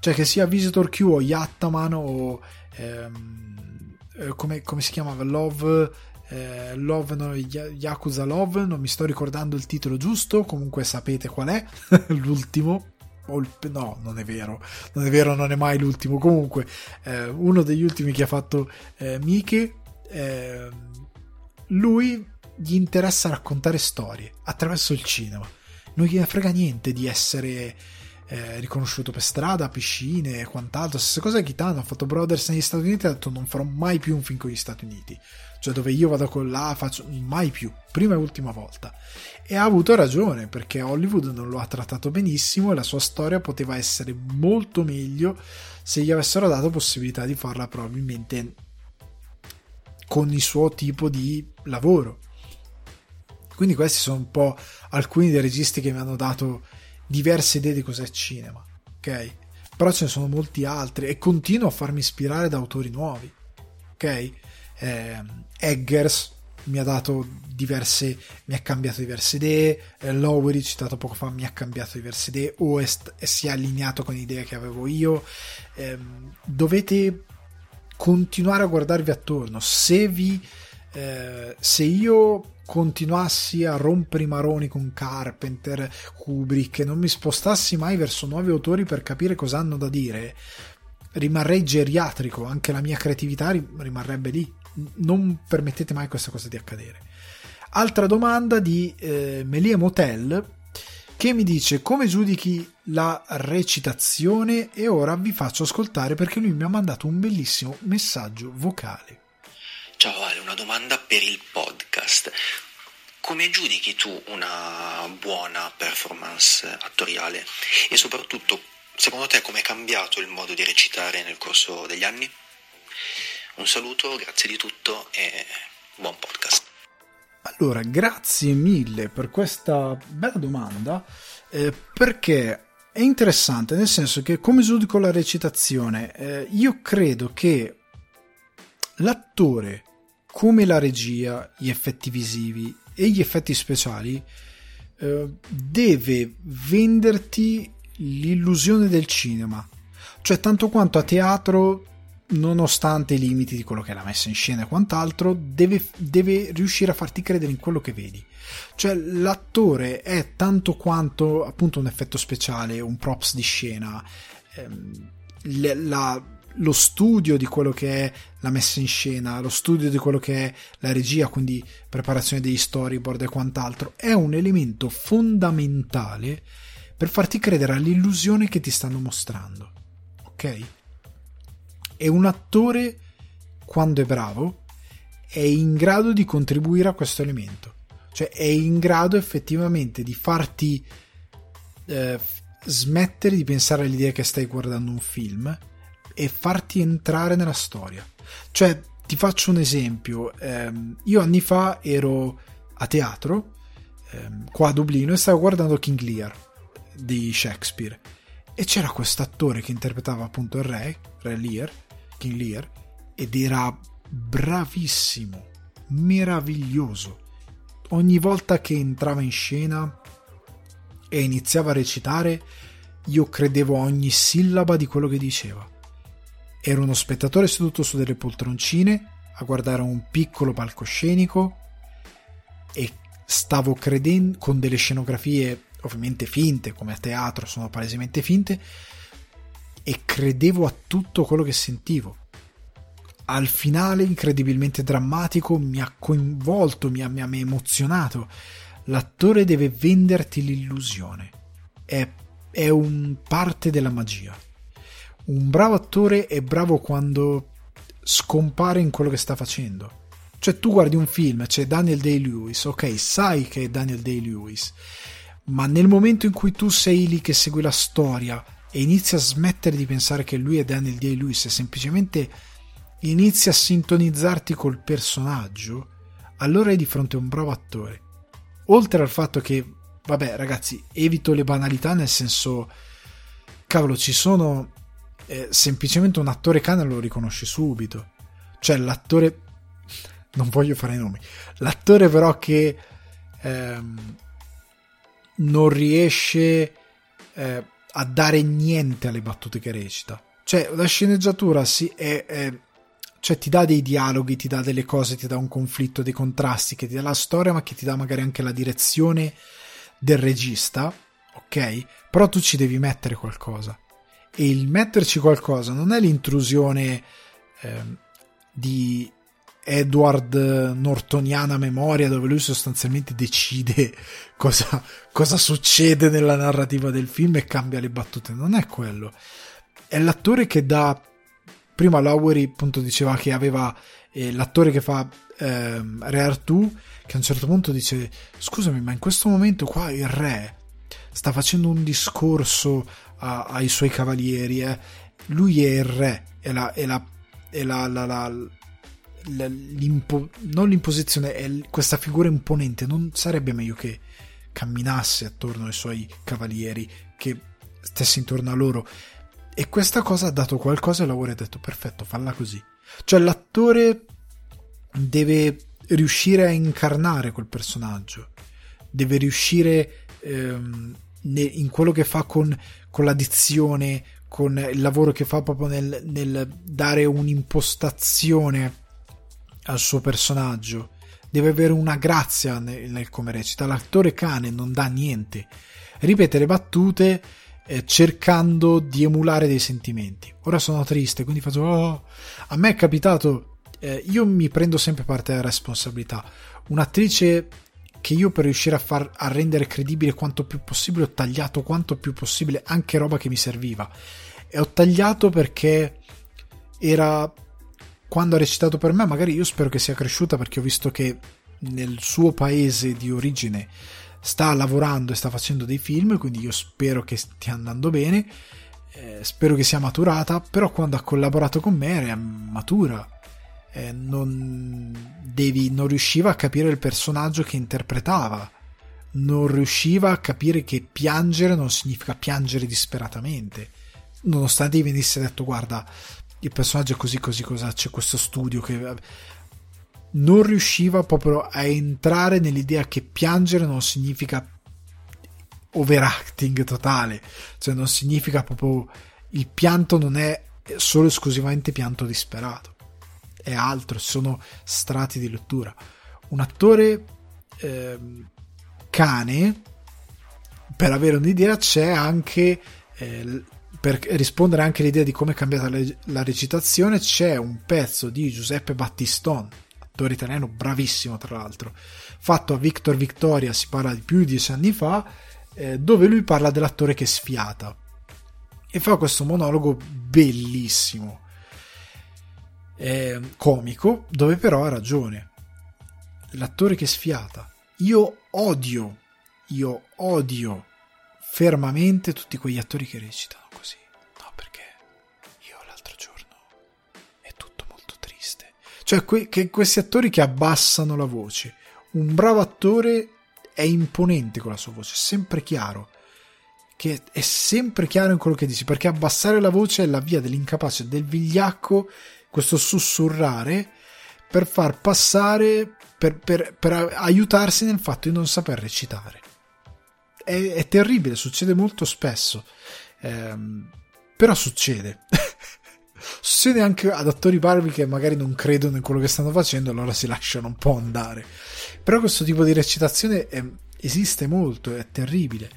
Cioè che sia Visitor Q o Yattaman o ehm, eh, come, come, si chiamava Love, eh, Love no, Yakuza Love, non mi sto ricordando il titolo giusto, comunque sapete qual è, l'ultimo. No, non è vero, non è vero, non è mai l'ultimo. Comunque, eh, uno degli ultimi che ha fatto eh, Miki, eh, lui gli interessa raccontare storie attraverso il cinema. Non gliene frega niente di essere eh, riconosciuto per strada, piscine e quant'altro. Stessa cosa Kitano ha fatto Brothers negli Stati Uniti ha detto non farò mai più un film con gli Stati Uniti. Cioè dove io vado con là faccio mai più, prima e ultima volta. E ha avuto ragione perché Hollywood non lo ha trattato benissimo e la sua storia poteva essere molto meglio se gli avessero dato possibilità di farla probabilmente con il suo tipo di lavoro. Quindi questi sono un po' alcuni dei registi che mi hanno dato diverse idee di cos'è cinema, ok? Però ce ne sono molti altri e continuo a farmi ispirare da autori nuovi, ok? Eh, Eggers mi ha dato diverse, mi ha cambiato diverse idee, eh, Lowery citato poco fa mi ha cambiato diverse idee o è, si è allineato con idee che avevo io. Eh, dovete continuare a guardarvi attorno. Se vi eh, se io continuassi a rompere i maroni con Carpenter, Kubrick e non mi spostassi mai verso nuovi autori per capire cosa hanno da dire, rimarrei geriatrico, anche la mia creatività rimarrebbe lì. Non permettete mai questa cosa di accadere. Altra domanda di eh, Melia Motel che mi dice come giudichi la recitazione e ora vi faccio ascoltare perché lui mi ha mandato un bellissimo messaggio vocale. Ciao Ale, una domanda per il podcast. Come giudichi tu una buona performance attoriale e soprattutto, secondo te, come è cambiato il modo di recitare nel corso degli anni? Un saluto, grazie di tutto e buon podcast. Allora, grazie mille per questa bella domanda eh, perché è interessante nel senso che come giudico la recitazione, eh, io credo che l'attore come la regia, gli effetti visivi e gli effetti speciali eh, deve venderti l'illusione del cinema. Cioè, tanto quanto a teatro, nonostante i limiti di quello che è la messa in scena e quant'altro, deve, deve riuscire a farti credere in quello che vedi. Cioè, l'attore è tanto quanto appunto un effetto speciale, un props di scena, ehm, la, lo studio di quello che è la messa in scena, lo studio di quello che è la regia, quindi preparazione degli storyboard e quant'altro, è un elemento fondamentale per farti credere all'illusione che ti stanno mostrando. Ok? E un attore, quando è bravo, è in grado di contribuire a questo elemento. Cioè è in grado effettivamente di farti eh, smettere di pensare all'idea che stai guardando un film e farti entrare nella storia. Cioè, ti faccio un esempio. Ehm, io anni fa ero a teatro, ehm, qua a Dublino, e stavo guardando King Lear di Shakespeare e c'era questo attore che interpretava appunto il re, Re Lear, King Lear, ed era bravissimo, meraviglioso. Ogni volta che entrava in scena e iniziava a recitare, io credevo a ogni sillaba di quello che diceva. Ero uno spettatore seduto su delle poltroncine a guardare un piccolo palcoscenico e stavo credendo con delle scenografie ovviamente finte, come a teatro sono palesemente finte, e credevo a tutto quello che sentivo. Al finale, incredibilmente drammatico, mi ha coinvolto, mi ha, mi ha emozionato. L'attore deve venderti l'illusione. È, è un parte della magia. Un bravo attore è bravo quando scompare in quello che sta facendo. Cioè, tu guardi un film, c'è Daniel Day-Lewis, ok, sai che è Daniel Day-Lewis ma nel momento in cui tu sei lì che segui la storia e inizi a smettere di pensare che lui è Daniel Day-Lewis e semplicemente inizi a sintonizzarti col personaggio, allora hai di fronte a un bravo attore. Oltre al fatto che, vabbè ragazzi, evito le banalità nel senso, cavolo, ci sono eh, semplicemente un attore cane lo riconosci subito. Cioè l'attore, non voglio fare nomi, l'attore però che... Ehm, non riesce eh, a dare niente alle battute che recita. Cioè, la sceneggiatura sì, è, è, cioè, ti dà dei dialoghi, ti dà delle cose, ti dà un conflitto, dei contrasti, che ti dà la storia, ma che ti dà magari anche la direzione del regista, ok? Però tu ci devi mettere qualcosa. E il metterci qualcosa non è l'intrusione eh, di Edward Nortoniana memoria dove lui sostanzialmente decide cosa, cosa succede nella narrativa del film e cambia le battute. Non è quello. È l'attore che dà. Prima Lowery appunto diceva che aveva eh, l'attore che fa eh, Re Artù che a un certo punto dice scusami ma in questo momento qua il re sta facendo un discorso a, ai suoi cavalieri eh. lui è il re è la, è la, è la, la, non l'imposizione, è questa figura imponente. Non sarebbe meglio che camminasse attorno ai suoi cavalieri, che stesse intorno a loro. E questa cosa ha dato qualcosa e Laura ha detto: perfetto, falla così. Cioè, l'attore deve riuscire a incarnare quel personaggio, deve riuscire ehm, in quello che fa con, con la dizione, con il lavoro che fa proprio nel, nel dare un'impostazione al suo personaggio, deve avere una grazia nel, nel come recita. L'attore cane non dà niente, ripete le battute eh, cercando di emulare dei sentimenti. Ora sono triste, quindi faccio. Oh. A me è capitato, eh, io mi prendo sempre parte della responsabilità. Un'attrice che io per riuscire a, far, a rendere credibile quanto più possibile ho tagliato quanto più possibile anche roba che mi serviva. E ho tagliato perché era quando ha recitato per me, magari io spero che sia cresciuta perché ho visto che nel suo paese di origine sta lavorando e sta facendo dei film, quindi io spero che stia andando bene, eh, spero che sia maturata, però quando ha collaborato con me era matura, eh, non, devi, non riusciva a capire il personaggio che interpretava, non riusciva a capire che piangere non significa piangere disperatamente, nonostante gli venisse detto guarda il personaggio è così così cosa c'è questo studio che non riusciva proprio a entrare nell'idea che piangere non significa overacting totale, cioè non significa proprio il pianto non è solo esclusivamente pianto disperato, è altro, sono strati di lettura. Un attore eh, cane, per avere un'idea, c'è anche eh, per rispondere anche all'idea di come è cambiata la recitazione, c'è un pezzo di Giuseppe Battiston, attore italiano bravissimo tra l'altro, fatto a Victor Victoria, si parla di più di dieci anni fa, eh, dove lui parla dell'attore che sfiata e fa questo monologo bellissimo, eh, comico, dove però ha ragione. L'attore che sfiata. Io odio, io odio fermamente tutti quegli attori che recitano così. No, perché io l'altro giorno è tutto molto triste. Cioè, que- che questi attori che abbassano la voce. Un bravo attore è imponente con la sua voce, è sempre chiaro. Che è sempre chiaro in quello che dici, perché abbassare la voce è la via dell'incapace, del vigliacco, questo sussurrare, per far passare, per, per, per aiutarsi nel fatto di non saper recitare è, è terribile, succede molto spesso. Ehm, però succede. succede anche ad attori bravi che magari non credono in quello che stanno facendo, allora si lasciano un po' andare. Però questo tipo di recitazione è, esiste molto, è terribile.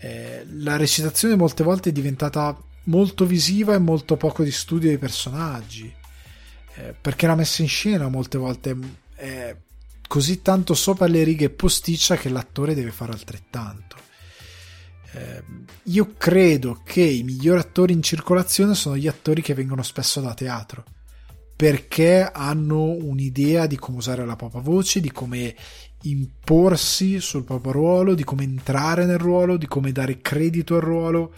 Eh, la recitazione molte volte è diventata molto visiva e molto poco di studio dei personaggi. Eh, perché la messa in scena molte volte è così tanto sopra le righe posticcia che l'attore deve fare altrettanto. Eh, io credo che i migliori attori in circolazione sono gli attori che vengono spesso da teatro perché hanno un'idea di come usare la propria voce, di come imporsi sul proprio ruolo, di come entrare nel ruolo, di come dare credito al ruolo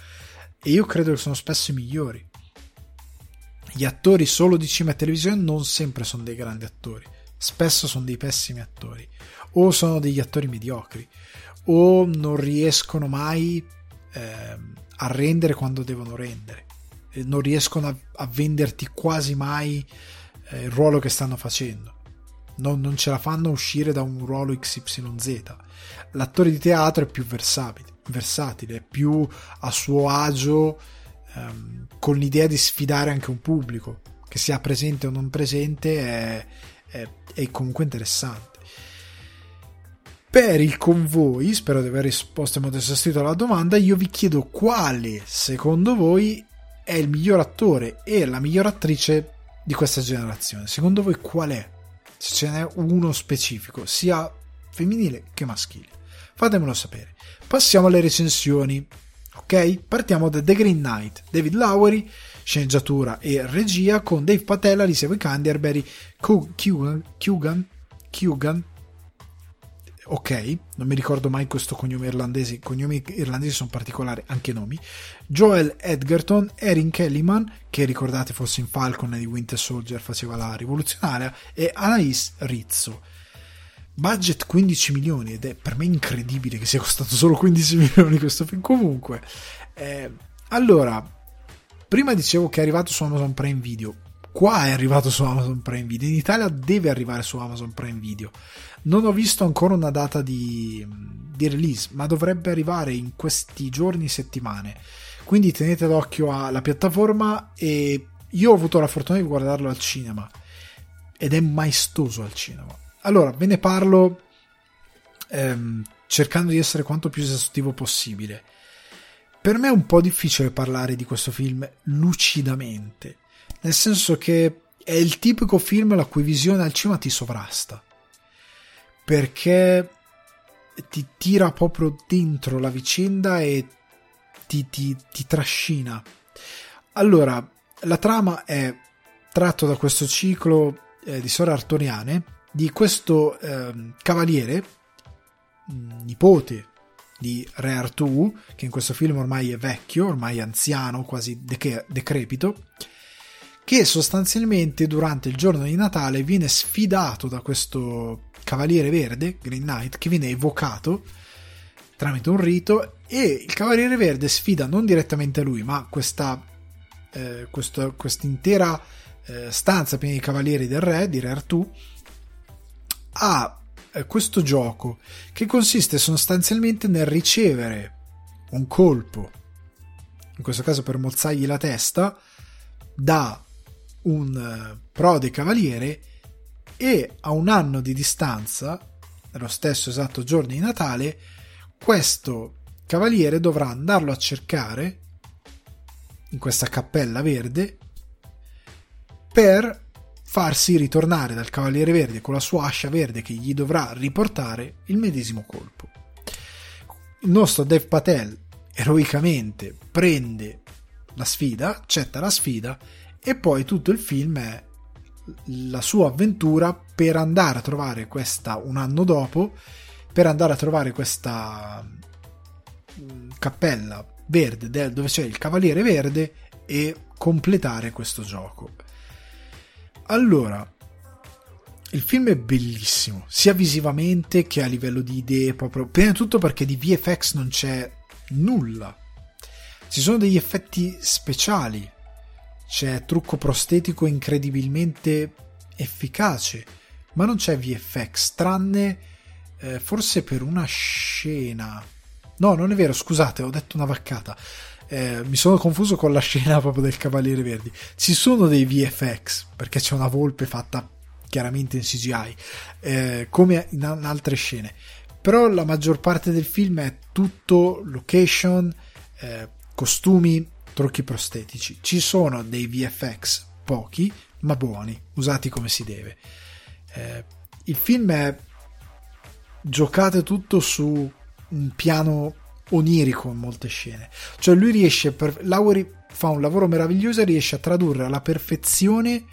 e io credo che sono spesso i migliori. Gli attori solo di cinema e televisione non sempre sono dei grandi attori, spesso sono dei pessimi attori o sono degli attori mediocri o non riescono mai eh, a rendere quando devono rendere, non riescono a, a venderti quasi mai eh, il ruolo che stanno facendo. Non, non, ce la fanno uscire da un ruolo XYZ. L'attore di teatro è più versabile, versatile, è più a suo agio ehm, con l'idea di sfidare anche un pubblico, che sia presente o non presente, è, è, è comunque interessante. Per il convoi, spero di aver risposto in modo esaustivo alla domanda, io vi chiedo quale secondo voi è il miglior attore e la miglior attrice di questa generazione. Secondo voi qual è? Se ce n'è uno specifico, sia femminile che maschile. Fatemelo sapere. Passiamo alle recensioni. Ok? Partiamo da The Green Knight, David Lowery, sceneggiatura e regia con Dave Patella, Alicia Vikander, Kugan, Kugan, Kugan ok, non mi ricordo mai questo cognome irlandese, i cognomi irlandesi sono particolari, anche nomi, Joel Edgerton, Erin Kellyman, che ricordate forse in Falcon di Winter Soldier faceva la rivoluzionaria, e Anais Rizzo. Budget 15 milioni ed è per me incredibile che sia costato solo 15 milioni questo film. Comunque, eh, allora, prima dicevo che è arrivato su Amazon Prime Video. Qua è arrivato su Amazon Prime Video. In Italia deve arrivare su Amazon Prime Video. Non ho visto ancora una data di, di release, ma dovrebbe arrivare in questi giorni, settimane. Quindi tenete d'occhio alla piattaforma e io ho avuto la fortuna di guardarlo al cinema ed è maestoso al cinema. Allora, ve ne parlo ehm, cercando di essere quanto più esaustivo possibile. Per me è un po' difficile parlare di questo film lucidamente, nel senso che è il tipico film la cui visione al cinema ti sovrasta perché ti tira proprio dentro la vicenda e ti, ti, ti trascina. Allora, la trama è tratto da questo ciclo eh, di storie arturiane di questo eh, cavaliere, mm, nipote di Re Artù, che in questo film ormai è vecchio, ormai anziano, quasi de- decrepito, che sostanzialmente durante il giorno di Natale viene sfidato da questo Cavaliere Verde, Green Knight, che viene evocato tramite un rito e il Cavaliere Verde sfida non direttamente lui, ma questa eh, questa intera eh, stanza piena di cavalieri del re, di Re Artù, a eh, questo gioco che consiste sostanzialmente nel ricevere un colpo, in questo caso per mozzargli la testa, da un eh, prode cavaliere e a un anno di distanza, nello stesso esatto giorno di Natale, questo cavaliere dovrà andarlo a cercare in questa cappella verde per farsi ritornare dal Cavaliere Verde con la sua ascia verde che gli dovrà riportare il medesimo colpo. Il nostro Dev Patel eroicamente prende la sfida, accetta la sfida e poi tutto il film è la sua avventura per andare a trovare questa un anno dopo per andare a trovare questa mm, cappella verde dove c'è il cavaliere verde e completare questo gioco allora, il film è bellissimo, sia visivamente che a livello di idee, proprio. Prima di tutto perché di VFX non c'è nulla. Ci sono degli effetti speciali, c'è trucco prostetico incredibilmente efficace, ma non c'è VFX, tranne eh, forse per una scena. No, non è vero, scusate, ho detto una vaccata eh, mi sono confuso con la scena proprio del Cavaliere Verdi. Ci sono dei VFX, perché c'è una volpe fatta chiaramente in CGI, eh, come in altre scene. Però la maggior parte del film è tutto location, eh, costumi, trucchi prostetici. Ci sono dei VFX, pochi, ma buoni, usati come si deve. Eh, il film è giocato tutto su un piano onirico in molte scene. Cioè lui riesce, per, Lauri fa un lavoro meraviglioso e riesce a tradurre alla perfezione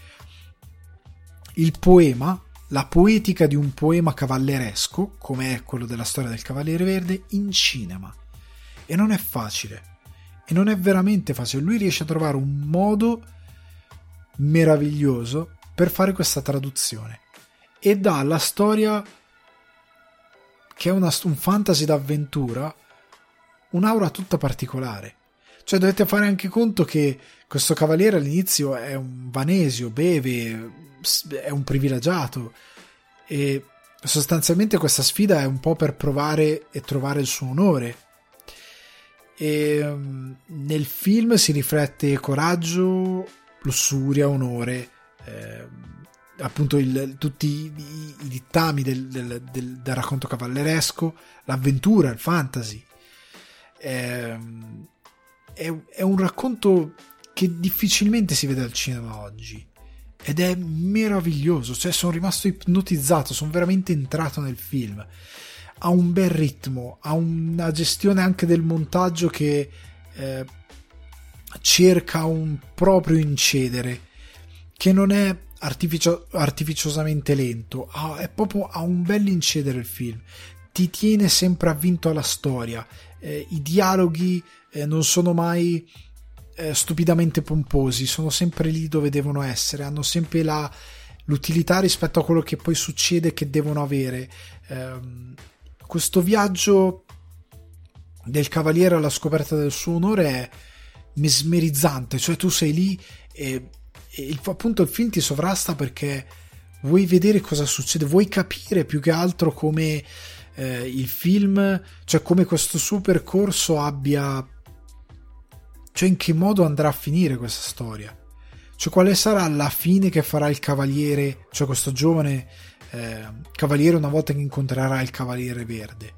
il poema, la poetica di un poema cavalleresco, come è quello della storia del Cavaliere Verde, in cinema. E non è facile. E non è veramente facile. Lui riesce a trovare un modo meraviglioso per fare questa traduzione. E dà alla storia, che è una, un fantasy d'avventura, un'aura tutta particolare. Cioè dovete fare anche conto che questo cavaliere all'inizio è un vanesio, beve, è un privilegiato e sostanzialmente questa sfida è un po' per provare e trovare il suo onore. E mm, nel film si riflette coraggio, lussuria, onore, eh, appunto il, tutti i, i dittami del, del, del, del racconto cavalleresco, l'avventura, il fantasy è, è, è un racconto che difficilmente si vede al cinema oggi. Ed è meraviglioso, cioè sono rimasto ipnotizzato, sono veramente entrato nel film. Ha un bel ritmo, ha una gestione anche del montaggio che eh, cerca un proprio incedere, che non è artificio- artificiosamente lento, ha, è proprio, ha un bel incedere il film, ti tiene sempre avvinto alla storia eh, i dialoghi eh, non sono mai eh, stupidamente pomposi, sono sempre lì dove devono essere, hanno sempre la, l'utilità rispetto a quello che poi succede che devono avere. Ehm, questo viaggio del cavaliere alla scoperta del suo onore è mesmerizzante, cioè tu sei lì e, e il, appunto il film ti sovrasta perché vuoi vedere cosa succede, vuoi capire più che altro come eh, il film, cioè come questo suo percorso abbia... cioè in che modo andrà a finire questa storia. Cioè quale sarà la fine che farà il cavaliere, cioè questo giovane eh, cavaliere una volta che incontrerà il cavaliere verde.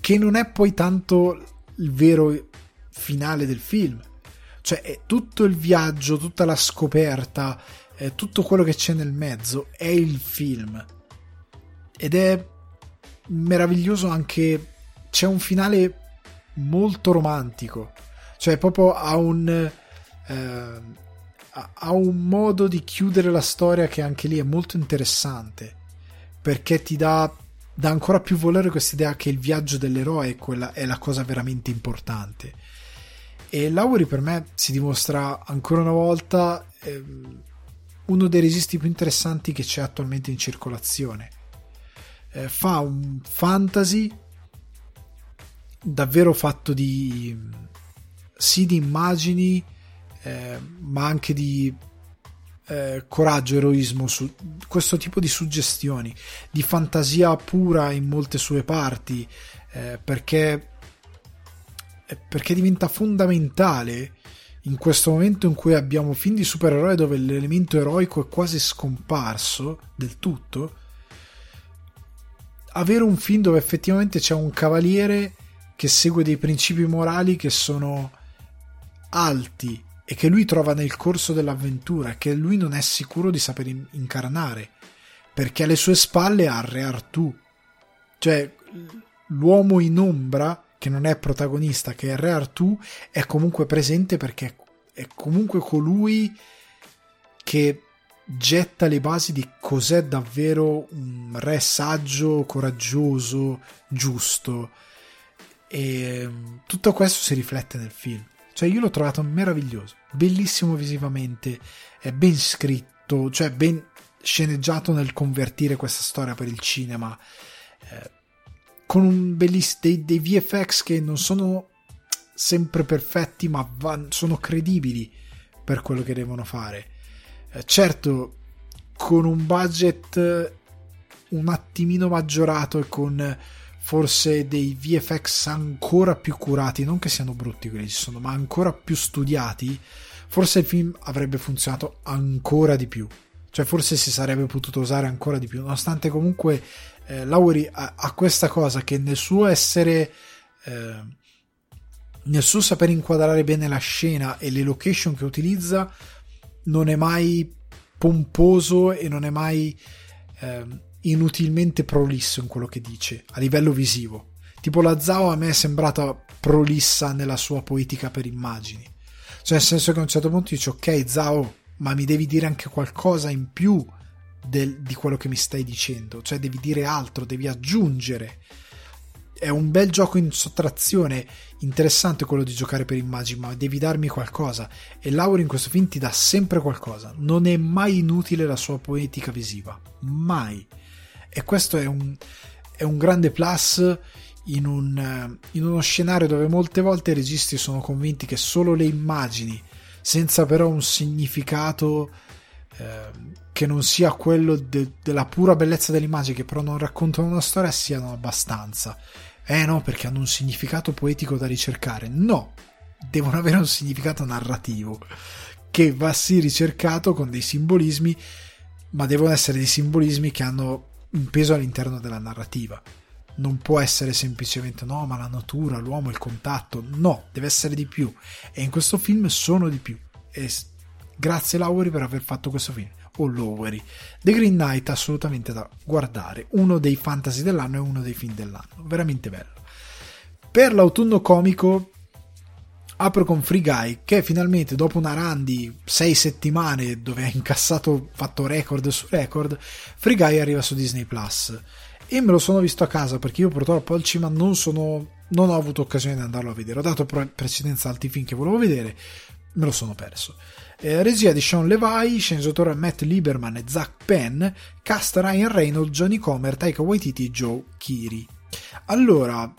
Che non è poi tanto il vero finale del film. Cioè tutto il viaggio, tutta la scoperta, eh, tutto quello che c'è nel mezzo è il film. Ed è meraviglioso anche c'è un finale molto romantico. Cioè proprio ha un eh, ha un modo di chiudere la storia che anche lì è molto interessante perché ti dà, dà ancora più valore questa idea che il viaggio dell'eroe è, quella, è la cosa veramente importante. E Lauri per me si dimostra ancora una volta eh, uno dei resisti più interessanti che c'è attualmente in circolazione eh, fa un fantasy davvero fatto di sì di immagini eh, ma anche di eh, coraggio, eroismo, su questo tipo di suggestioni, di fantasia pura in molte sue parti, eh, perché perché diventa fondamentale in questo momento in cui abbiamo film di supereroi dove l'elemento eroico è quasi scomparso del tutto, avere un film dove effettivamente c'è un cavaliere che segue dei principi morali che sono alti e che lui trova nel corso dell'avventura, che lui non è sicuro di saper incarnare, perché alle sue spalle ha Re Artù. Cioè, l'uomo in ombra, che non è protagonista, che è Re Artù, è comunque presente perché è comunque colui che getta le basi di cos'è davvero un re saggio, coraggioso, giusto. E mm, tutto questo si riflette nel film. Cioè, io l'ho trovato meraviglioso, bellissimo visivamente, è ben scritto, cioè ben sceneggiato nel convertire questa storia per il cinema. Eh, con belliss- dei, dei, VFX che non sono sempre perfetti, ma van- sono credibili per quello che devono fare. Eh, certo, con un budget un attimino maggiorato e con forse dei VFX ancora più curati, non che siano brutti quelli ci sono, ma ancora più studiati, forse il film avrebbe funzionato ancora di più. Cioè forse si sarebbe potuto usare ancora di più, nonostante comunque eh, Lowry ha, ha, questa cosa che nel suo essere... Eh, nel suo saper inquadrare bene la scena e le location che utilizza, non è mai pomposo e non è mai eh, inutilmente prolisso in quello che dice a livello visivo. Tipo la Zao a me è sembrata prolissa nella sua poetica per immagini. Cioè, nel senso che a un certo punto dici, ok, Zao, ma mi devi dire anche qualcosa in più del, di quello che mi stai dicendo. Cioè, devi dire altro, devi aggiungere. È un bel gioco in sottrazione, interessante quello di giocare per immagini, ma devi darmi qualcosa. E Laura in questo film ti dà sempre qualcosa. Non è mai inutile la sua poetica visiva. Mai e questo è un, è un grande plus in, un, in uno scenario dove molte volte i registi sono convinti che solo le immagini, senza però un significato eh, che non sia quello de, della pura bellezza dell'immagine, che però non raccontano una storia, siano abbastanza. Eh no, perché hanno un significato poetico da ricercare. No, devono avere un significato narrativo che va sì ricercato con dei simbolismi, ma devono essere dei simbolismi che hanno un peso all'interno della narrativa. Non può essere semplicemente no, ma la natura, l'uomo, il contatto. No, deve essere di più. E in questo film sono di più. E grazie Lowery per aver fatto questo film. O Lowery. The Green Knight assolutamente da guardare. Uno dei fantasy dell'anno e uno dei film dell'anno. Veramente bello. Per l'autunno comico apro con Free Guy che finalmente dopo una run di 6 settimane dove ha incassato fatto record su record Free Guy arriva su Disney Plus e me lo sono visto a casa perché io purtroppo al cinema non sono non ho avuto occasione di andarlo a vedere ho dato precedenza al altri film che volevo vedere me lo sono perso eh, regia di Sean Levi, sceneggiatore Matt Lieberman e Zach Penn, cast Ryan Reynolds, Johnny Comer, Taika Waititi e Joe Kiri. Allora,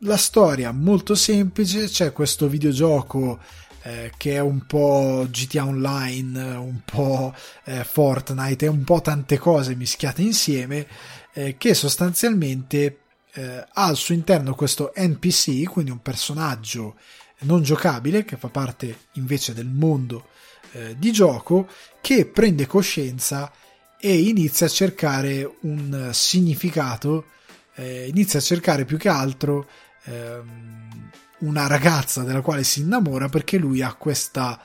la storia molto semplice, c'è questo videogioco eh, che è un po' GTA Online, un po' eh, Fortnite e un po' tante cose mischiate insieme eh, che sostanzialmente eh, ha al suo interno questo NPC, quindi un personaggio non giocabile che fa parte invece del mondo eh, di gioco che prende coscienza e inizia a cercare un significato, eh, inizia a cercare più che altro ehm, una ragazza della quale si innamora perché lui ha questa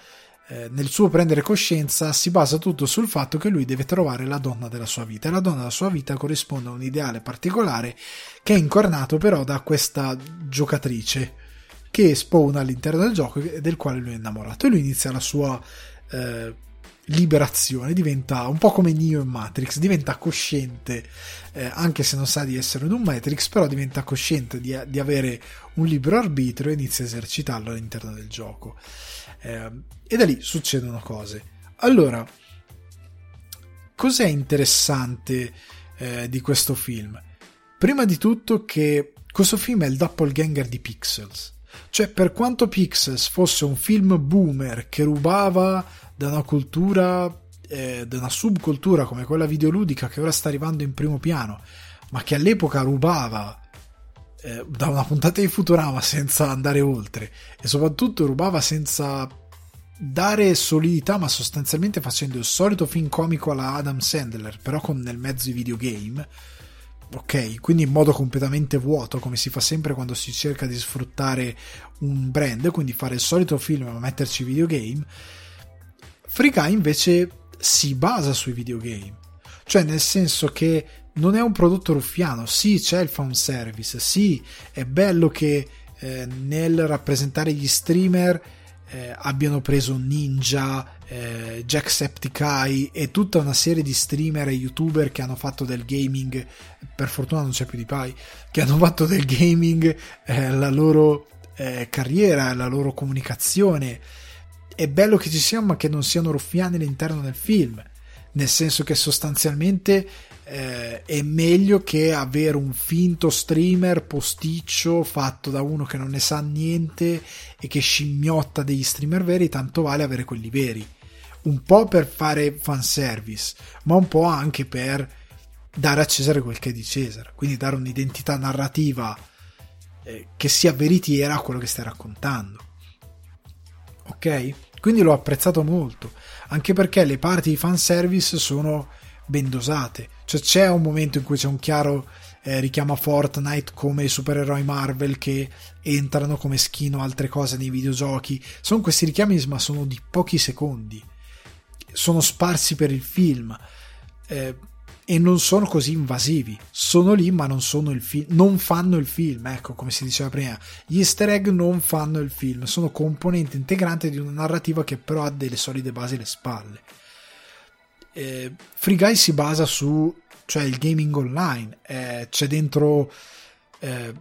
eh, nel suo prendere coscienza si basa tutto sul fatto che lui deve trovare la donna della sua vita. E la donna della sua vita corrisponde a un ideale particolare che è incarnato però da questa giocatrice che spawna all'interno del gioco e del quale lui è innamorato e lui inizia la sua eh, liberazione, diventa un po' come Neo in Matrix, diventa cosciente, eh, anche se non sa di essere in un Matrix, però diventa cosciente di, di avere un libero arbitrio e inizia a esercitarlo all'interno del gioco. Eh, e da lì succedono cose. Allora, cos'è interessante eh, di questo film? Prima di tutto che questo film è il doppelganger di Pixels. Cioè, per quanto Pixels fosse un film boomer che rubava da una cultura, eh, da una subcultura come quella videoludica che ora sta arrivando in primo piano, ma che all'epoca rubava eh, da una puntata di Futurama senza andare oltre e soprattutto rubava senza dare solidità ma sostanzialmente facendo il solito film comico alla Adam Sandler però con nel mezzo i videogame ok quindi in modo completamente vuoto come si fa sempre quando si cerca di sfruttare un brand quindi fare il solito film ma metterci videogame Free Guy invece si basa sui videogame. Cioè nel senso che non è un prodotto ruffiano, sì c'è il fan service, sì è bello che eh, nel rappresentare gli streamer eh, abbiano preso Ninja, eh, Jacksepticeye e tutta una serie di streamer e youtuber che hanno fatto del gaming, per fortuna non c'è più di Pai, che hanno fatto del gaming eh, la loro eh, carriera, la loro comunicazione. È bello che ci siano ma che non siano ruffiani all'interno del film, nel senso che sostanzialmente eh, è meglio che avere un finto streamer posticcio fatto da uno che non ne sa niente e che scimmiotta degli streamer veri, tanto vale avere quelli veri. Un po' per fare fanservice, ma un po' anche per dare a Cesare quel che è di Cesare, quindi dare un'identità narrativa eh, che sia veritiera a quello che stai raccontando. Ok? Quindi l'ho apprezzato molto, anche perché le parti di fanservice sono ben dosate. Cioè c'è un momento in cui c'è un chiaro eh, richiamo a Fortnite come i supereroi Marvel che entrano come skin o altre cose nei videogiochi. Sono questi richiami ma sono di pochi secondi. Sono sparsi per il film. Eh, e non sono così invasivi. Sono lì, ma non sono il film. Non fanno il film, ecco, come si diceva prima. Gli easter egg non fanno il film, sono componente integrante di una narrativa che però ha delle solide basi alle spalle eh, Free Guy si basa su cioè il gaming online, eh, c'è dentro eh,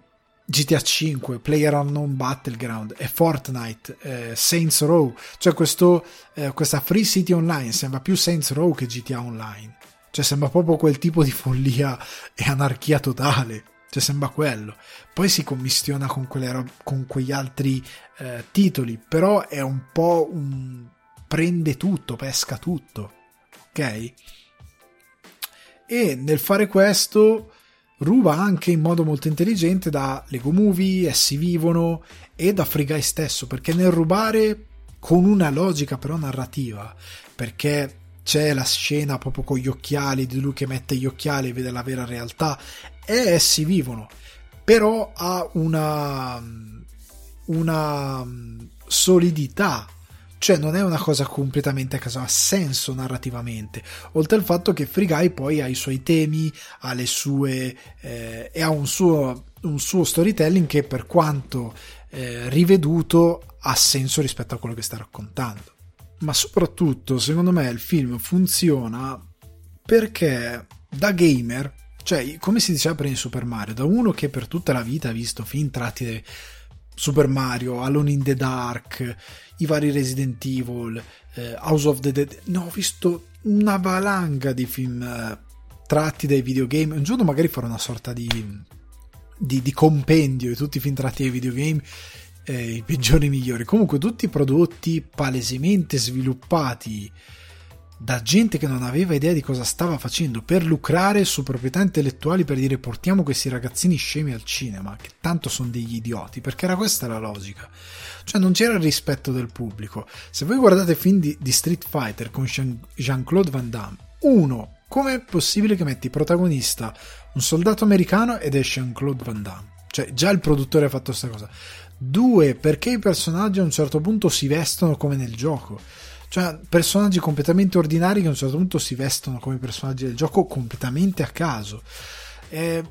GTA 5, Player Unknown Battleground e Fortnite, eh, Saints Row, cioè questo, eh, questa Free City Online sembra più Saints Row che GTA Online, cioè sembra proprio quel tipo di follia e anarchia totale, cioè sembra quello. Poi si commistiona con, quelle, con quegli altri eh, titoli, però è un po' un prende tutto, pesca tutto ok? E nel fare questo ruba anche in modo molto intelligente da Lego Movie, Essi Vivono e da Free Guy stesso, perché nel rubare con una logica però narrativa, perché c'è la scena proprio con gli occhiali di lui che mette gli occhiali e vede la vera realtà e essi vivono però ha una una solidità cioè non è una cosa completamente a caso, ha senso narrativamente, oltre al fatto che Free Guy poi ha i suoi temi, ha le sue eh, e ha un suo, un suo storytelling che per quanto eh, riveduto ha senso rispetto a quello che sta raccontando. Ma soprattutto, secondo me, il film funziona perché da gamer, cioè come si diceva prima in Super Mario, da uno che per tutta la vita ha visto film tratti Super Mario, Alone in the Dark, i vari Resident Evil, eh, House of the Dead. No, ho visto una valanga di film eh, tratti dai videogame. Un giorno magari farò una sorta di, di, di compendio di tutti i film tratti dai videogame. Eh, i peggiori e i migliori. Comunque, tutti prodotti palesemente sviluppati da gente che non aveva idea di cosa stava facendo per lucrare su proprietà intellettuali per dire portiamo questi ragazzini scemi al cinema che tanto sono degli idioti perché era questa la logica. Cioè non c'era il rispetto del pubblico. Se voi guardate film di, di Street Fighter con Jean-Claude Van Damme uno com'è possibile che metti protagonista un soldato americano ed è Jean-Claude Van Damme? Cioè già il produttore ha fatto questa cosa. Due perché i personaggi a un certo punto si vestono come nel gioco cioè, personaggi completamente ordinari che a un certo punto si vestono come personaggi del gioco completamente a caso. Eh,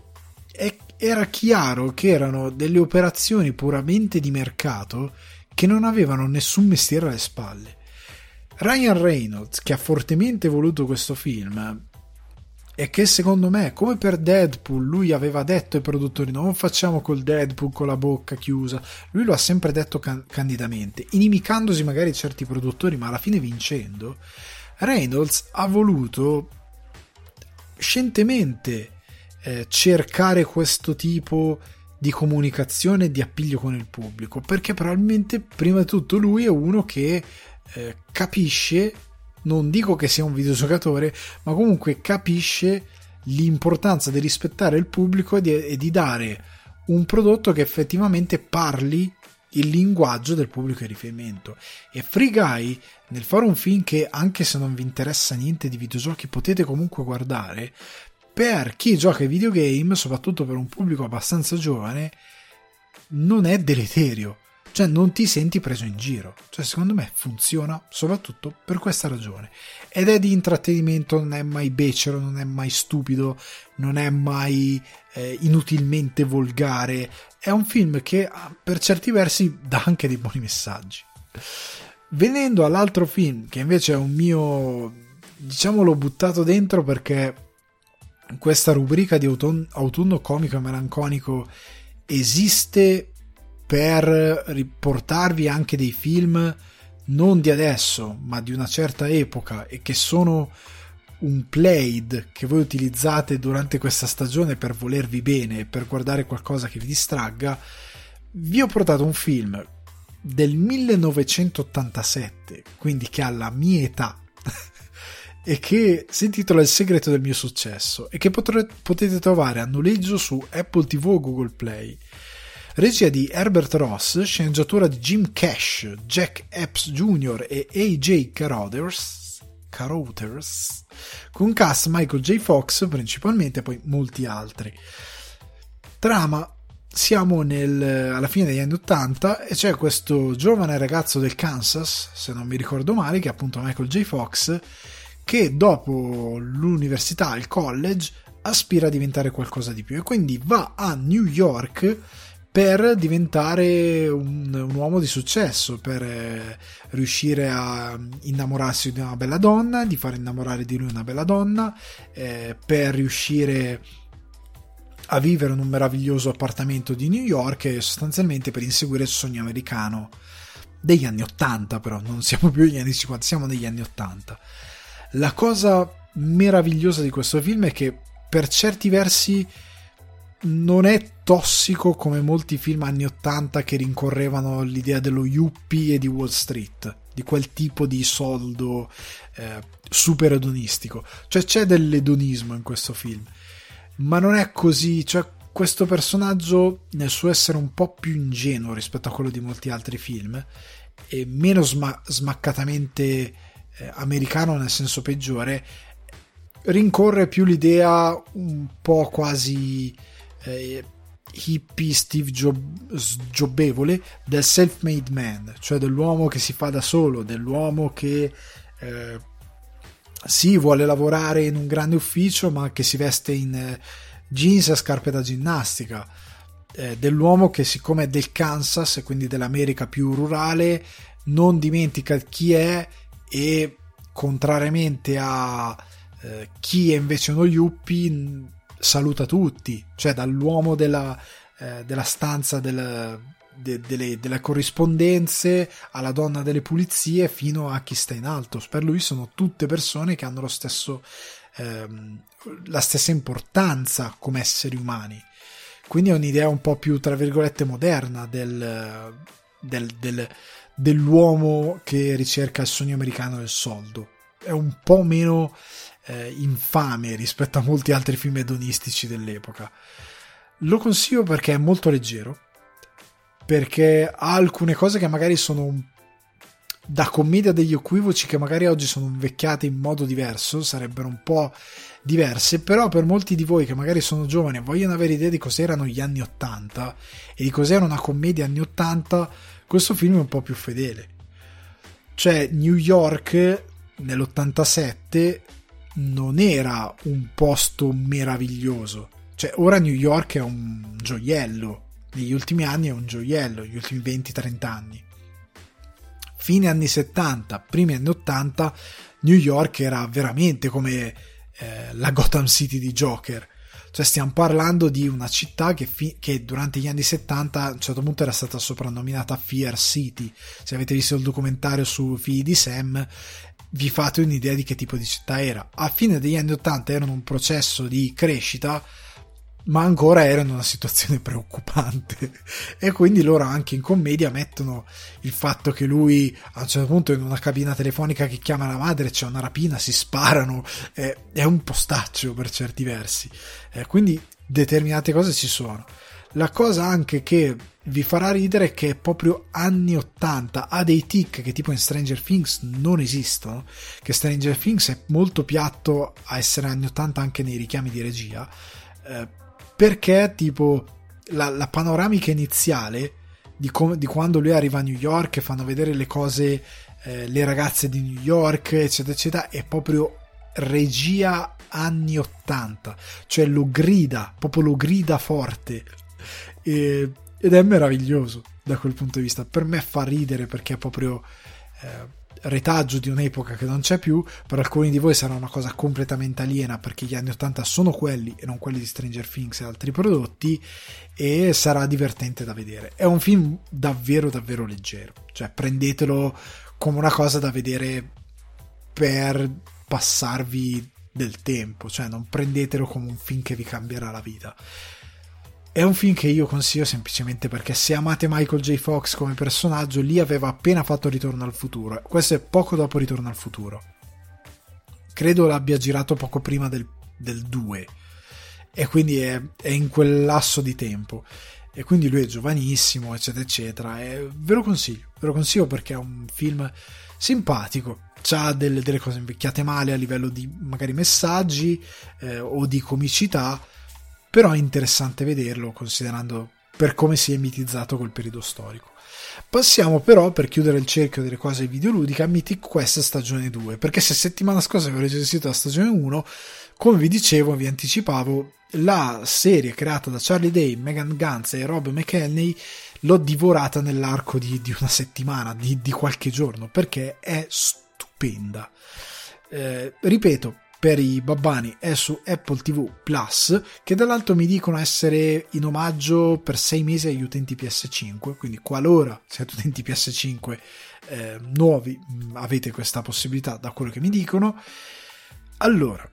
e, era chiaro che erano delle operazioni puramente di mercato che non avevano nessun mestiere alle spalle. Ryan Reynolds, che ha fortemente voluto questo film, e che secondo me, come per Deadpool, lui aveva detto ai produttori non facciamo col Deadpool con la bocca chiusa, lui lo ha sempre detto can- candidamente, inimicandosi magari certi produttori, ma alla fine vincendo, Reynolds ha voluto scientemente eh, cercare questo tipo di comunicazione e di appiglio con il pubblico, perché probabilmente prima di tutto lui è uno che eh, capisce non dico che sia un videogiocatore, ma comunque capisce l'importanza di rispettare il pubblico e di, e di dare un prodotto che effettivamente parli il linguaggio del pubblico di riferimento. E Free Guy, nel fare un film che anche se non vi interessa niente di videogiochi potete comunque guardare, per chi gioca ai videogame, soprattutto per un pubblico abbastanza giovane, non è deleterio. Cioè non ti senti preso in giro. Cioè secondo me funziona soprattutto per questa ragione. Ed è di intrattenimento, non è mai becero, non è mai stupido, non è mai eh, inutilmente volgare. È un film che ah, per certi versi dà anche dei buoni messaggi. Venendo all'altro film, che invece è un mio, diciamo, l'ho buttato dentro perché questa rubrica di autunno, autunno comico e melanconico esiste per riportarvi anche dei film non di adesso, ma di una certa epoca e che sono un played che voi utilizzate durante questa stagione per volervi bene per guardare qualcosa che vi distragga, vi ho portato un film del 1987, quindi che ha la mia età e che si intitola Il segreto del mio successo e che potre, potete trovare a noleggio su Apple TV o Google Play regia di Herbert Ross, sceneggiatura di Jim Cash, Jack Epps Jr. e A.J. Carothers, Carothers, con cast Michael J. Fox principalmente e poi molti altri. Trama siamo nel, alla fine degli anni 80 e c'è questo giovane ragazzo del Kansas, se non mi ricordo male, che è appunto Michael J. Fox, che dopo l'università, il college, aspira a diventare qualcosa di più e quindi va a New York per diventare un, un, uomo di successo, per eh, riuscire a innamorarsi di una bella donna, di far innamorare di lui una bella donna, eh, per riuscire a vivere in un meraviglioso appartamento di New York e sostanzialmente per inseguire il sogno americano degli anni 80 però non siamo più negli anni 50 siamo negli anni 80 la cosa meravigliosa di questo film è che per certi versi non è tossico come molti film anni 80 che rincorrevano l'idea dello yuppie e di Wall Street, di quel tipo di soldo eh, super edonistico. Cioè c'è dell'edonismo in questo film, ma non è così, cioè questo personaggio nel suo essere un po' più ingenuo rispetto a quello di molti altri film e meno sma- smaccatamente eh, americano nel senso peggiore, rincorre più l'idea un po' quasi eh, hippie Steve Jobbevole del self-made man, cioè dell'uomo che si fa da solo, dell'uomo che eh, sì, vuole lavorare in un grande ufficio, ma che si veste in eh, jeans e scarpe da ginnastica. Eh, dell'uomo che, siccome è del Kansas e quindi dell'America più rurale, non dimentica chi è e, contrariamente a eh, chi è invece uno yuppie, saluta tutti, cioè dall'uomo della, eh, della stanza del, de, delle, delle, corrispondenze alla donna delle pulizie fino a chi sta in alto. Per lui sono tutte persone che hanno stesso, ehm, la stessa importanza come esseri umani. Quindi è un'idea un po' più, tra virgolette, moderna del, del, del, dell'uomo che ricerca il sogno americano del soldo. È un po' meno eh, infame rispetto a molti altri film edonistici dell'epoca. Lo consiglio perché è molto leggero, perché ha alcune cose che magari sono da commedia degli equivoci che magari oggi sono invecchiate in modo diverso, sarebbero un po' diverse, però per molti di voi che magari sono giovani e vogliono avere idea di cos'erano gli anni 80 e di cos'era una commedia anni 80, questo film è un po' più fedele. Cioè New York nell'87 non era un posto meraviglioso. Cioè, ora New York è un gioiello. Negli ultimi anni è un gioiello, negli ultimi 20-30 anni. Fine anni 70, primi anni 80, New York era veramente come eh, la Gotham City di Joker. Cioè, stiamo parlando di una città che, fi- che, durante gli anni 70 a un certo punto era stata soprannominata Fear City. Se avete visto il documentario su figli di Sam, vi fate un'idea di che tipo di città era. A fine degli anni 80 erano un processo di crescita, ma ancora era in una situazione preoccupante. e quindi loro anche in commedia mettono il fatto che lui a un certo punto in una cabina telefonica che chiama la madre c'è una rapina, si sparano, eh, è un postaccio per certi versi. Eh, quindi determinate cose ci sono. La cosa anche che vi farà ridere è che è proprio anni 80, ha dei tic che tipo in Stranger Things non esistono, che Stranger Things è molto piatto a essere anni 80 anche nei richiami di regia, eh, perché tipo la, la panoramica iniziale di, com- di, quando lui arriva a New York e fanno vedere le cose, eh, le ragazze di New York, eccetera, eccetera, è proprio regia anni 80, cioè lo grida, proprio lo grida forte. E, ed è meraviglioso da quel punto di vista. Per me fa ridere perché è proprio eh, retaggio di un'epoca che non c'è più. Per alcuni di voi sarà una cosa completamente aliena perché gli anni 80 sono quelli e non quelli di Stranger Things e altri prodotti. E sarà divertente da vedere. È un film davvero, davvero leggero. Cioè, prendetelo come una cosa da vedere per passarvi del tempo, cioè non prendetelo come un film che vi cambierà la vita. È un film che io consiglio semplicemente perché se amate Michael J. Fox come personaggio, lì aveva appena fatto Ritorno al futuro. Questo è poco dopo Ritorno al futuro. Credo l'abbia girato poco prima del, del 2 e quindi è, è, in quel lasso di tempo. E quindi lui è giovanissimo, eccetera, eccetera. E ve lo consiglio, ve lo consiglio perché è un film simpatico ha delle, delle, cose invecchiate male a livello di magari messaggi eh, o di comicità, però è interessante vederlo considerando per come si è mitizzato quel periodo storico. Passiamo però, per chiudere il cerchio delle cose videoludiche, a Mythic Quest stagione 2, perché se settimana scorsa avevo recensito la stagione 1, come vi dicevo, vi anticipavo, la serie creata da Charlie Day, Megan Gantz e Rob McElney l'ho divorata nell'arco di, di una settimana, di, di, qualche giorno, perché è stupenda. Eh, ripeto, per i babbani è su Apple TV Plus, che dall'altro mi dicono essere in omaggio per sei mesi agli utenti PS5, quindi qualora siete utenti PS5 eh, nuovi mm, avete questa possibilità da quello che mi dicono. Allora,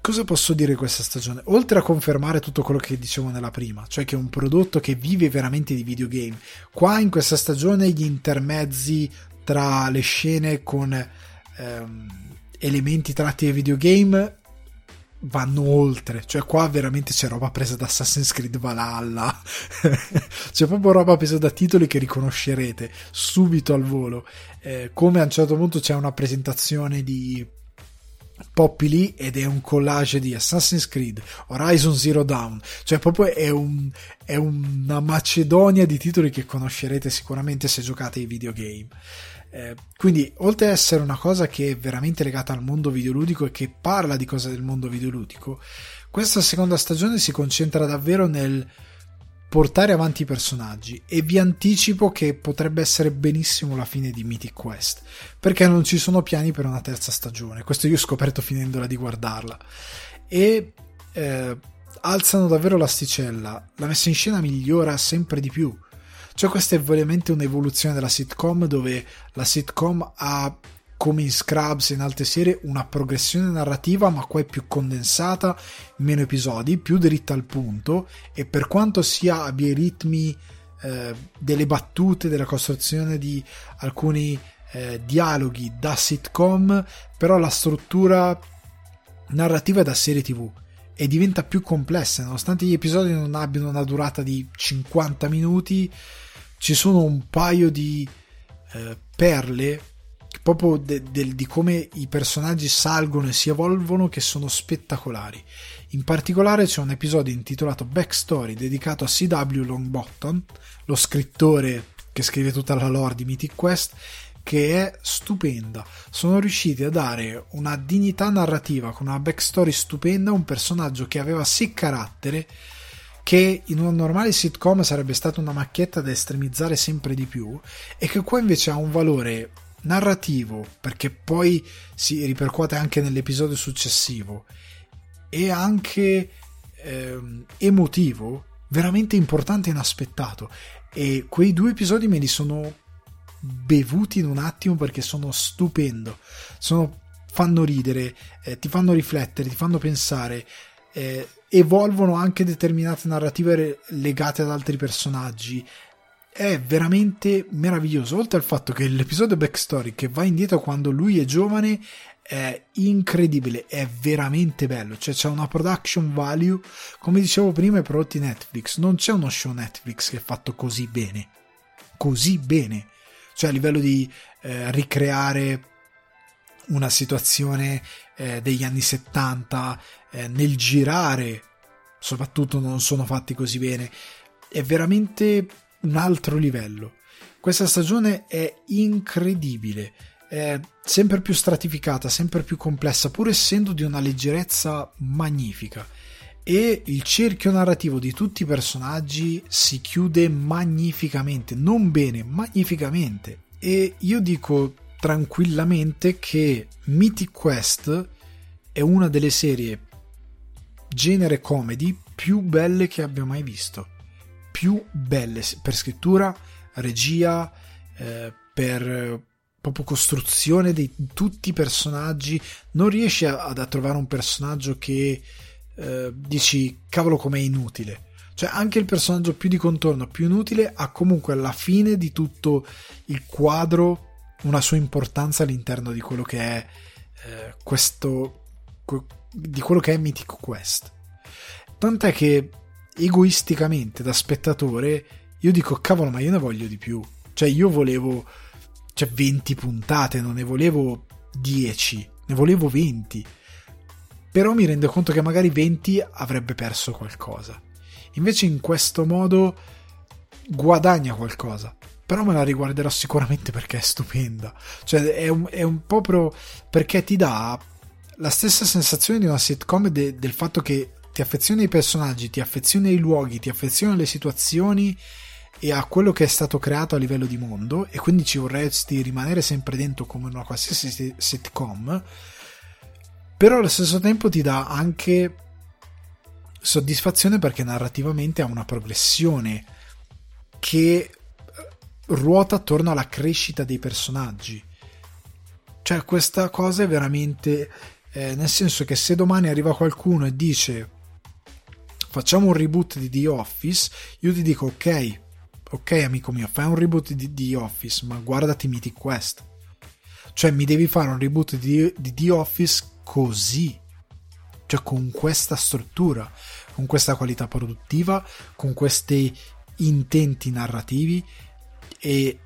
cosa posso dire di questa stagione? Oltre a confermare tutto quello che dicevo nella prima, cioè che è un prodotto che vive veramente di videogame, qua in questa stagione gli intermezzi tra le scene con ehm, elementi tratti dai videogame vanno oltre, cioè qua veramente c'è roba presa da Assassin's Creed Valhalla, c'è proprio roba presa da titoli che riconoscerete subito al volo, eh, come a un certo punto c'è una presentazione di Poppy lì ed è un collage di Assassin's Creed, Horizon Zero Dawn, cioè proprio è, un, è una macedonia di titoli che conoscerete sicuramente se giocate ai videogame. Eh, quindi, oltre ad essere una cosa che è veramente legata al mondo videoludico e che parla di cose del mondo videoludico, questa seconda stagione si concentra davvero nel portare avanti i personaggi e vi anticipo che potrebbe essere benissimo la fine di Mythic Quest perché non ci sono piani per una terza stagione. Questo io ho scoperto finendola di guardarla. E eh, alzano davvero l'asticella. La messa in scena migliora sempre di più cioè questa è veramente un'evoluzione della sitcom dove la sitcom ha come in Scrubs e in altre serie una progressione narrativa ma qua è più condensata, meno episodi, più dritta al punto e per quanto sia abbia i ritmi eh, delle battute, della costruzione di alcuni eh, dialoghi da sitcom, però la struttura narrativa è da serie tv e diventa più complessa nonostante gli episodi non abbiano una durata di 50 minuti ci sono un paio di eh, perle proprio de, de, di come i personaggi salgono e si evolvono che sono spettacolari. In particolare c'è un episodio intitolato Backstory dedicato a CW Longbottom, lo scrittore che scrive tutta la lore di Mythic Quest, che è stupenda. Sono riusciti a dare una dignità narrativa con una backstory stupenda a un personaggio che aveva sì carattere che in una normale sitcom sarebbe stata una macchietta da estremizzare sempre di più e che qua invece ha un valore narrativo perché poi si ripercuote anche nell'episodio successivo e anche ehm, emotivo veramente importante e inaspettato. E quei due episodi me li sono bevuti in un attimo perché sono stupendo sono, fanno ridere eh, ti fanno riflettere ti fanno pensare eh, evolvono anche determinate narrative legate ad altri personaggi. È veramente meraviglioso. Oltre al fatto che l'episodio backstory che va indietro quando lui è giovane è incredibile, è veramente bello, cioè c'è una production value, come dicevo prima, i prodotti Netflix, non c'è uno show Netflix che è fatto così bene, così bene, cioè a livello di eh, ricreare una situazione eh, degli anni 70, eh, nel girare, soprattutto non sono fatti così bene, è veramente un altro livello. Questa stagione è incredibile, è sempre più stratificata, sempre più complessa, pur essendo di una leggerezza magnifica. E il cerchio narrativo di tutti i personaggi si chiude magnificamente, non bene, magnificamente. E io dico tranquillamente che Mythic Quest è una delle serie genere comedy più belle che abbia mai visto. Più belle per scrittura, regia, eh, per proprio costruzione di tutti i personaggi. Non riesci a, a trovare un personaggio che eh, dici cavolo com'è inutile. Cioè anche il personaggio più di contorno, più inutile, ha comunque alla fine di tutto il quadro una sua importanza all'interno di quello che è eh, questo di quello che è Mythic Quest. Tant'è che egoisticamente da spettatore io dico cavolo ma io ne voglio di più. Cioè io volevo cioè 20 puntate, non ne volevo 10, ne volevo 20. Però mi rendo conto che magari 20 avrebbe perso qualcosa. Invece in questo modo guadagna qualcosa però me la riguarderò sicuramente perché è stupenda. Cioè, è un, è un proprio perché ti dà la stessa sensazione di una sitcom de, del fatto che ti affezioni ai personaggi, ti affezioni ai luoghi, ti affezioni alle situazioni e a quello che è stato creato a livello di mondo e quindi ci vorresti rimanere sempre dentro come una qualsiasi sitcom però allo stesso tempo ti dà anche soddisfazione perché narrativamente ha una progressione che ruota attorno alla crescita dei personaggi. Cioè, questa cosa è veramente. Eh, nel senso che se domani arriva qualcuno e dice facciamo un reboot di The Office, io ti dico ok, ok amico mio, fai un reboot di The Office, ma guardati Mythic Quest. Cioè, mi devi fare un reboot di, di The Office così. Cioè, con questa struttura, con questa qualità produttiva, con questi intenti narrativi e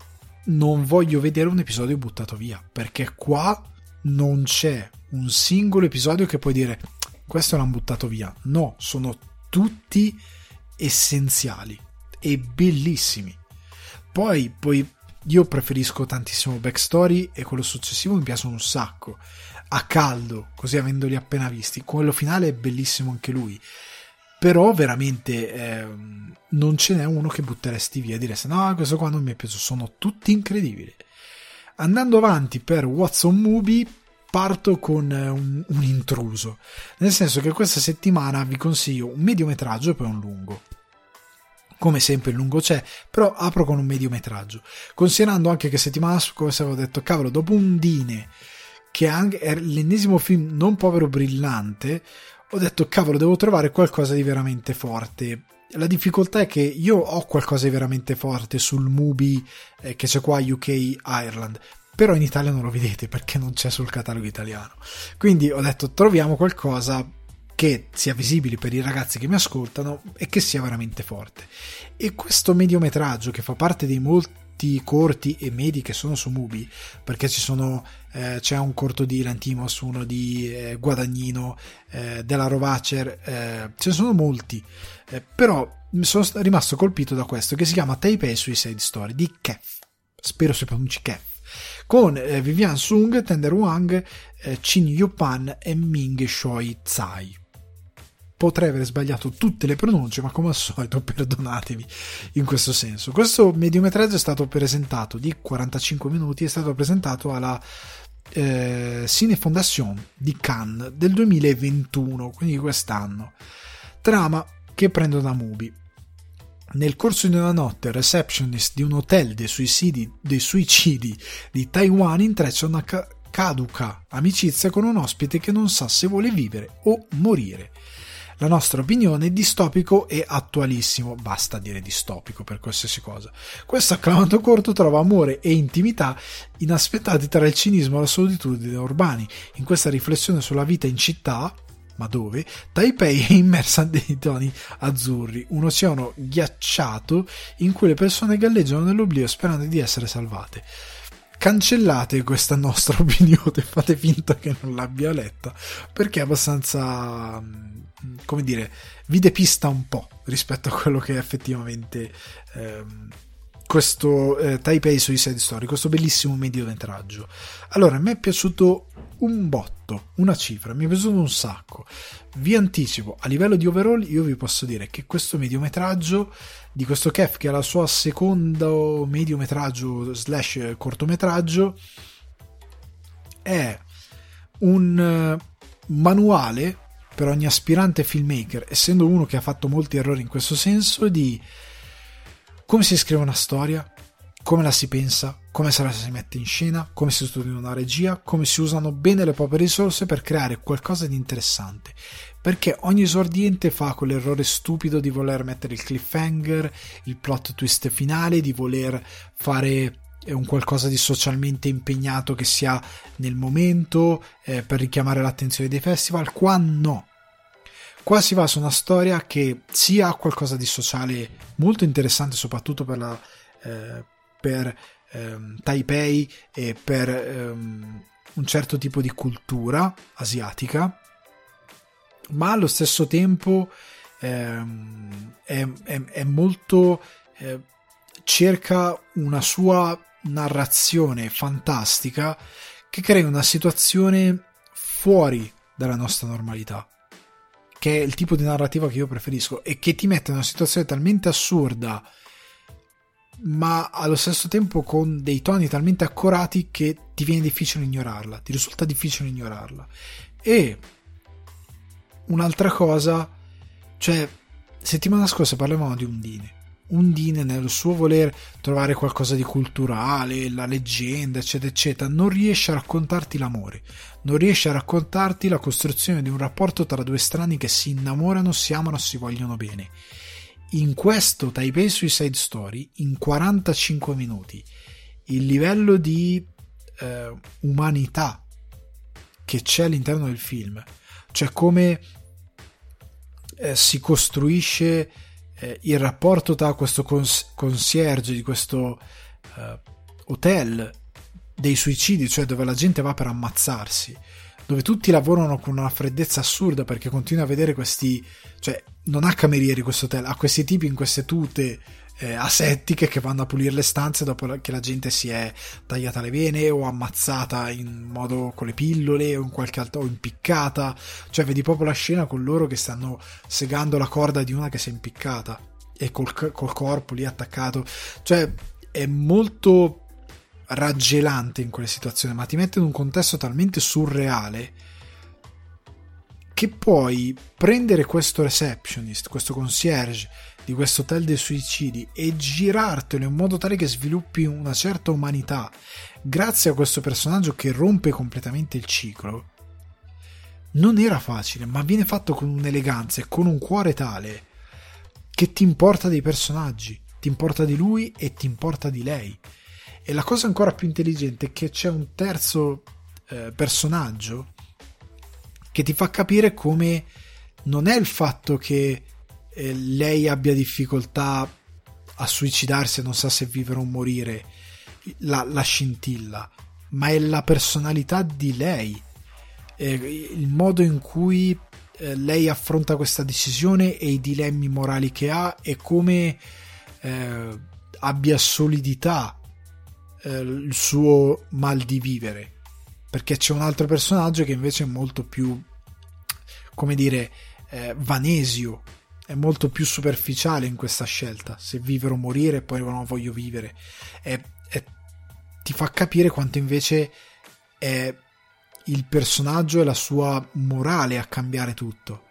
non voglio vedere un episodio buttato via perché qua non c'è un singolo episodio che puoi dire questo l'hanno buttato via no sono tutti essenziali e bellissimi. Poi, poi io preferisco tantissimo backstory e quello successivo mi piace un sacco. A caldo così avendoli appena visti. Quello finale è bellissimo anche lui. Però veramente eh, non ce n'è uno che butteresti via e diresti no questo qua non mi è piaciuto sono tutti incredibili andando avanti per Watson Movie parto con eh, un, un, intruso. Nel senso che questa settimana vi consiglio un mediometraggio e poi un lungo. Come sempre il lungo c'è però apro con un mediometraggio. Considerando anche che settimana scorsa avevo detto cavolo dopo un Dine che è l'ennesimo film non povero brillante ho detto cavolo devo trovare qualcosa di veramente forte la difficoltà è che io ho qualcosa di veramente forte sul Mubi eh, che c'è qua UK Ireland però in Italia non lo vedete perché non c'è sul catalogo italiano. Quindi ho detto troviamo qualcosa che sia visibile per i ragazzi che mi ascoltano e che sia veramente forte. E questo mediometraggio che fa parte dei molti corti e medi che sono su Mubi perché ci sono eh, c'è un corto di Lantimos uno di eh, Guadagnino eh, della Rovacer eh, ce ne sono molti. Eh, però sono rimasto colpito da questo che si chiama Taipei Suicide Story di Kef spero si pronunci Kef con eh, Vivian Sung, Tender Wang, eh, Chin Yupan e Ming Shoi Tsai potrei aver sbagliato tutte le pronunce, ma come al solito perdonatevi in questo senso. Questo mediometraggio è stato presentato di 45 minuti, è stato presentato alla eh, Cine Fondation di Cannes del 2021, quindi quest'anno. Trama che prendo da Mubi. Nel corso di una notte, il receptionist di un hotel dei suicidi, dei suicidi di Taiwan intreccia una caduca amicizia con un ospite che non sa se vuole vivere o morire la nostra opinione, distopico e attualissimo. Basta dire distopico per qualsiasi cosa. Questo acclamato corto trova amore e intimità inaspettati tra il cinismo e la solitudine urbani. In questa riflessione sulla vita in città, ma dove, Taipei è immersa nei toni azzurri, un oceano ghiacciato in cui le persone galleggiano nell'oblio sperando di essere salvate. Cancellate questa nostra opinione, fate finta che non l'abbia letta, perché è abbastanza, mm, come dire, vi depista un po' rispetto a quello che è effettivamente ehm, questo eh, Taipei Suicide Story, questo bellissimo mediometraggio. Allora, a me è piaciuto un botto, una cifra, mi è piaciuto un sacco. Vi anticipo, a livello di overall io vi posso dire che questo mediometraggio di questo Kef, che è la sua secondo mediometraggio slash cortometraggio, è un eh, manuale per ogni aspirante filmmaker, essendo uno che ha fatto molti errori in questo senso, di come si scrive una storia, come la si pensa, come se la si mette in scena, come si studia una regia, come si usano bene le proprie risorse per creare qualcosa di interessante. Perché ogni esordiente fa quell'errore stupido di voler mettere il cliffhanger, il plot twist finale, di voler fare eh, un qualcosa di socialmente impegnato che sia nel momento eh, per richiamare l'attenzione dei festival. Qua no. Qua si va su una storia che sia qualcosa di sociale molto interessante, soprattutto per la. Eh, per ehm, Taipei e per ehm, un certo tipo di cultura asiatica, ma allo stesso tempo ehm, è, è, è, molto eh, cerca una sua narrazione fantastica che crea una situazione fuori dalla nostra normalità che è il tipo di narrativa che io preferisco e che ti mette in una situazione talmente assurda ma allo stesso tempo con dei toni talmente accorati che ti viene difficile ignorarla, ti risulta difficile ignorarla. E un'altra cosa, cioè, settimana scorsa parlavamo di Undine. Undine nel suo voler trovare qualcosa di culturale, la leggenda, eccetera, eccetera, non riesce a raccontarti l'amore, non riesce a raccontarti la costruzione di un rapporto tra due strani che si innamorano, si amano, si vogliono bene in questo Taipei Suicide Story, in 45 minuti, il livello di eh, umanità che c'è all'interno del film, cioè come eh, si costruisce eh, il rapporto tra questo cons- concierge di questo eh, hotel dei suicidi, cioè dove la gente va per ammazzarsi, dove tutti lavorano con una freddezza assurda perché continua a vedere questi, cioè non ha camerieri questo hotel, ha questi tipi in queste tute eh, asettiche che vanno a pulire le stanze dopo che la gente si è tagliata le vene o ammazzata in modo con le pillole o in qualche altro o impiccata, cioè vedi proprio la scena con loro che stanno segando la corda di una che si è impiccata e col, col corpo lì attaccato, cioè è molto raggelante in quelle situazioni, ma ti mette in un contesto talmente surreale che puoi prendere questo receptionist, questo concierge di questo hotel dei suicidi e girartelo in modo tale che sviluppi una certa umanità grazie a questo personaggio che rompe completamente il ciclo. Non era facile, ma viene fatto con un'eleganza e con un cuore tale che ti importa dei personaggi, ti importa di lui e ti importa di lei. E la cosa ancora più intelligente è che c'è un terzo eh, personaggio che ti fa capire come non è il fatto che eh, lei abbia difficoltà a suicidarsi non sa se vivere o morire la, la scintilla, ma è la personalità di lei, eh, il modo in cui eh, lei affronta questa decisione e i dilemmi morali che ha e come eh, abbia solidità eh, il suo mal di vivere perché c'è un altro personaggio che invece è molto più come dire eh, vanesio è molto più superficiale in questa scelta se vivere o morire poi non voglio vivere. È, è, ti fa capire quanto invece è il personaggio e la sua morale a cambiare tutto.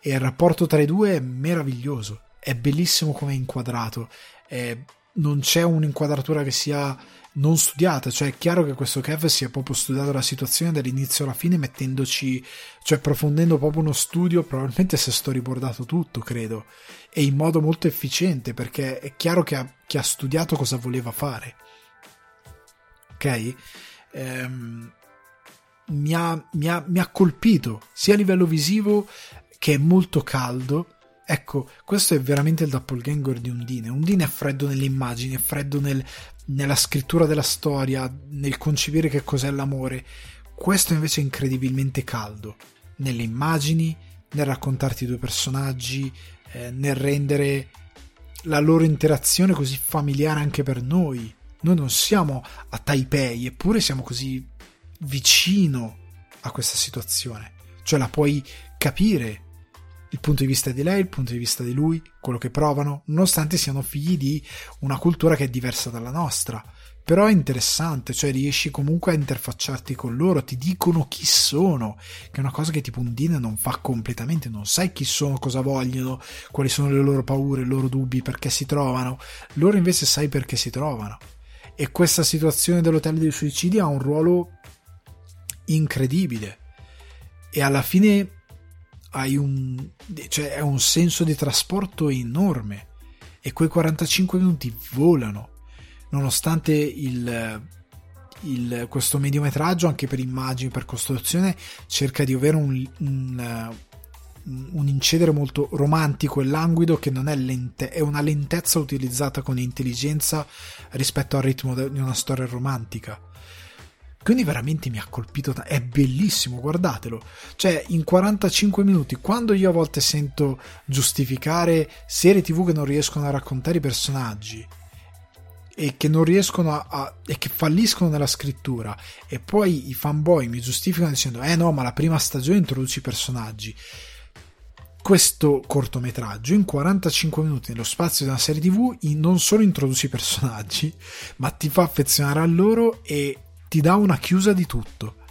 E il rapporto tra i due è meraviglioso è bellissimo come è inquadrato è non c'è un'inquadratura che sia non studiata, cioè è chiaro che questo Kev sia proprio studiato la situazione dall'inizio alla fine mettendoci, cioè approfondendo proprio uno studio, probabilmente si è storyboardato tutto, credo, e in modo molto efficiente perché è chiaro che ha, che ha studiato cosa voleva fare. Ok? Ehm, mi, ha, mi, ha, mi ha colpito sia a livello visivo che è molto caldo. Ecco, questo è veramente il doppelganger di Undine. Undine è freddo nelle immagini, è freddo nel, nella scrittura della storia, nel concepire che cos'è l'amore. Questo invece è incredibilmente caldo nelle immagini, nel raccontarti i due personaggi, eh, nel rendere la loro interazione così familiare anche per noi. Noi non siamo a Taipei, eppure siamo così vicino a questa situazione. Cioè la puoi capire il punto di vista di lei, il punto di vista di lui, quello che provano, nonostante siano figli di una cultura che è diversa dalla nostra. Però è interessante, cioè riesci comunque a interfacciarti con loro, ti dicono chi sono, che è una cosa che tipo Undine non fa completamente, non sai chi sono, cosa vogliono, quali sono le loro paure, i loro dubbi, perché si trovano. Loro invece sai perché si trovano. E questa situazione dell'hotel dei suicidi ha un ruolo incredibile. E alla fine hai un, cioè un senso di trasporto enorme e quei 45 minuti volano nonostante il, il, questo mediometraggio anche per immagini per costruzione cerca di avere un, un, un incedere molto romantico e languido che non è lente, è una lentezza utilizzata con intelligenza rispetto al ritmo di una storia romantica quindi veramente mi ha colpito, t- è bellissimo, guardatelo. Cioè, in 45 minuti, quando io a volte sento giustificare serie TV che non riescono a raccontare i personaggi e che non riescono a, a, e che falliscono nella scrittura e poi i fanboy mi giustificano dicendo "Eh no, ma la prima stagione introduce i personaggi" questo cortometraggio in 45 minuti nello spazio di una serie tv non solo introduce i personaggi ma ti fa affezionare a loro e ti dà una chiusa di tutto.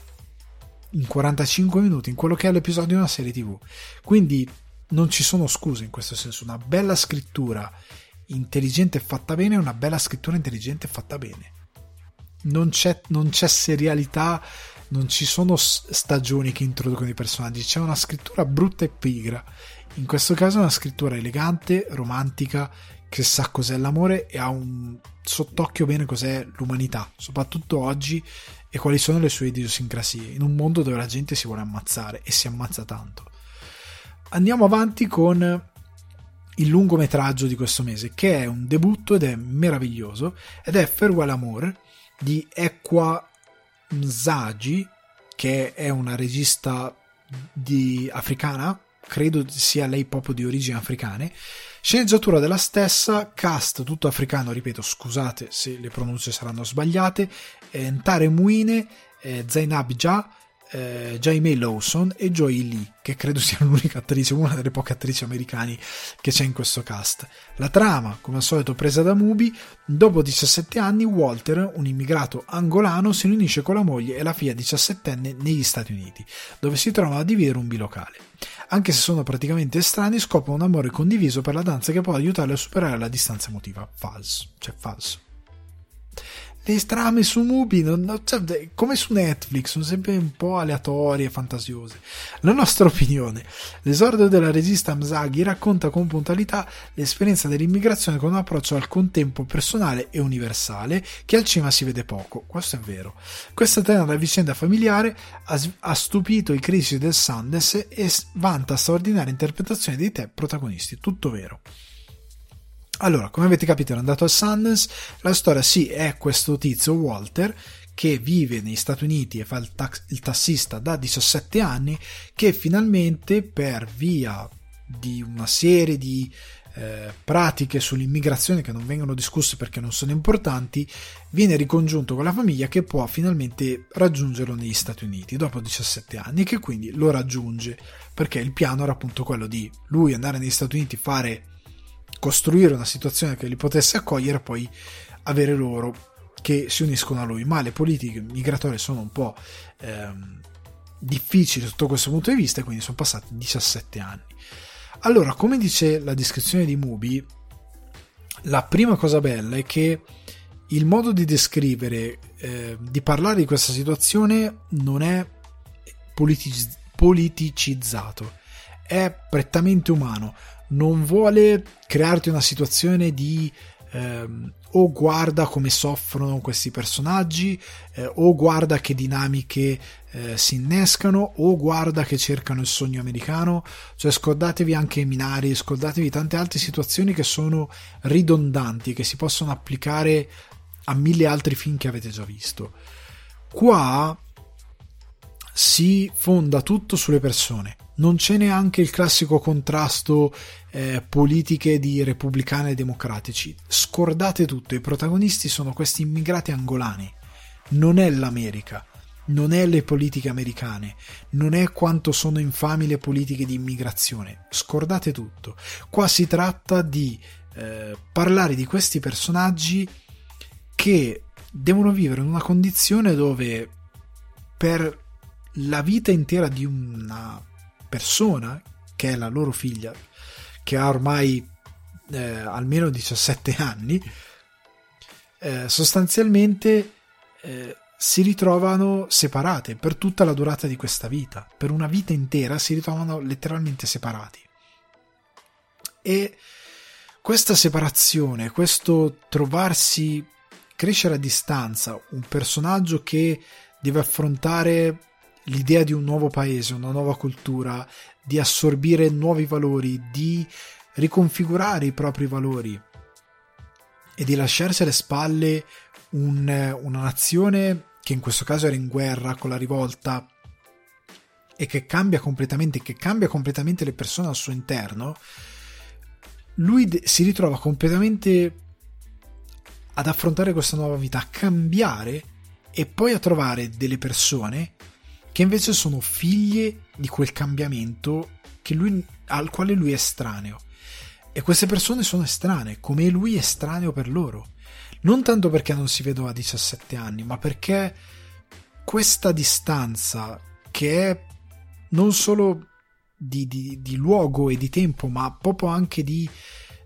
In 45 minuti in quello che è l'episodio di una serie tv quindi non ci sono scuse in questo senso. Una bella scrittura intelligente fatta bene è una bella scrittura intelligente fatta bene. Non c'è, non c'è serialità non ci sono stagioni che introducono i personaggi. C'è una scrittura brutta e pigra. In questo caso è una scrittura elegante romantica che sa cos'è l'amore e ha un sott'occhio bene cos'è l'umanità, soprattutto oggi, e quali sono le sue idiosincrasie, in un mondo dove la gente si vuole ammazzare e si ammazza tanto. Andiamo avanti con il lungometraggio di questo mese, che è un debutto ed è meraviglioso, ed è Farewell Amor di Ekwa Mzagi, che è una regista di africana, credo sia lei proprio di origini africane, Sceneggiatura della stessa, cast tutto africano, ripeto, scusate se le pronunce saranno sbagliate, eh, Ntare Muine, eh, Zainab Jah, eh, Jaime Lawson e Joy Lee, che credo sia l'unica attrice, una delle poche attrici americane che c'è in questo cast. La trama, come al solito presa da Mubi, dopo 17 anni Walter, un immigrato angolano, si riunisce con la moglie e la figlia 17enne negli Stati Uniti, dove si trovano a dividere un bilocale. Anche se sono praticamente estranei, scoprono un amore condiviso per la danza che può aiutarli a superare la distanza emotiva. Falso, cioè falso le trame su Mubi, non, cioè, come su Netflix, sono sempre un po' aleatorie e fantasiose. La nostra opinione, l'esordio della regista Msaghi racconta con puntualità l'esperienza dell'immigrazione con un approccio al contempo personale e universale che al cinema si vede poco, questo è vero. Questa tenera vicenda familiare ha, ha stupito i critici del Sundance e vanta straordinaria interpretazione dei tre protagonisti, tutto vero. Allora, come avete capito, è andato al Sundance. La storia sì è questo tizio Walter che vive negli Stati Uniti e fa il, tax- il tassista da 17 anni che finalmente per via di una serie di eh, pratiche sull'immigrazione che non vengono discusse perché non sono importanti, viene ricongiunto con la famiglia che può finalmente raggiungerlo negli Stati Uniti dopo 17 anni che quindi lo raggiunge perché il piano era appunto quello di lui andare negli Stati Uniti, fare costruire una situazione che li potesse accogliere e poi avere loro che si uniscono a lui. Ma le politiche migratorie sono un po' ehm, difficili sotto questo punto di vista quindi sono passati 17 anni. Allora, come dice la descrizione di Mubi, la prima cosa bella è che il modo di descrivere, eh, di parlare di questa situazione non è politiz- politicizzato, è prettamente umano, non vuole crearti una situazione di ehm, o guarda come soffrono questi personaggi, eh, o guarda che dinamiche eh, si innescano, o guarda che cercano il sogno americano. Cioè, scordatevi anche minari, scordatevi tante altre situazioni che sono ridondanti, che si possono applicare a mille altri film che avete già visto. Qua si fonda tutto sulle persone. Non c'è neanche il classico contrasto eh, politiche di repubblicani e democratici. Scordate tutto, i protagonisti sono questi immigrati angolani. Non è l'America, non è le politiche americane, non è quanto sono infami le politiche di immigrazione. Scordate tutto. Qua si tratta di eh, parlare di questi personaggi che devono vivere in una condizione dove per la vita intera di una persona, che è la loro figlia, che ha ormai eh, almeno 17 anni, eh, sostanzialmente eh, si ritrovano separate per tutta la durata di questa vita. Per una vita intera si ritrovano letteralmente separati. E questa separazione, questo trovarsi crescere a distanza, un personaggio che deve affrontare l'idea di un nuovo paese, una nuova cultura, di assorbire nuovi valori, di riconfigurare i propri valori e di lasciarsi alle spalle un, una nazione che in questo caso era in guerra con la rivolta e che cambia completamente, che cambia completamente le persone al suo interno, lui si ritrova completamente ad affrontare questa nuova vita, a cambiare e poi a trovare delle persone che invece sono figlie di quel cambiamento lui, al quale lui è estraneo. E queste persone sono estranee, come lui è estraneo per loro. Non tanto perché non si vedono a 17 anni, ma perché questa distanza, che è non solo di, di, di luogo e di tempo, ma proprio anche di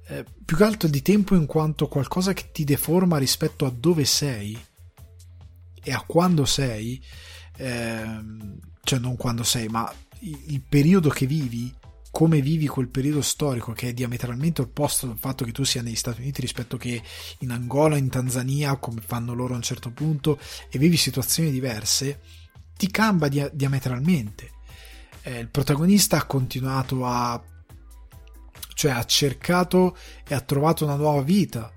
eh, più che altro di tempo in quanto qualcosa che ti deforma rispetto a dove sei e a quando sei, eh, cioè non quando sei, ma il, il periodo che vivi, come vivi quel periodo storico che è diametralmente opposto dal fatto che tu sia negli Stati Uniti rispetto che in Angola, in Tanzania, come fanno loro a un certo punto, e vivi situazioni diverse, ti cambia dia- diametralmente. Eh, il protagonista ha continuato a cioè ha cercato e ha trovato una nuova vita,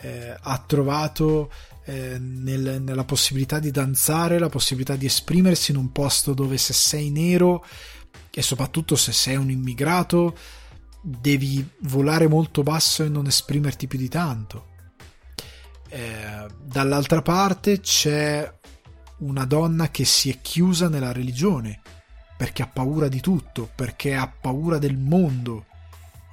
eh, ha trovato eh, nel, nella possibilità di danzare, la possibilità di esprimersi in un posto dove se sei nero e soprattutto se sei un immigrato devi volare molto basso e non esprimerti più di tanto. Eh, dall'altra parte c'è una donna che si è chiusa nella religione perché ha paura di tutto, perché ha paura del mondo,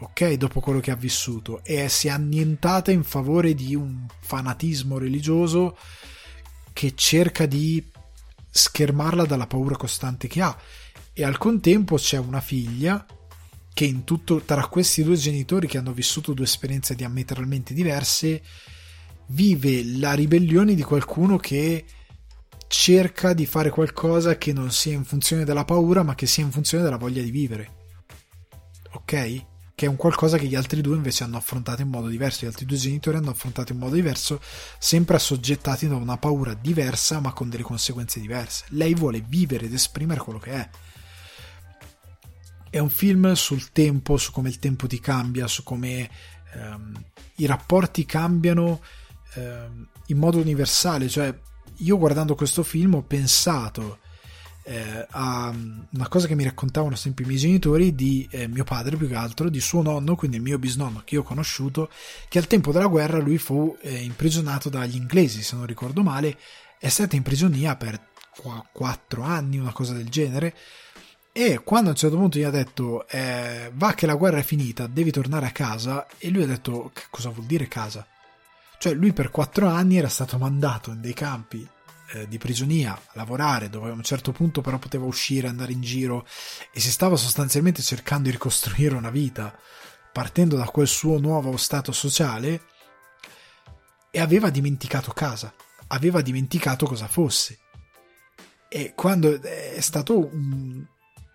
ok, dopo quello che ha vissuto, e si è annientata in favore di un fanatismo religioso che cerca di schermarla dalla paura costante che ha. E al contempo c'è una figlia che in tutto, tra questi due genitori che hanno vissuto due esperienze diametralmente diverse, vive la ribellione di qualcuno che cerca di fare qualcosa che non sia in funzione della paura, ma che sia in funzione della voglia di vivere. Ok? Che è un qualcosa che gli altri due invece hanno affrontato in modo diverso, gli altri due genitori hanno affrontato in modo diverso, sempre assoggettati da una paura diversa ma con delle conseguenze diverse. Lei vuole vivere ed esprimere quello che è. È un film sul tempo, su come il tempo ti cambia, su come ehm, i rapporti cambiano ehm, in modo universale, cioè io guardando questo film ho pensato eh, a una cosa che mi raccontavano sempre i miei genitori di eh, mio padre più che altro, di suo nonno, quindi il mio bisnonno che io ho conosciuto, che al tempo della guerra lui fu eh, imprigionato dagli inglesi, se non ricordo male, è stato in prigionia per qu- 4 anni, una cosa del genere. E quando a un certo punto gli ha detto eh, va che la guerra è finita, devi tornare a casa, e lui ha detto cosa vuol dire casa? Cioè lui per 4 anni era stato mandato in dei campi eh, di prigionia, lavorare, dove a un certo punto però poteva uscire, andare in giro e si stava sostanzialmente cercando di ricostruire una vita partendo da quel suo nuovo stato sociale e aveva dimenticato casa, aveva dimenticato cosa fosse. E quando è stato un,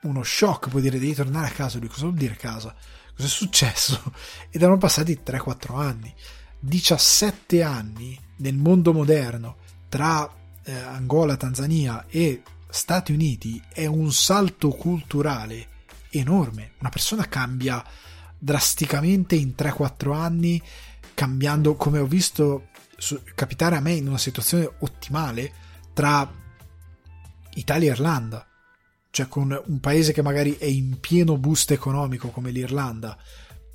uno shock, puoi dire, devi tornare a casa, lui cosa vuol dire casa? Cosa è successo? Ed erano passati 3-4 anni. 17 anni nel mondo moderno tra eh, Angola, Tanzania e Stati Uniti è un salto culturale enorme. Una persona cambia drasticamente in 3-4 anni, cambiando, come ho visto su, capitare a me in una situazione ottimale, tra Italia e Irlanda. Cioè con un paese che magari è in pieno boost economico come l'Irlanda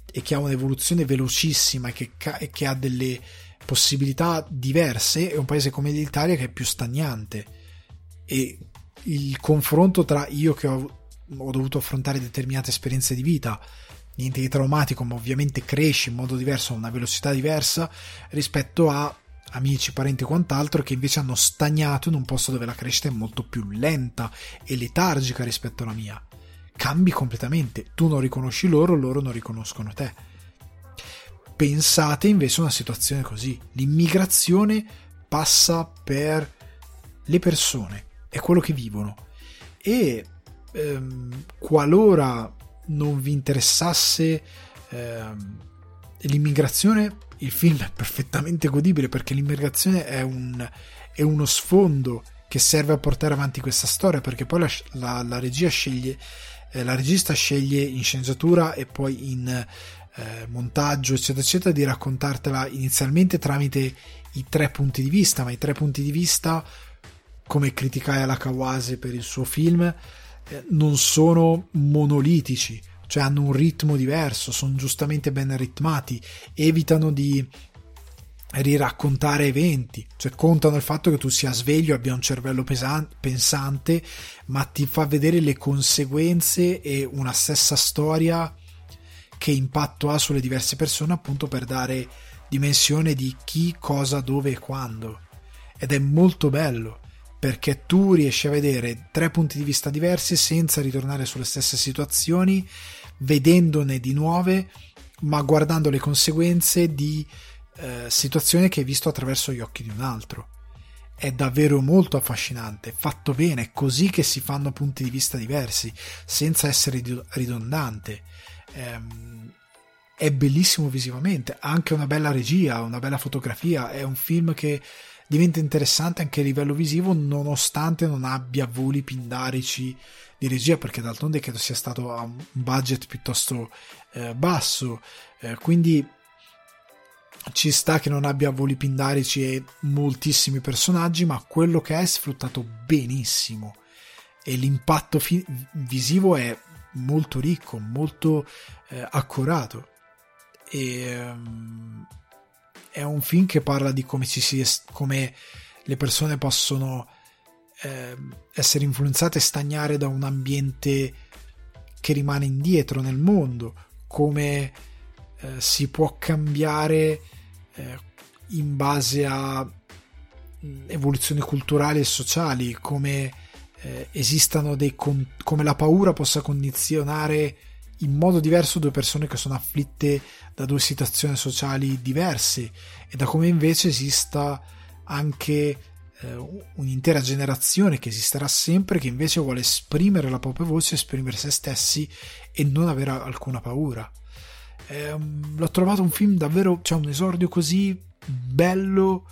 e che ha un'evoluzione velocissima e che, e che ha delle possibilità diverse, e un paese come l'Italia che è più stagnante. E il confronto tra io che ho, ho dovuto affrontare determinate esperienze di vita, niente di traumatico, ma ovviamente cresci in modo diverso, a una velocità diversa rispetto a amici, parenti e quant'altro che invece hanno stagnato in un posto dove la crescita è molto più lenta e letargica rispetto alla mia. Cambi completamente, tu non riconosci loro, loro non riconoscono te. Pensate invece a una situazione così, l'immigrazione passa per le persone, è quello che vivono. E ehm, qualora non vi interessasse ehm, l'immigrazione, il film è perfettamente godibile perché l'immigrazione è, un, è uno sfondo che serve a portare avanti questa storia perché poi la, la, la regia sceglie eh, la regista sceglie in sceneggiatura e poi in eh, montaggio eccetera eccetera di raccontartela inizialmente tramite i tre punti di vista ma i tre punti di vista come criticai alla Kawase per il suo film eh, non sono monolitici cioè hanno un ritmo diverso, sono giustamente ben ritmati, evitano di riraccontare eventi, cioè contano il fatto che tu sia sveglio, abbia un cervello pesante, pensante, ma ti fa vedere le conseguenze e una stessa storia che impatto ha sulle diverse persone appunto per dare dimensione di chi, cosa, dove e quando. Ed è molto bello perché tu riesci a vedere tre punti di vista diversi senza ritornare sulle stesse situazioni, vedendone di nuove, ma guardando le conseguenze di eh, situazioni che hai visto attraverso gli occhi di un altro. È davvero molto affascinante, fatto bene, è così che si fanno punti di vista diversi, senza essere ridondante. Ehm, è bellissimo visivamente, ha anche una bella regia, una bella fotografia, è un film che diventa interessante anche a livello visivo nonostante non abbia voli pindarici di regia perché d'altronde credo sia stato a un budget piuttosto eh, basso. Eh, quindi ci sta che non abbia voli pindarici e moltissimi personaggi ma quello che è è sfruttato benissimo. E l'impatto fi- visivo è molto ricco molto eh, accorato. E um, è un film che parla di come, si, come le persone possono eh, essere influenzate e stagnare da un ambiente che rimane indietro nel mondo, come eh, si può cambiare eh, in base a evoluzioni culturali e sociali, come eh, esistano dei con- come la paura possa condizionare in modo diverso due persone che sono afflitte da due situazioni sociali diverse e da come invece esista anche eh, un'intera generazione che esisterà sempre che invece vuole esprimere la propria voce, esprimere se stessi e non avere alcuna paura. Eh, l'ho trovato un film davvero, cioè un esordio così bello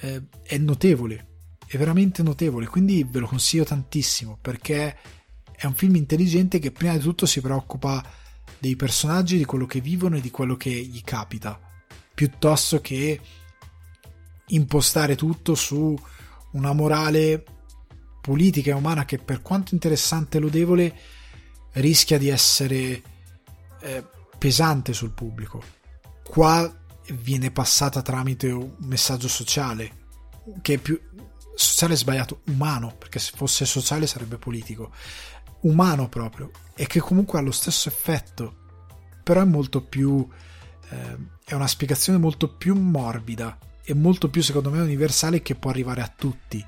eh, è notevole, è veramente notevole, quindi ve lo consiglio tantissimo perché è un film intelligente che prima di tutto si preoccupa dei personaggi, di quello che vivono e di quello che gli capita, piuttosto che impostare tutto su una morale politica e umana che per quanto interessante e lodevole rischia di essere eh, pesante sul pubblico. Qua viene passata tramite un messaggio sociale che più sociale sbagliato, umano, perché se fosse sociale sarebbe politico, umano proprio, e che comunque ha lo stesso effetto, però è molto più, eh, è una spiegazione molto più morbida e molto più secondo me universale che può arrivare a tutti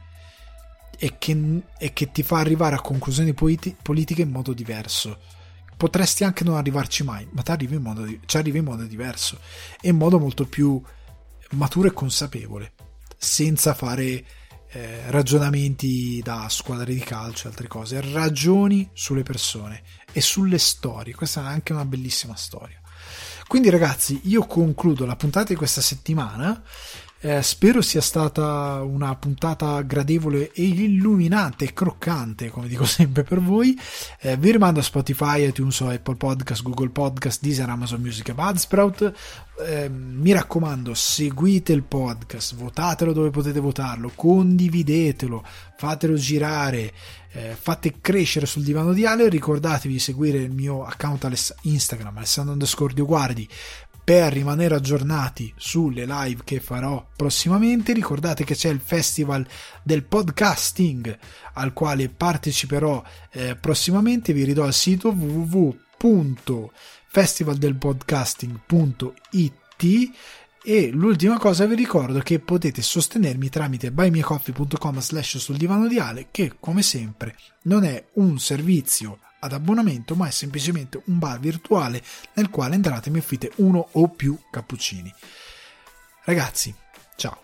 e che, e che ti fa arrivare a conclusioni politi- politiche in modo diverso. Potresti anche non arrivarci mai, ma ci arrivi in modo diverso e in modo molto più maturo e consapevole, senza fare eh, ragionamenti da squadre di calcio e altre cose, ragioni sulle persone e sulle storie. Questa è anche una bellissima storia. Quindi ragazzi, io concludo la puntata di questa settimana eh, spero sia stata una puntata gradevole e illuminante e croccante, come dico sempre per voi. Eh, vi rimando a Spotify, iTunes, Apple Podcast, Google Podcast, Deezer, Amazon Music e Budsprout. Eh, mi raccomando, seguite il podcast, votatelo dove potete votarlo, condividetelo, fatelo girare, eh, fate crescere sul divano di Ale. Ricordatevi di seguire il mio account Instagram, Alessandro underscore Guardi per rimanere aggiornati sulle live che farò prossimamente. Ricordate che c'è il festival del podcasting al quale parteciperò eh, prossimamente. Vi ridò il sito www.festivaldelpodcasting.it e l'ultima cosa vi ricordo che potete sostenermi tramite buymeacoffee.com slash sul divano di Ale che come sempre non è un servizio ad abbonamento, ma è semplicemente un bar virtuale nel quale entrate e mi offrite uno o più cappuccini. Ragazzi, ciao!